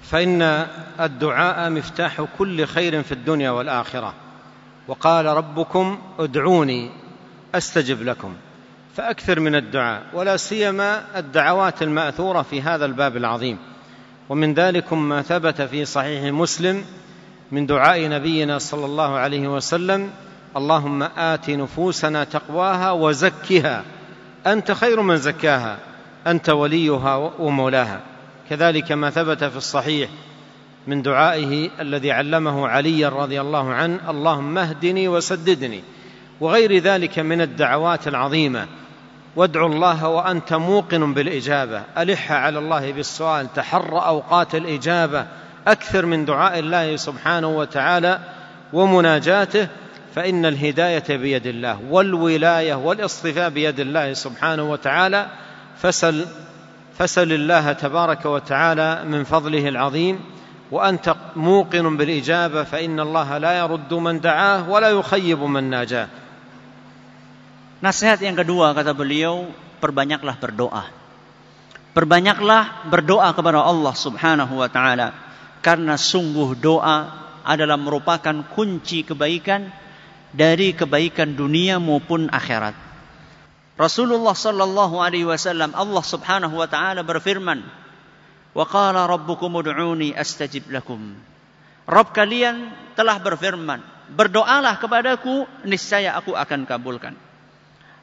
فإن الدعاء مفتاح كل خير في الدنيا والآخرة وقال ربكم ادعوني استجب لكم فاكثر من الدعاء ولا سيما الدعوات الماثوره في هذا الباب العظيم ومن ذلكم ما ثبت في صحيح مسلم من دعاء نبينا صلى الله عليه وسلم اللهم ات نفوسنا تقواها وزكها انت خير من زكاها انت وليها ومولاها كذلك ما ثبت في الصحيح من دعائه الذي علمه علي رضي الله عنه اللهم اهدني وسددني وغير ذلك من الدعوات العظيمه وادع الله وانت موقن بالاجابه الح على الله بالسؤال تحر اوقات الاجابه اكثر من دعاء الله سبحانه وتعالى ومناجاته فان الهدايه بيد الله والولايه والاصطفاء بيد الله سبحانه وتعالى فسل فسل الله تبارك وتعالى من فضله العظيم وانت موقن بالاجابه فان الله لا يرد من دعاه ولا يخيب من ناجاه Nasihat yang kedua kata beliau, perbanyaklah berdoa. Perbanyaklah berdoa kepada Allah Subhanahu wa taala karena sungguh doa adalah merupakan kunci kebaikan dari kebaikan dunia maupun akhirat. Rasulullah sallallahu alaihi wasallam Allah Subhanahu wa taala berfirman, Wa qala rabbukum ud'uni astajib lakum. Rabb kalian telah berfirman, berdoalah kepadaku, niscaya aku akan kabulkan.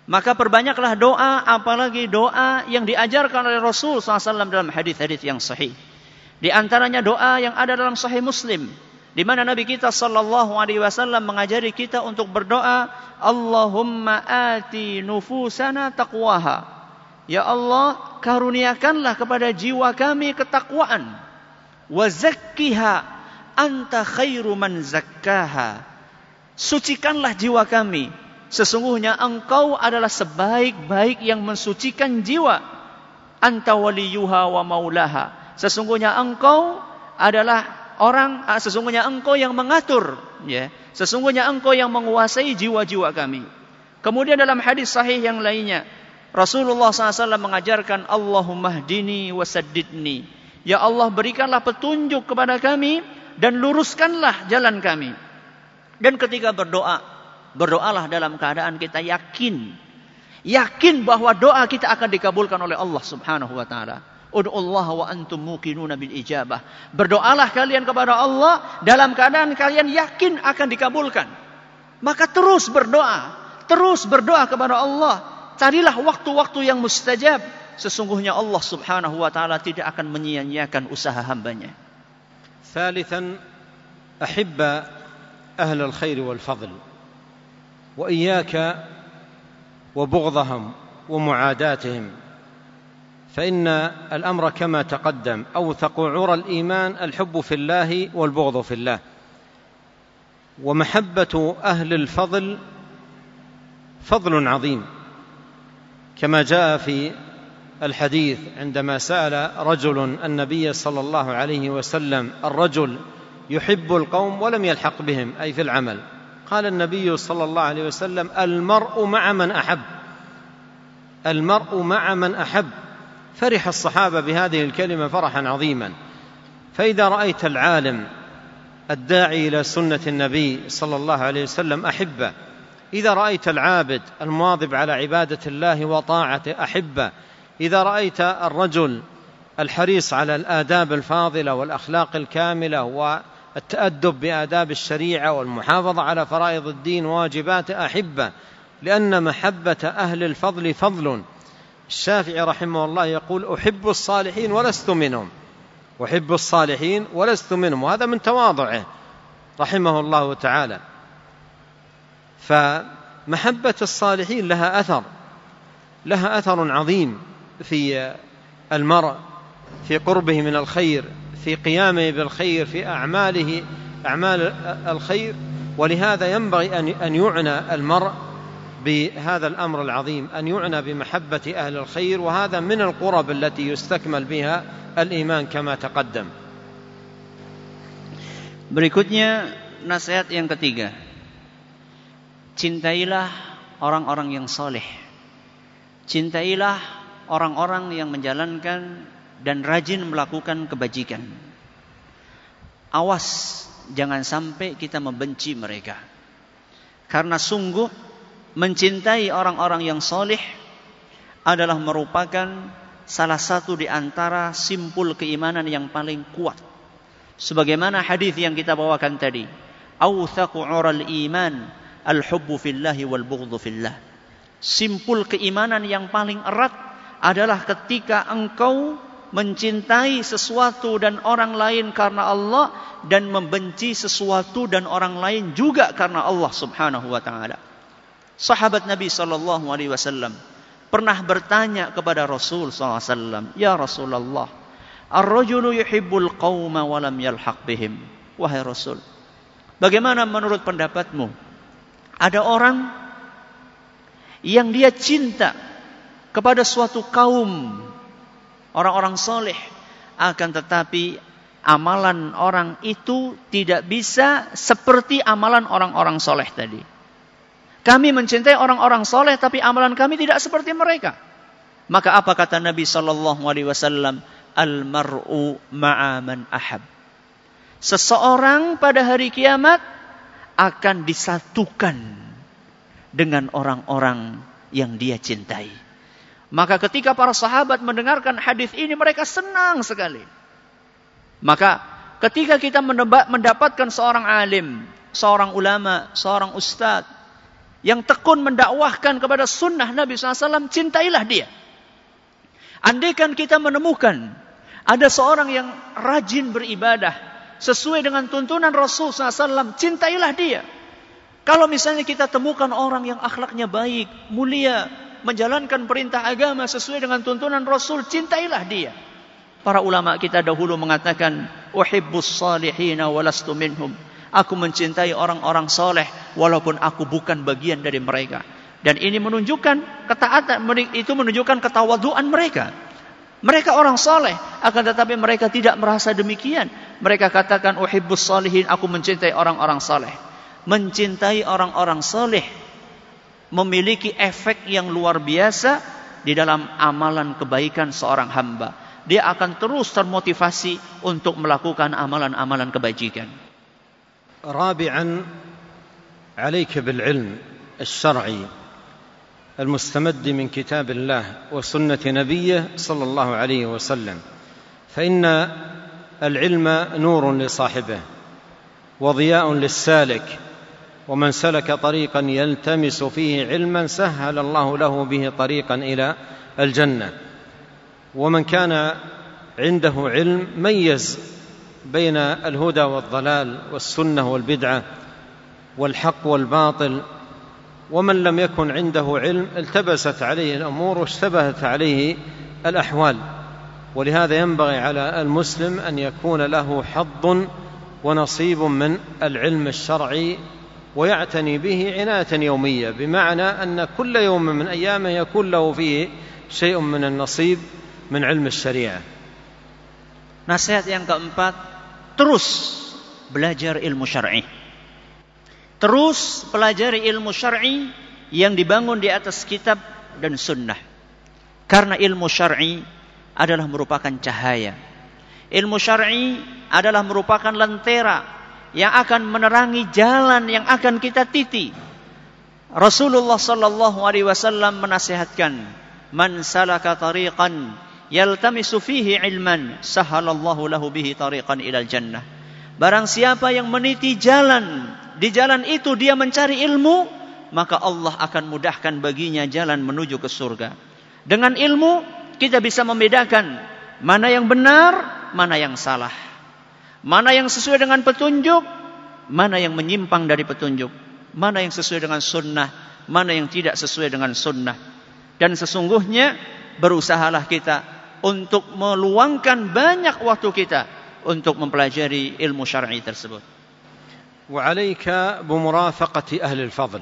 Maka perbanyaklah doa, apalagi doa yang diajarkan oleh Rasul SAW dalam hadis-hadis yang sahih. Di antaranya doa yang ada dalam Sahih Muslim, di mana Nabi kita sallallahu alaihi wasallam mengajari kita untuk berdoa, Allahumma ati nufusana taqwaha Ya Allah, karuniakanlah kepada jiwa kami ketakwaan. Wa zakkiha anta khairu man zakkaha. Sucikanlah jiwa kami. Sesungguhnya engkau adalah sebaik-baik yang mensucikan jiwa. Anta waliyuha wa maulaha. Sesungguhnya engkau adalah orang ah, sesungguhnya engkau yang mengatur ya sesungguhnya engkau yang menguasai jiwa-jiwa kami kemudian dalam hadis sahih yang lainnya Rasulullah SAW mengajarkan Allahumma hdini wasadidni. Ya Allah berikanlah petunjuk kepada kami dan luruskanlah jalan kami. Dan ketika berdoa, berdoalah dalam keadaan kita yakin. Yakin bahwa doa kita akan dikabulkan oleh Allah Subhanahu wa taala. Allah wa antum muqinuna bil ijabah. Berdoalah kalian kepada Allah dalam keadaan kalian yakin akan dikabulkan. Maka terus berdoa, terus berdoa kepada Allah Carilah waktu-waktu yang mustajab. Sesungguhnya Allah subhanahu wa ta'ala tidak akan menyia-nyiakan usaha hambanya. Thalithan, ahibba ahlul khair wal fadl. Wa الخير wa bughdahum wa mu'adatihim. فإن الأمر كما تقدم أوثق عرى الإيمان الحب في الله والبغض في الله ومحبة أهل الفضل فضل عظيم كما جاء في الحديث عندما سأل رجل النبي صلى الله عليه وسلم الرجل يحب القوم ولم يلحق بهم أي في العمل قال النبي صلى الله عليه وسلم المرء مع من أحب المرء مع من أحب فرح الصحابة بهذه الكلمة فرحا عظيما فإذا رأيت العالم الداعي إلى سنة النبي صلى الله عليه وسلم أحبه إذا رأيت العابد المواظب على عبادة الله وطاعته أحبة إذا رأيت الرجل الحريص على الآداب الفاضلة والأخلاق الكاملة والتأدب بآداب الشريعة والمحافظة على فرائض الدين وواجباته أحبة لأن محبة أهل الفضل فضل الشافعي رحمه الله يقول أحب الصالحين ولست منهم أحب الصالحين ولست منهم وهذا من تواضعه رحمه الله تعالى فمحبة الصالحين لها أثر لها أثر عظيم في المرء في قربه من الخير في قيامه بالخير في أعماله أعمال الخير ولهذا ينبغي أن يعنى المرء بهذا الأمر العظيم أن يعنى بمحبة أهل الخير وهذا من القرب التي يستكمل بها الإيمان كما تقدم Berikutnya nasihat yang ketiga Cintailah orang-orang yang soleh. Cintailah orang-orang yang menjalankan dan rajin melakukan kebajikan. Awas, jangan sampai kita membenci mereka. Karena sungguh mencintai orang-orang yang soleh adalah merupakan salah satu di antara simpul keimanan yang paling kuat. Sebagaimana hadis yang kita bawakan tadi, "Authaqu 'ural iman al-hubbu fillah wal bughdhu fillah. Simpul keimanan yang paling erat adalah ketika engkau mencintai sesuatu dan orang lain karena Allah dan membenci sesuatu dan orang lain juga karena Allah Subhanahu wa taala. Sahabat Nabi sallallahu alaihi wasallam pernah bertanya kepada Rasul sallallahu alaihi wasallam, "Ya Rasulullah, ar-rajulu yuhibbul qauma wa lam yalhaq bihim." Wahai Rasul, bagaimana menurut pendapatmu? Ada orang yang dia cinta kepada suatu kaum orang-orang soleh. Akan tetapi amalan orang itu tidak bisa seperti amalan orang-orang soleh tadi. Kami mencintai orang-orang soleh tapi amalan kami tidak seperti mereka. Maka apa kata Nabi Shallallahu Alaihi Wasallam? Almaru ma'aman ahab. Seseorang pada hari kiamat akan disatukan dengan orang-orang yang dia cintai. Maka ketika para sahabat mendengarkan hadis ini mereka senang sekali. Maka ketika kita mendapatkan seorang alim, seorang ulama, seorang ustadz yang tekun mendakwahkan kepada sunnah Nabi SAW, cintailah dia. Andaikan kita menemukan ada seorang yang rajin beribadah, sesuai dengan tuntunan Rasul SAW, cintailah dia. Kalau misalnya kita temukan orang yang akhlaknya baik, mulia, menjalankan perintah agama sesuai dengan tuntunan Rasul, cintailah dia. Para ulama kita dahulu mengatakan, "Uhibbus salihina walastu minhum." Aku mencintai orang-orang soleh walaupun aku bukan bagian dari mereka. Dan ini menunjukkan ketaatan, itu menunjukkan ketawaduan mereka. Mereka orang soleh, akan tetapi mereka tidak merasa demikian. Mereka katakan, uhibbus salihin, aku mencintai orang-orang soleh. Mencintai orang-orang soleh memiliki efek yang luar biasa di dalam amalan kebaikan seorang hamba. Dia akan terus termotivasi untuk melakukan amalan-amalan kebajikan. Rabi'an, alaika bil ilm المستمد من كتاب الله وسنة نبيه صلى الله عليه وسلم فإن العلم نور لصاحبه وضياء للسالك ومن سلك طريقا يلتمس فيه علما سهل الله له به طريقا إلى الجنة ومن كان عنده علم ميز بين الهدى والضلال والسنة والبدعة والحق والباطل ومن لم يكن عنده علم التبست عليه الأمور واشتبهت عليه الأحوال ولهذا ينبغي على المسلم أن يكون له حظ ونصيب من العلم الشرعي ويعتني به عناية يومية بمعنى أن كل يوم من أيامه يكون له فيه شيء من النصيب من علم الشريعة نصيحه yang keempat, terus belajar ilmu syar'i. I. Terus pelajari ilmu syar'i yang dibangun di atas kitab dan sunnah. Karena ilmu syar'i adalah merupakan cahaya. Ilmu syar'i adalah merupakan lentera yang akan menerangi jalan yang akan kita titi. Rasulullah sallallahu alaihi wasallam menasihatkan, "Man salaka tariqan yaltamisu fihi ilman, sahalallahu lahu bihi tariqan ilal jannah." Barang siapa yang meniti jalan di jalan itu dia mencari ilmu, maka Allah akan mudahkan baginya jalan menuju ke surga. Dengan ilmu kita bisa membedakan mana yang benar, mana yang salah. Mana yang sesuai dengan petunjuk, mana yang menyimpang dari petunjuk, mana yang sesuai dengan sunnah, mana yang tidak sesuai dengan sunnah. Dan sesungguhnya berusahalah kita untuk meluangkan banyak waktu kita untuk mempelajari ilmu syar'i tersebut. وعليك بمرافقة أهل الفضل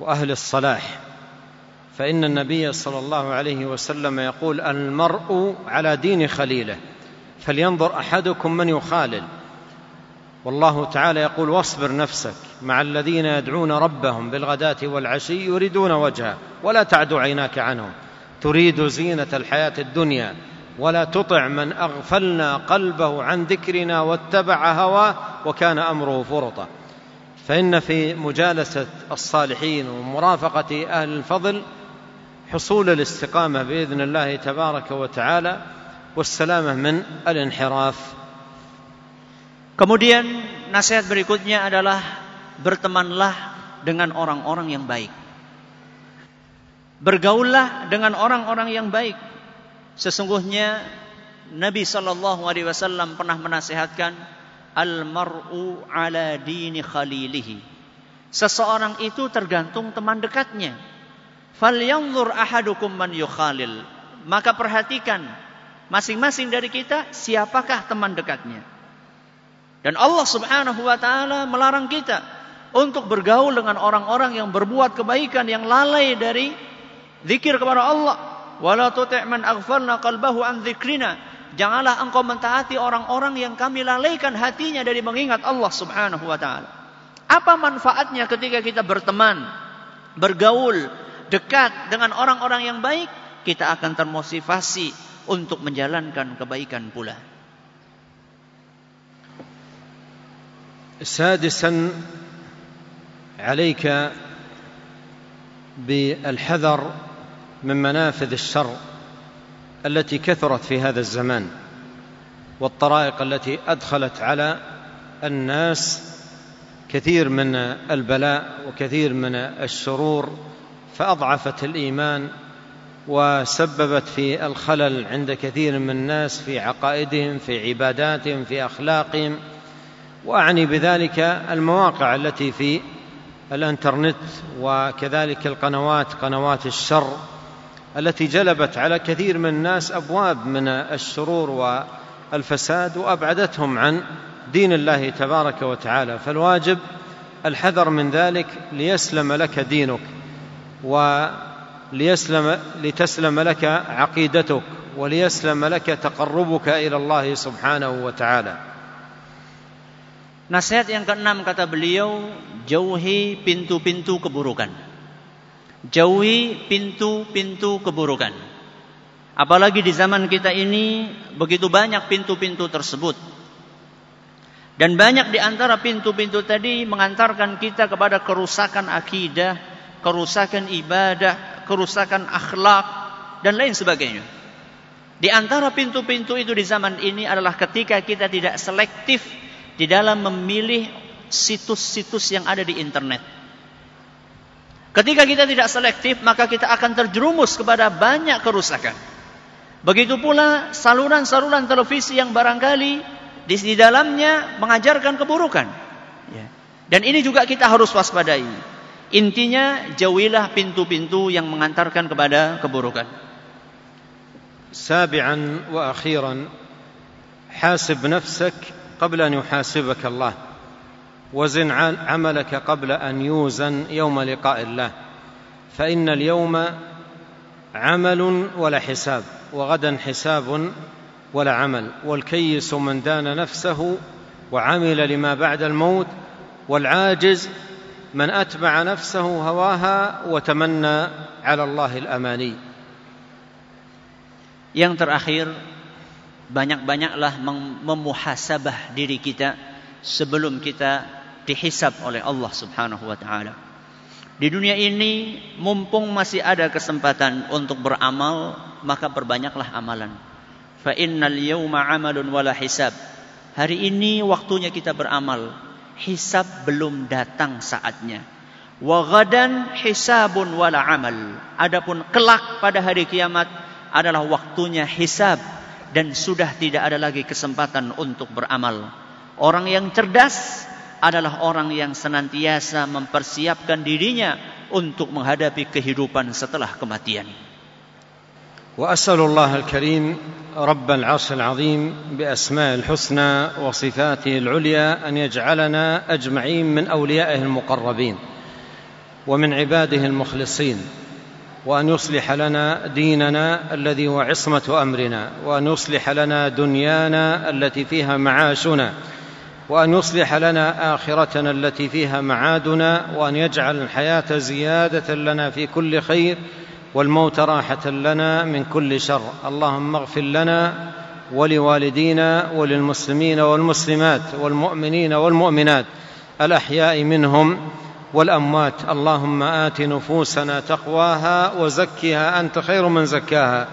وأهل الصلاح فإن النبي صلى الله عليه وسلم يقول المرء على دين خليله فلينظر أحدكم من يخالل والله تعالى يقول واصبر نفسك مع الذين يدعون ربهم بالغداة والعشي يريدون وجهه ولا تعد عيناك عنهم تريد زينة الحياة الدنيا ولا تطع من اغفلنا قلبه عن ذكرنا واتبع هواه وكان امره فرطا فان في مجالسه الصالحين ومرافقه اهل الفضل حصول الاستقامه باذن الله تبارك وتعالى والسلامه من الانحراف Kemudian nasihat berikutnya adalah bertemanlah dengan orang-orang yang baik. Bergaullah dengan orang-orang yang baik. Sesungguhnya Nabi sallallahu alaihi wasallam pernah menasihatkan al-mar'u ala dini khalilihi. Seseorang itu tergantung teman dekatnya. Falyanzur ahadukum man yukhalil. Maka perhatikan masing-masing dari kita siapakah teman dekatnya. Dan Allah Subhanahu wa taala melarang kita untuk bergaul dengan orang-orang yang berbuat kebaikan yang lalai dari zikir kepada Allah wala tuti' man aghfalna qalbahu an dzikrina. Janganlah engkau mentaati orang-orang yang kami lalaikan hatinya dari mengingat Allah Subhanahu wa taala. Apa manfaatnya ketika kita berteman, bergaul, dekat dengan orang-orang yang baik? Kita akan termotivasi untuk menjalankan kebaikan pula. سادسا عليك بالحذر من منافذ الشر التي كثرت في هذا الزمان والطرائق التي أدخلت على الناس كثير من البلاء وكثير من الشرور فأضعفت الإيمان وسببت في الخلل عند كثير من الناس في عقائدهم في عباداتهم في أخلاقهم وأعني بذلك المواقع التي في الانترنت وكذلك القنوات قنوات الشر التي جلبت على كثير من الناس ابواب من الشرور والفساد وابعدتهم عن دين الله تبارك وتعالى فالواجب الحذر من ذلك ليسلم لك دينك وليسلم لتسلم لك عقيدتك وليسلم لك تقربك الى الله سبحانه وتعالى Nasihat yang keenam kata beliau jauhi pintu-pintu keburukan. Jauhi pintu-pintu keburukan. Apalagi di zaman kita ini begitu banyak pintu-pintu tersebut. Dan banyak di antara pintu-pintu tadi mengantarkan kita kepada kerusakan akidah, kerusakan ibadah, kerusakan akhlak, dan lain sebagainya. Di antara pintu-pintu itu di zaman ini adalah ketika kita tidak selektif di dalam memilih situs-situs yang ada di internet. Ketika kita tidak selektif, maka kita akan terjerumus kepada banyak kerusakan. Begitu pula saluran-saluran televisi yang barangkali di, dalamnya mengajarkan keburukan. Ya. Dan ini juga kita harus waspadai. Intinya jauhilah pintu-pintu yang mengantarkan kepada keburukan. Sabi'an wa akhiran hasib nafsak qabla an yuhasibaka Allah. وزن عملك قبل أن يوزن يوم لقاء الله فإن اليوم عمل ولا حساب وغدا حساب ولا عمل والكيس من دان نفسه وعمل لما بعد الموت والعاجز من أتبع نفسه هواها وتمنى على الله الأماني Yang terakhir banyak-banyaklah memuhasabah diri kita sebelum kita dihisab oleh Allah Subhanahu wa taala. Di dunia ini mumpung masih ada kesempatan untuk beramal, maka perbanyaklah amalan. Fa innal yawma amalun wala hisab. Hari ini waktunya kita beramal. Hisab belum datang saatnya. Wa ghadan hisabun wala amal. Adapun kelak pada hari kiamat adalah waktunya hisab dan sudah tidak ada lagi kesempatan untuk beramal. Orang yang cerdas adalah orang yang senantiasa mempersiapkan dirinya untuk menghadapi kehidupan setelah kematian. وأسأل الله الكريم رب العرش العظيم بأسماء الحسنى وصفاته العليا أن يجعلنا أجمعين من أوليائه المقربين ومن عباده المخلصين وأن يصلح لنا ديننا الذي هو عصمة أمرنا وأن يصلح لنا دنيانا التي فيها معاشنا وان يصلح لنا اخرتنا التي فيها معادنا وان يجعل الحياه زياده لنا في كل خير والموت راحه لنا من كل شر اللهم اغفر لنا ولوالدينا وللمسلمين والمسلمات والمؤمنين والمؤمنات الاحياء منهم والاموات اللهم ات نفوسنا تقواها وزكها انت خير من زكاها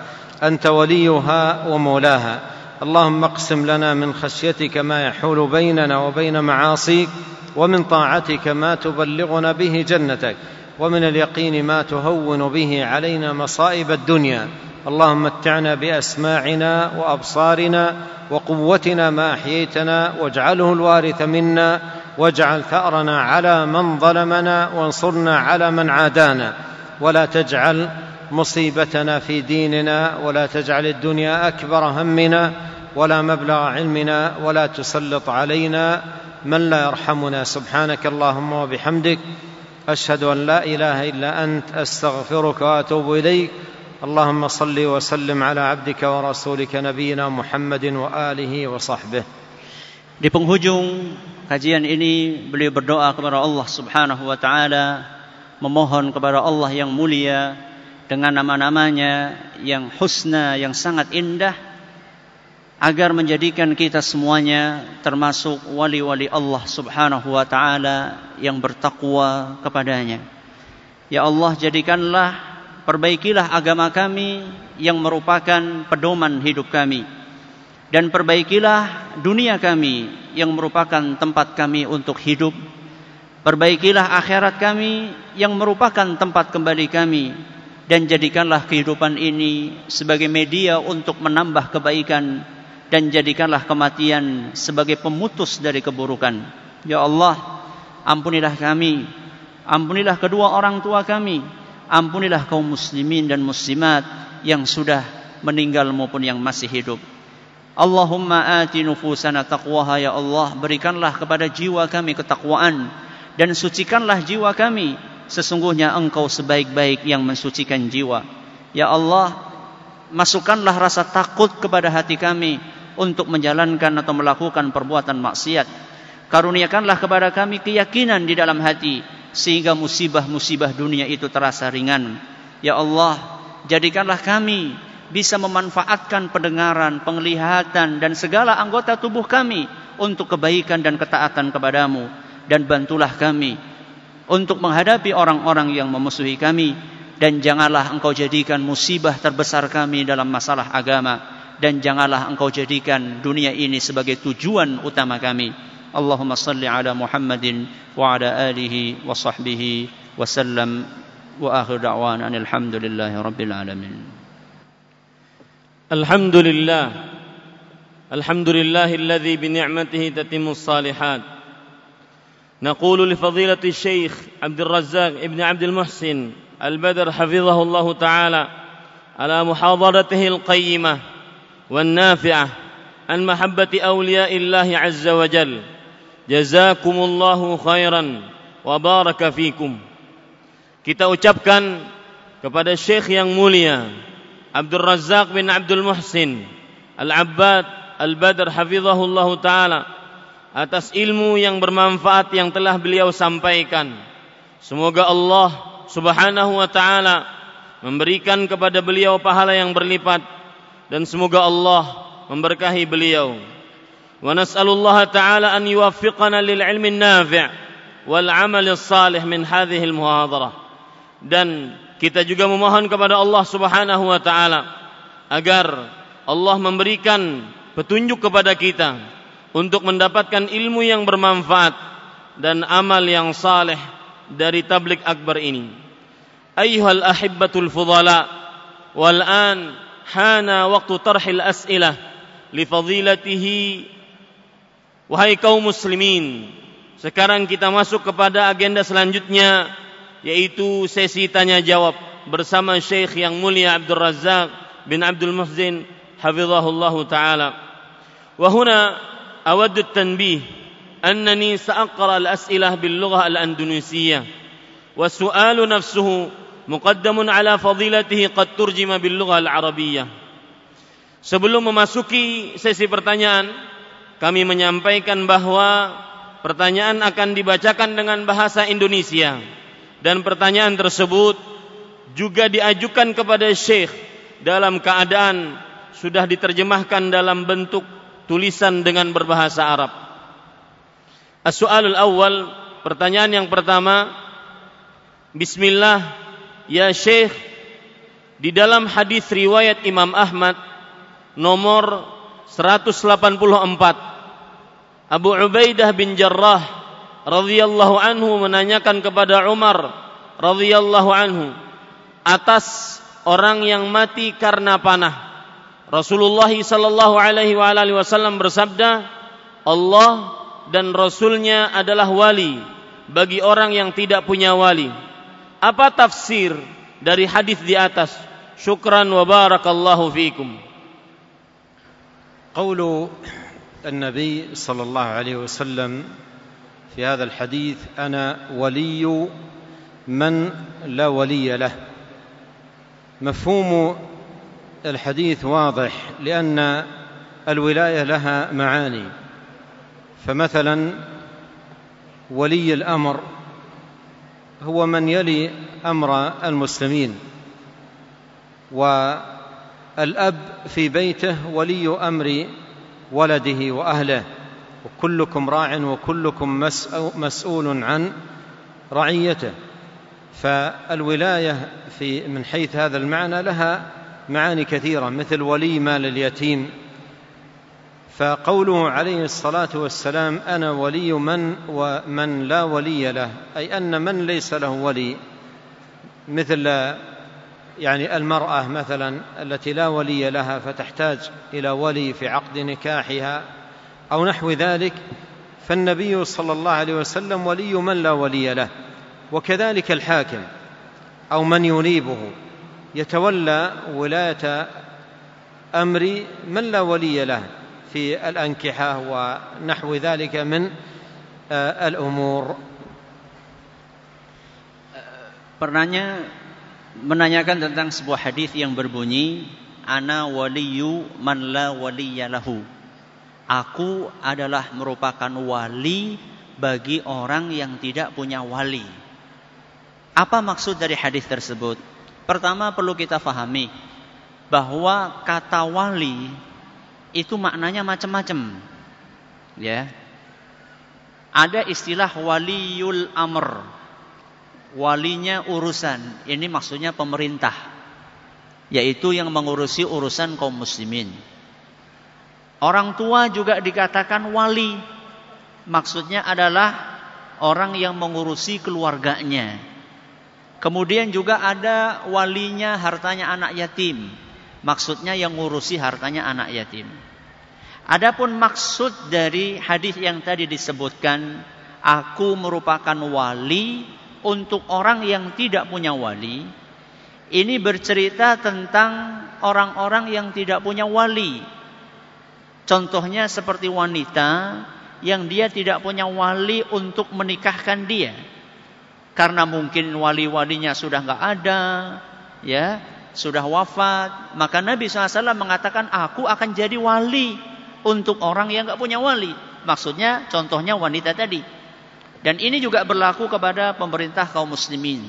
انت وليها ومولاها اللهم اقسم لنا من خشيتك ما يحول بيننا وبين معاصيك ومن طاعتك ما تبلغنا به جنتك ومن اليقين ما تهون به علينا مصائب الدنيا اللهم متعنا باسماعنا وابصارنا وقوتنا ما احييتنا واجعله الوارث منا واجعل ثارنا على من ظلمنا وانصرنا على من عادانا ولا تجعل مصيبتنا في ديننا ولا تجعل الدنيا اكبر همنا ولا مبلغ علمنا ولا تسلط علينا من لا يرحمنا سبحانك اللهم وبحمدك اشهد ان لا اله الا انت استغفرك واتوب اليك اللهم صل وسلم على عبدك ورسولك نبينا محمد واله وصحبه Di penghujung kajian ini beliau berdoa kepada Allah Subhanahu wa taala memohon kepada Allah yang mulia dengan nama-namanya yang husna, yang sangat indah, agar menjadikan kita semuanya termasuk wali-wali Allah Subhanahu wa taala yang bertakwa kepadanya. Ya Allah, jadikanlah perbaikilah agama kami yang merupakan pedoman hidup kami dan perbaikilah dunia kami yang merupakan tempat kami untuk hidup. Perbaikilah akhirat kami yang merupakan tempat kembali kami dan jadikanlah kehidupan ini sebagai media untuk menambah kebaikan dan jadikanlah kematian sebagai pemutus dari keburukan. Ya Allah, ampunilah kami, ampunilah kedua orang tua kami, ampunilah kaum muslimin dan muslimat yang sudah meninggal maupun yang masih hidup. Allahumma ati nufusana taqwaha ya Allah, berikanlah kepada jiwa kami ketakwaan dan sucikanlah jiwa kami sesungguhnya engkau sebaik-baik yang mensucikan jiwa. Ya Allah, masukkanlah rasa takut kepada hati kami untuk menjalankan atau melakukan perbuatan maksiat. Karuniakanlah kepada kami keyakinan di dalam hati sehingga musibah-musibah dunia itu terasa ringan. Ya Allah, jadikanlah kami bisa memanfaatkan pendengaran, penglihatan dan segala anggota tubuh kami untuk kebaikan dan ketaatan kepadamu dan bantulah kami untuk menghadapi orang-orang yang memusuhi kami dan janganlah engkau jadikan musibah terbesar kami dalam masalah agama dan janganlah engkau jadikan dunia ini sebagai tujuan utama kami. Allahumma salli ala Muhammadin wa ala alihi wa sahbihi wa sallam wa akhir da'wana alhamdulillahi rabbil alamin. Alhamdulillah. Alhamdulillahilladzi bi ni'matihi tatimmus salihat. نقول لفضيلة الشيخ عبد الرزاق ابن عبد المحسن البدر حفظه الله تعالى على محاضرته القيمة والنافعة عن محبة أولياء الله عز وجل جزاكم الله خيرا وبارك فيكم fikum. Kita ucapkan kepada Syekh yang mulia Abdul Razak bin Abdul Muhsin Al-Abbad Al-Badr hafizahullah taala atas ilmu yang bermanfaat yang telah beliau sampaikan. Semoga Allah Subhanahu wa taala memberikan kepada beliau pahala yang berlipat dan semoga Allah memberkahi beliau. Wa nas'alullah taala an yuwaffiqana lil ilmin nafi' wal amal salih min hadhihi al muhadarah. Dan kita juga memohon kepada Allah Subhanahu wa taala agar Allah memberikan petunjuk kepada kita untuk mendapatkan ilmu yang bermanfaat dan amal yang saleh dari tablik akbar ini. Ayuhal ahibbatul fudala, wal an hana waktu tarhil as'ilah li fadilatihi wahai kaum muslimin. Sekarang kita masuk kepada agenda selanjutnya yaitu sesi tanya jawab bersama Syekh yang mulia Abdul Razak bin Abdul Muhsin hafizahullahu taala. Wahuna أود التنبيه أنني سأقرأ الأسئلة باللغة الأندونيسية والسؤال نفسه مقدم على فضيلته قد ترجم باللغة العربية Sebelum memasuki sesi pertanyaan, kami menyampaikan bahwa pertanyaan akan dibacakan dengan bahasa Indonesia dan pertanyaan tersebut juga diajukan kepada syekh dalam keadaan sudah diterjemahkan dalam bentuk tulisan dengan berbahasa Arab. As-su'alul awal, pertanyaan yang pertama, Bismillah, ya Syekh, di dalam hadis riwayat Imam Ahmad nomor 184 Abu Ubaidah bin Jarrah radhiyallahu anhu menanyakan kepada Umar radhiyallahu anhu atas orang yang mati karena panah Rasulullah sallallahu alaihi wasallam bersabda, Allah dan Rasulnya adalah wali bagi orang yang tidak punya wali. Apa tafsir dari hadis di atas? Syukran wa barakallahu fiikum. قول Nabi صلى Alaihi Wasallam وسلم في هذا الحديث ana wali man la waliya lah. Mafhumu الحديث واضح لأن الولاية لها معاني فمثلا ولي الأمر هو من يلي أمر المسلمين والأب في بيته ولي أمر ولده وأهله وكلكم راع وكلكم مسؤول عن رعيته فالولاية في من حيث هذا المعنى لها معاني كثيرة مثل ولي مال اليتيم فقوله عليه الصلاة والسلام أنا ولي من ومن لا ولي له أي أن من ليس له ولي مثل يعني المرأة مثلا التي لا ولي لها فتحتاج إلى ولي في عقد نكاحها أو نحو ذلك فالنبي صلى الله عليه وسلم ولي من لا ولي له وكذلك الحاكم أو من ينيبه يتولى ولاية أمر من لا ولي له في الأنكحة ونحو ذلك من الأمور Pernahnya menanyakan tentang sebuah hadis yang berbunyi ana waliyu man la waliyalahu. Aku adalah merupakan wali bagi orang yang tidak punya wali. Apa maksud dari hadis tersebut? Pertama perlu kita fahami bahwa kata wali itu maknanya macam-macam. Ya. Ada istilah waliul amr. Walinya urusan. Ini maksudnya pemerintah. Yaitu yang mengurusi urusan kaum muslimin. Orang tua juga dikatakan wali. Maksudnya adalah orang yang mengurusi keluarganya Kemudian juga ada walinya hartanya anak yatim. Maksudnya yang ngurusi hartanya anak yatim. Adapun maksud dari hadis yang tadi disebutkan, aku merupakan wali untuk orang yang tidak punya wali. Ini bercerita tentang orang-orang yang tidak punya wali. Contohnya seperti wanita yang dia tidak punya wali untuk menikahkan dia karena mungkin wali-walinya sudah nggak ada, ya sudah wafat, maka Nabi SAW mengatakan aku akan jadi wali untuk orang yang nggak punya wali. Maksudnya contohnya wanita tadi. Dan ini juga berlaku kepada pemerintah kaum muslimin.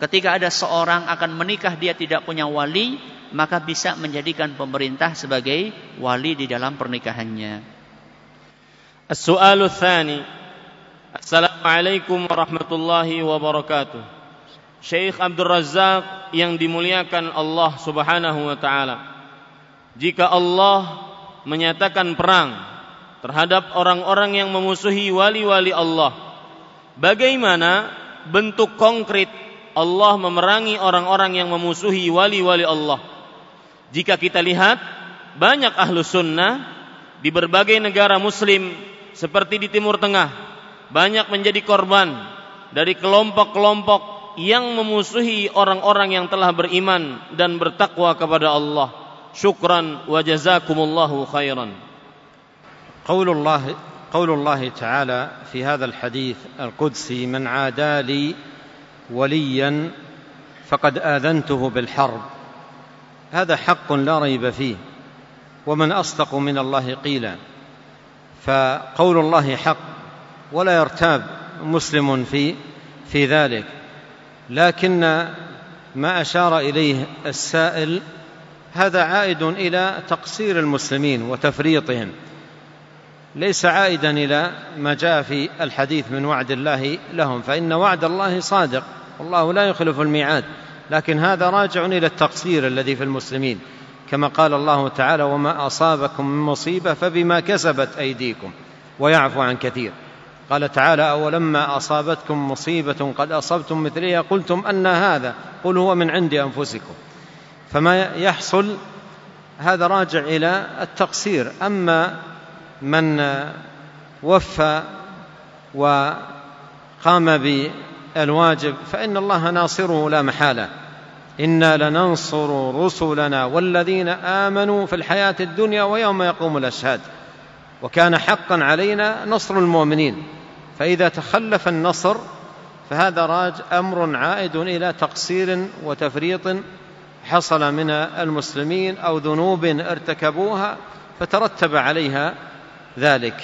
Ketika ada seorang akan menikah dia tidak punya wali, maka bisa menjadikan pemerintah sebagai wali di dalam pernikahannya. As-su'alu Assalamualaikum warahmatullahi wabarakatuh. Syekh Abdul Razak yang dimuliakan Allah Subhanahu wa taala. Jika Allah menyatakan perang terhadap orang-orang yang memusuhi wali-wali Allah, bagaimana bentuk konkret Allah memerangi orang-orang yang memusuhi wali-wali Allah? Jika kita lihat banyak ahlu sunnah di berbagai negara muslim seperti di Timur Tengah banyak menjadi korban dari kelompok-kelompok yang memusuhi orang-orang yang telah beriman dan bertakwa kepada Allah. Syukran wa jazakumullahu khairan. Qaulullah قول الله تعالى في هذا الحديث القدسي من عادى لي وليا فقد آذنته بالحرب هذا حق لا ريب فيه ومن أصدق من الله قيلا فقول الله حق ولا يرتاب مسلم في في ذلك لكن ما أشار إليه السائل هذا عائد إلى تقصير المسلمين وتفريطهم ليس عائدا إلى ما جاء في الحديث من وعد الله لهم فإن وعد الله صادق والله لا يخلف الميعاد لكن هذا راجع إلى التقصير الذي في المسلمين كما قال الله تعالى وما أصابكم من مصيبة فبما كسبت أيديكم ويعفو عن كثير قال تعالى اولما اصابتكم مصيبه قد اصبتم مثلها قلتم ان هذا قل هو من عند انفسكم فما يحصل هذا راجع الى التقصير اما من وفى وقام بالواجب فان الله ناصره لا محاله انا لننصر رسلنا والذين امنوا في الحياه الدنيا ويوم يقوم الاشهاد وكان حقا علينا نصر المؤمنين فإذا تخلف النصر فهذا راج أمر عائد إلى تقصير وتفريط حصل من المسلمين أو ذنوب ارتكبوها فترتب عليها ذلك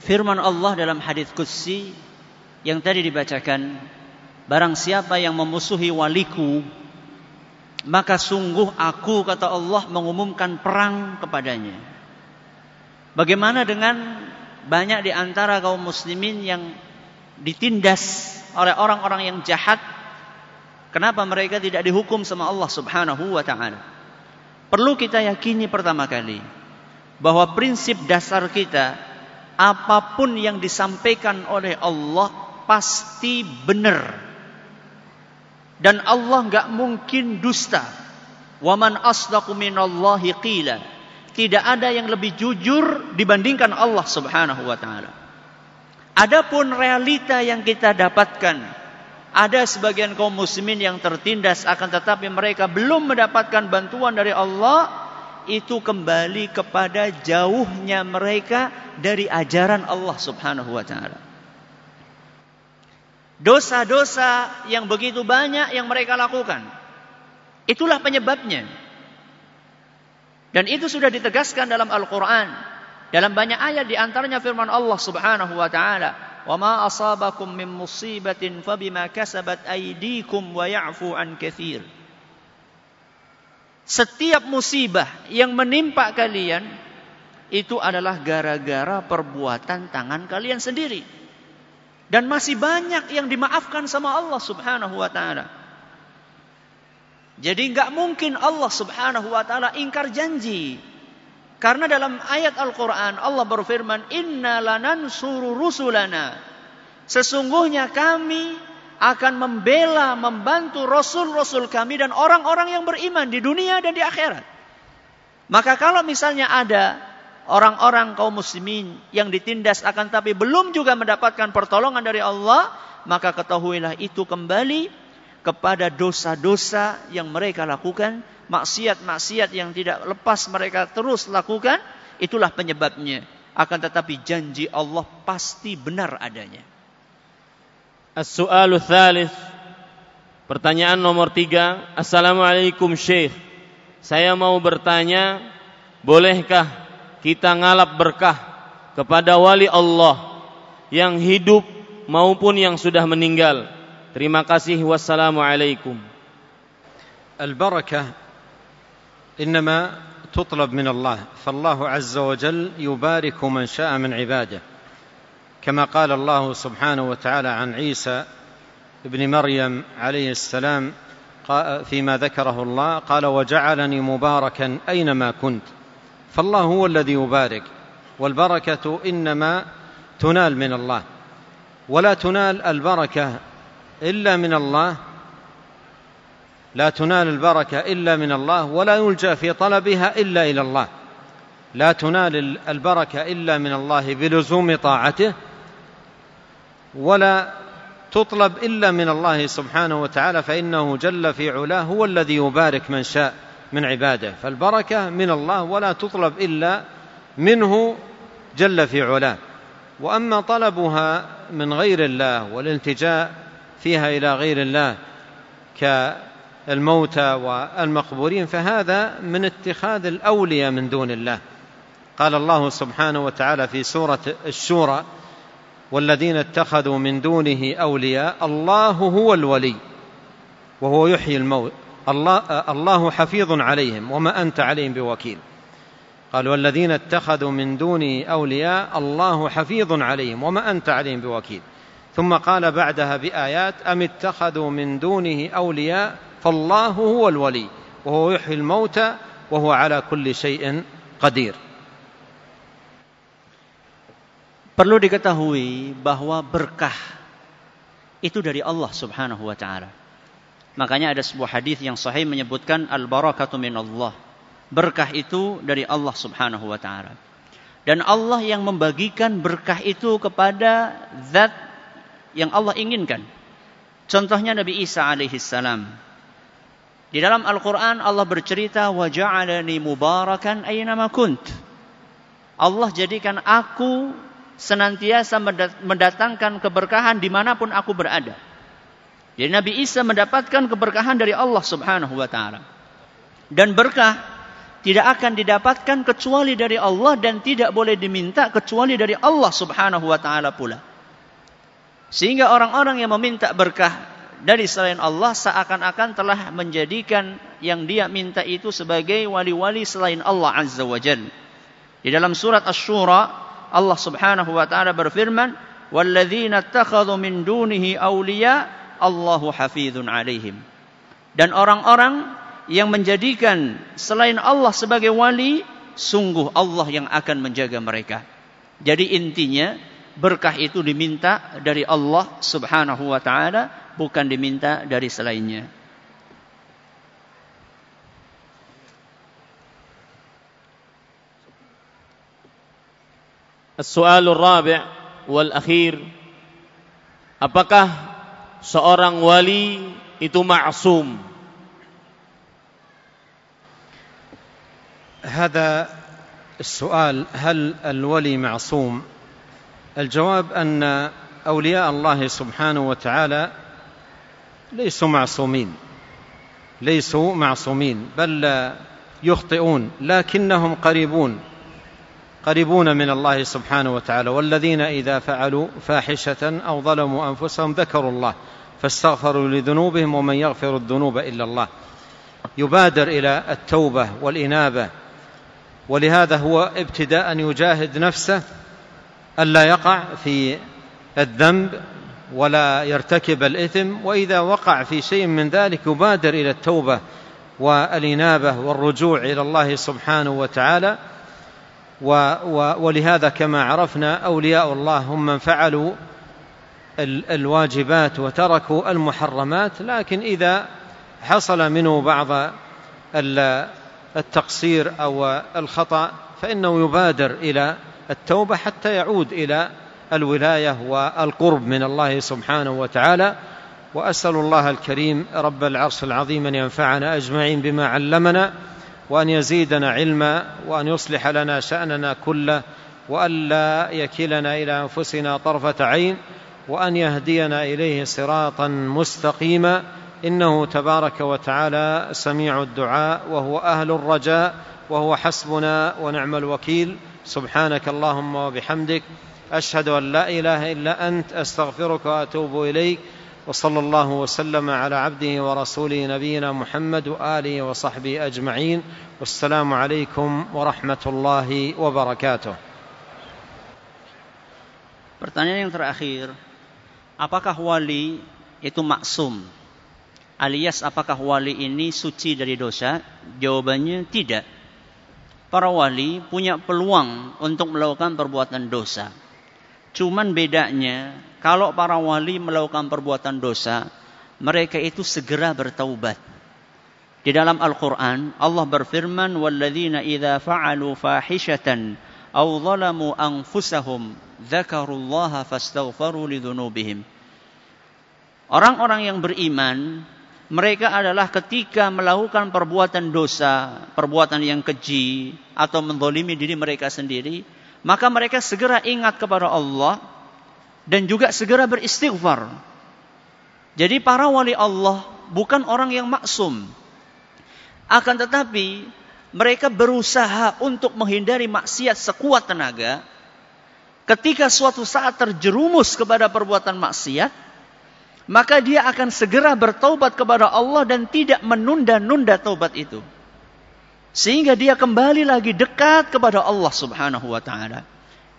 Firman Allah dalam hadis Qudsi yang tadi dibacakan, barang siapa yang memusuhi waliku, maka sungguh aku kata Allah mengumumkan perang kepadanya. Bagaimana dengan banyak di antara kaum muslimin yang ditindas oleh orang-orang yang jahat? Kenapa mereka tidak dihukum sama Allah Subhanahu wa taala? Perlu kita yakini pertama kali bahwa prinsip dasar kita apapun yang disampaikan oleh Allah pasti benar. Dan Allah nggak mungkin dusta. Waman asdaqu minallahi qila tidak ada yang lebih jujur dibandingkan Allah Subhanahu wa taala. Adapun realita yang kita dapatkan ada sebagian kaum muslimin yang tertindas akan tetapi mereka belum mendapatkan bantuan dari Allah itu kembali kepada jauhnya mereka dari ajaran Allah Subhanahu wa taala. Dosa-dosa yang begitu banyak yang mereka lakukan. Itulah penyebabnya. Dan itu sudah ditegaskan dalam Al-Quran. Dalam banyak ayat diantaranya firman Allah subhanahu wa ta'ala. وَمَا أَصَابَكُمْ مِنْ مُصِيبَةٍ فَبِمَا كَسَبَتْ أَيْدِيكُمْ وَيَعْفُ عَنْ كَثِيرٍ Setiap musibah yang menimpa kalian, itu adalah gara-gara perbuatan tangan kalian sendiri. Dan masih banyak yang dimaafkan sama Allah subhanahu wa ta'ala. Jadi nggak mungkin Allah Subhanahu wa taala ingkar janji. Karena dalam ayat Al-Qur'an Allah berfirman, "Inna lanansuru rusulana." Sesungguhnya kami akan membela, membantu rasul-rasul kami dan orang-orang yang beriman di dunia dan di akhirat. Maka kalau misalnya ada orang-orang kaum muslimin yang ditindas akan tapi belum juga mendapatkan pertolongan dari Allah, maka ketahuilah itu kembali kepada dosa-dosa yang mereka lakukan, maksiat-maksiat yang tidak lepas mereka terus lakukan, itulah penyebabnya. Akan tetapi janji Allah pasti benar adanya. As-su'alu thalith. Pertanyaan nomor tiga. Assalamualaikum Syekh. Saya mau bertanya, bolehkah kita ngalap berkah kepada wali Allah yang hidup maupun yang sudah meninggal? Terima kasih. Wassalamualaikum. البركة إنما تطلب من الله فالله عز وجل يبارك من شاء من عباده كما قال الله سبحانه وتعالى عن عيسى ابن مريم عليه السلام فيما ذكره الله قال وجعلني مباركا أينما كنت فالله هو الذي يبارك والبركة إنما تنال من الله ولا تنال البركة إلا من الله لا تنال البركة إلا من الله ولا يلجأ في طلبها إلا إلى الله لا تنال البركة إلا من الله بلزوم طاعته ولا تطلب إلا من الله سبحانه وتعالى فإنه جل في علاه هو الذي يبارك من شاء من عباده فالبركة من الله ولا تطلب إلا منه جل في علاه وأما طلبها من غير الله والالتجاء فيها إلى غير الله كالموتى والمقبورين فهذا من اتخاذ الأولياء من دون الله قال الله سبحانه وتعالى في سورة الشورى والذين اتخذوا من دونه أولياء الله هو الولي وهو يحيي الموت الله, الله حفيظ عليهم وما أنت عليهم بوكيل قال والذين اتخذوا من دونه أولياء الله حفيظ عليهم وما أنت عليهم بوكيل ثم قال بعدها بآيات أم اتخذوا من دونه أولياء فالله هو الولي وهو يحيي الموتى وهو على كل شيء قدير Perlu diketahui bahwa berkah itu dari Allah Subhanahu wa taala. Makanya ada sebuah hadis yang sahih menyebutkan al-barakatu min Allah. Berkah itu dari Allah Subhanahu wa taala. Dan Allah yang membagikan berkah itu kepada zat yang Allah inginkan. Contohnya Nabi Isa alaihissalam. Di dalam Al-Quran Allah bercerita, وَجَعَلَنِي مُبَارَكًا أَيْنَمَا كُنْتُ Allah jadikan aku senantiasa mendatangkan keberkahan dimanapun aku berada. Jadi Nabi Isa mendapatkan keberkahan dari Allah subhanahu wa ta'ala. Dan berkah tidak akan didapatkan kecuali dari Allah dan tidak boleh diminta kecuali dari Allah subhanahu wa ta'ala pula. Sehingga orang-orang yang meminta berkah dari selain Allah seakan-akan telah menjadikan yang dia minta itu sebagai wali-wali selain Allah Azza wa Jal. Di dalam surat asy shura Allah Subhanahu wa taala berfirman, وَالَّذِينَ اتَّخَذُوا min دُونِهِ awliya, Allahu hafizun 'alaihim." Dan orang-orang yang menjadikan selain Allah sebagai wali, sungguh Allah yang akan menjaga mereka. Jadi intinya Berkah itu diminta dari Allah Subhanahu wa taala, bukan diminta dari selainnya. السؤال الرابع والأخير Apakah seorang wali itu ma'sum? هذا السؤال هل الولي معصوم الجواب أن أولياء الله سبحانه وتعالى ليسوا معصومين ليسوا معصومين بل يخطئون لكنهم قريبون قريبون من الله سبحانه وتعالى والذين إذا فعلوا فاحشة أو ظلموا أنفسهم ذكروا الله فاستغفروا لذنوبهم ومن يغفر الذنوب إلا الله يبادر إلى التوبة والإنابة ولهذا هو ابتداء يجاهد نفسه ألا يقع في الذنب ولا يرتكب الإثم وإذا وقع في شيء من ذلك يبادر إلى التوبة والإنابة والرجوع إلى الله سبحانه وتعالى و و ولهذا كما عرفنا أولياء الله هم من فعلوا الواجبات وتركوا المحرمات لكن إذا حصل منه بعض التقصير أو الخطأ فإنه يبادر إلى التوبة حتى يعود إلى الولاية والقرب من الله سبحانه وتعالى وأسأل الله الكريم رب العرش العظيم أن ينفعنا أجمعين بما علمنا وأن يزيدنا علما وأن يصلح لنا شأننا كله وألا يكلنا إلى أنفسنا طرفة عين وأن يهدينا إليه صراطا مستقيما إنه تبارك وتعالى سميع الدعاء وهو أهل الرجاء وهو حسبنا ونعم الوكيل سبحانك اللهم وبحمدك أشهد أن لا إله إلا أنت أستغفرك وأتوب إليك وصلى الله وسلم على عبده ورسوله نبينا محمد وآله وصحبه أجمعين والسلام عليكم ورحمة الله وبركاته Pertanyaan yang terakhir, apakah wali itu maksum? Alias apakah wali ini suci dari dosa? Jawabannya tidak. para wali punya peluang untuk melakukan perbuatan dosa. Cuman bedanya, kalau para wali melakukan perbuatan dosa, mereka itu segera bertaubat. Di dalam Al-Quran, Allah berfirman, وَالَّذِينَ إِذَا فَعَلُوا فَاحِشَةً أَوْ ظَلَمُوا أَنفُسَهُمْ ذَكَرُوا اللَّهَ فَاسْتَغْفَرُوا لِذُنُوبِهِمْ Orang-orang yang beriman, mereka adalah ketika melakukan perbuatan dosa, perbuatan yang keji, atau mendolimi diri mereka sendiri, maka mereka segera ingat kepada Allah dan juga segera beristighfar. Jadi para wali Allah bukan orang yang maksum. Akan tetapi mereka berusaha untuk menghindari maksiat sekuat tenaga. Ketika suatu saat terjerumus kepada perbuatan maksiat, maka dia akan segera bertaubat kepada Allah dan tidak menunda-nunda taubat itu. Sehingga dia kembali lagi dekat kepada Allah Subhanahu wa taala.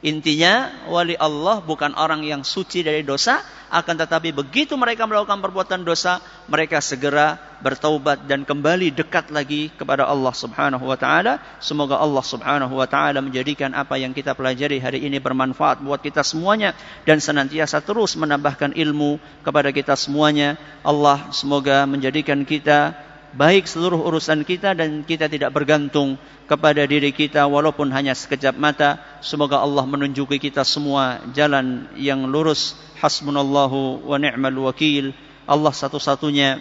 Intinya wali Allah bukan orang yang suci dari dosa, akan tetapi begitu mereka melakukan perbuatan dosa, mereka segera bertaubat dan kembali dekat lagi kepada Allah Subhanahu wa taala. Semoga Allah Subhanahu wa taala menjadikan apa yang kita pelajari hari ini bermanfaat buat kita semuanya dan senantiasa terus menambahkan ilmu kepada kita semuanya. Allah semoga menjadikan kita baik seluruh urusan kita dan kita tidak bergantung kepada diri kita walaupun hanya sekejap mata semoga Allah menunjuki kita semua jalan yang lurus hasbunallahu wa ni'mal wakil Allah satu-satunya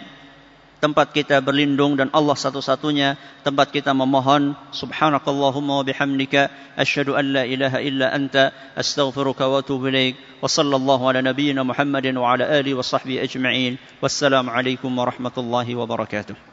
tempat kita berlindung dan Allah satu-satunya tempat kita memohon subhanakallahumma wa bihamdika asyhadu an la ilaha illa anta astaghfiruka wa atubu ilaik wa sallallahu ala nabiyyina muhammadin wa ala alihi wa sahbihi ajma'in wassalamu alaikum warahmatullahi wabarakatuh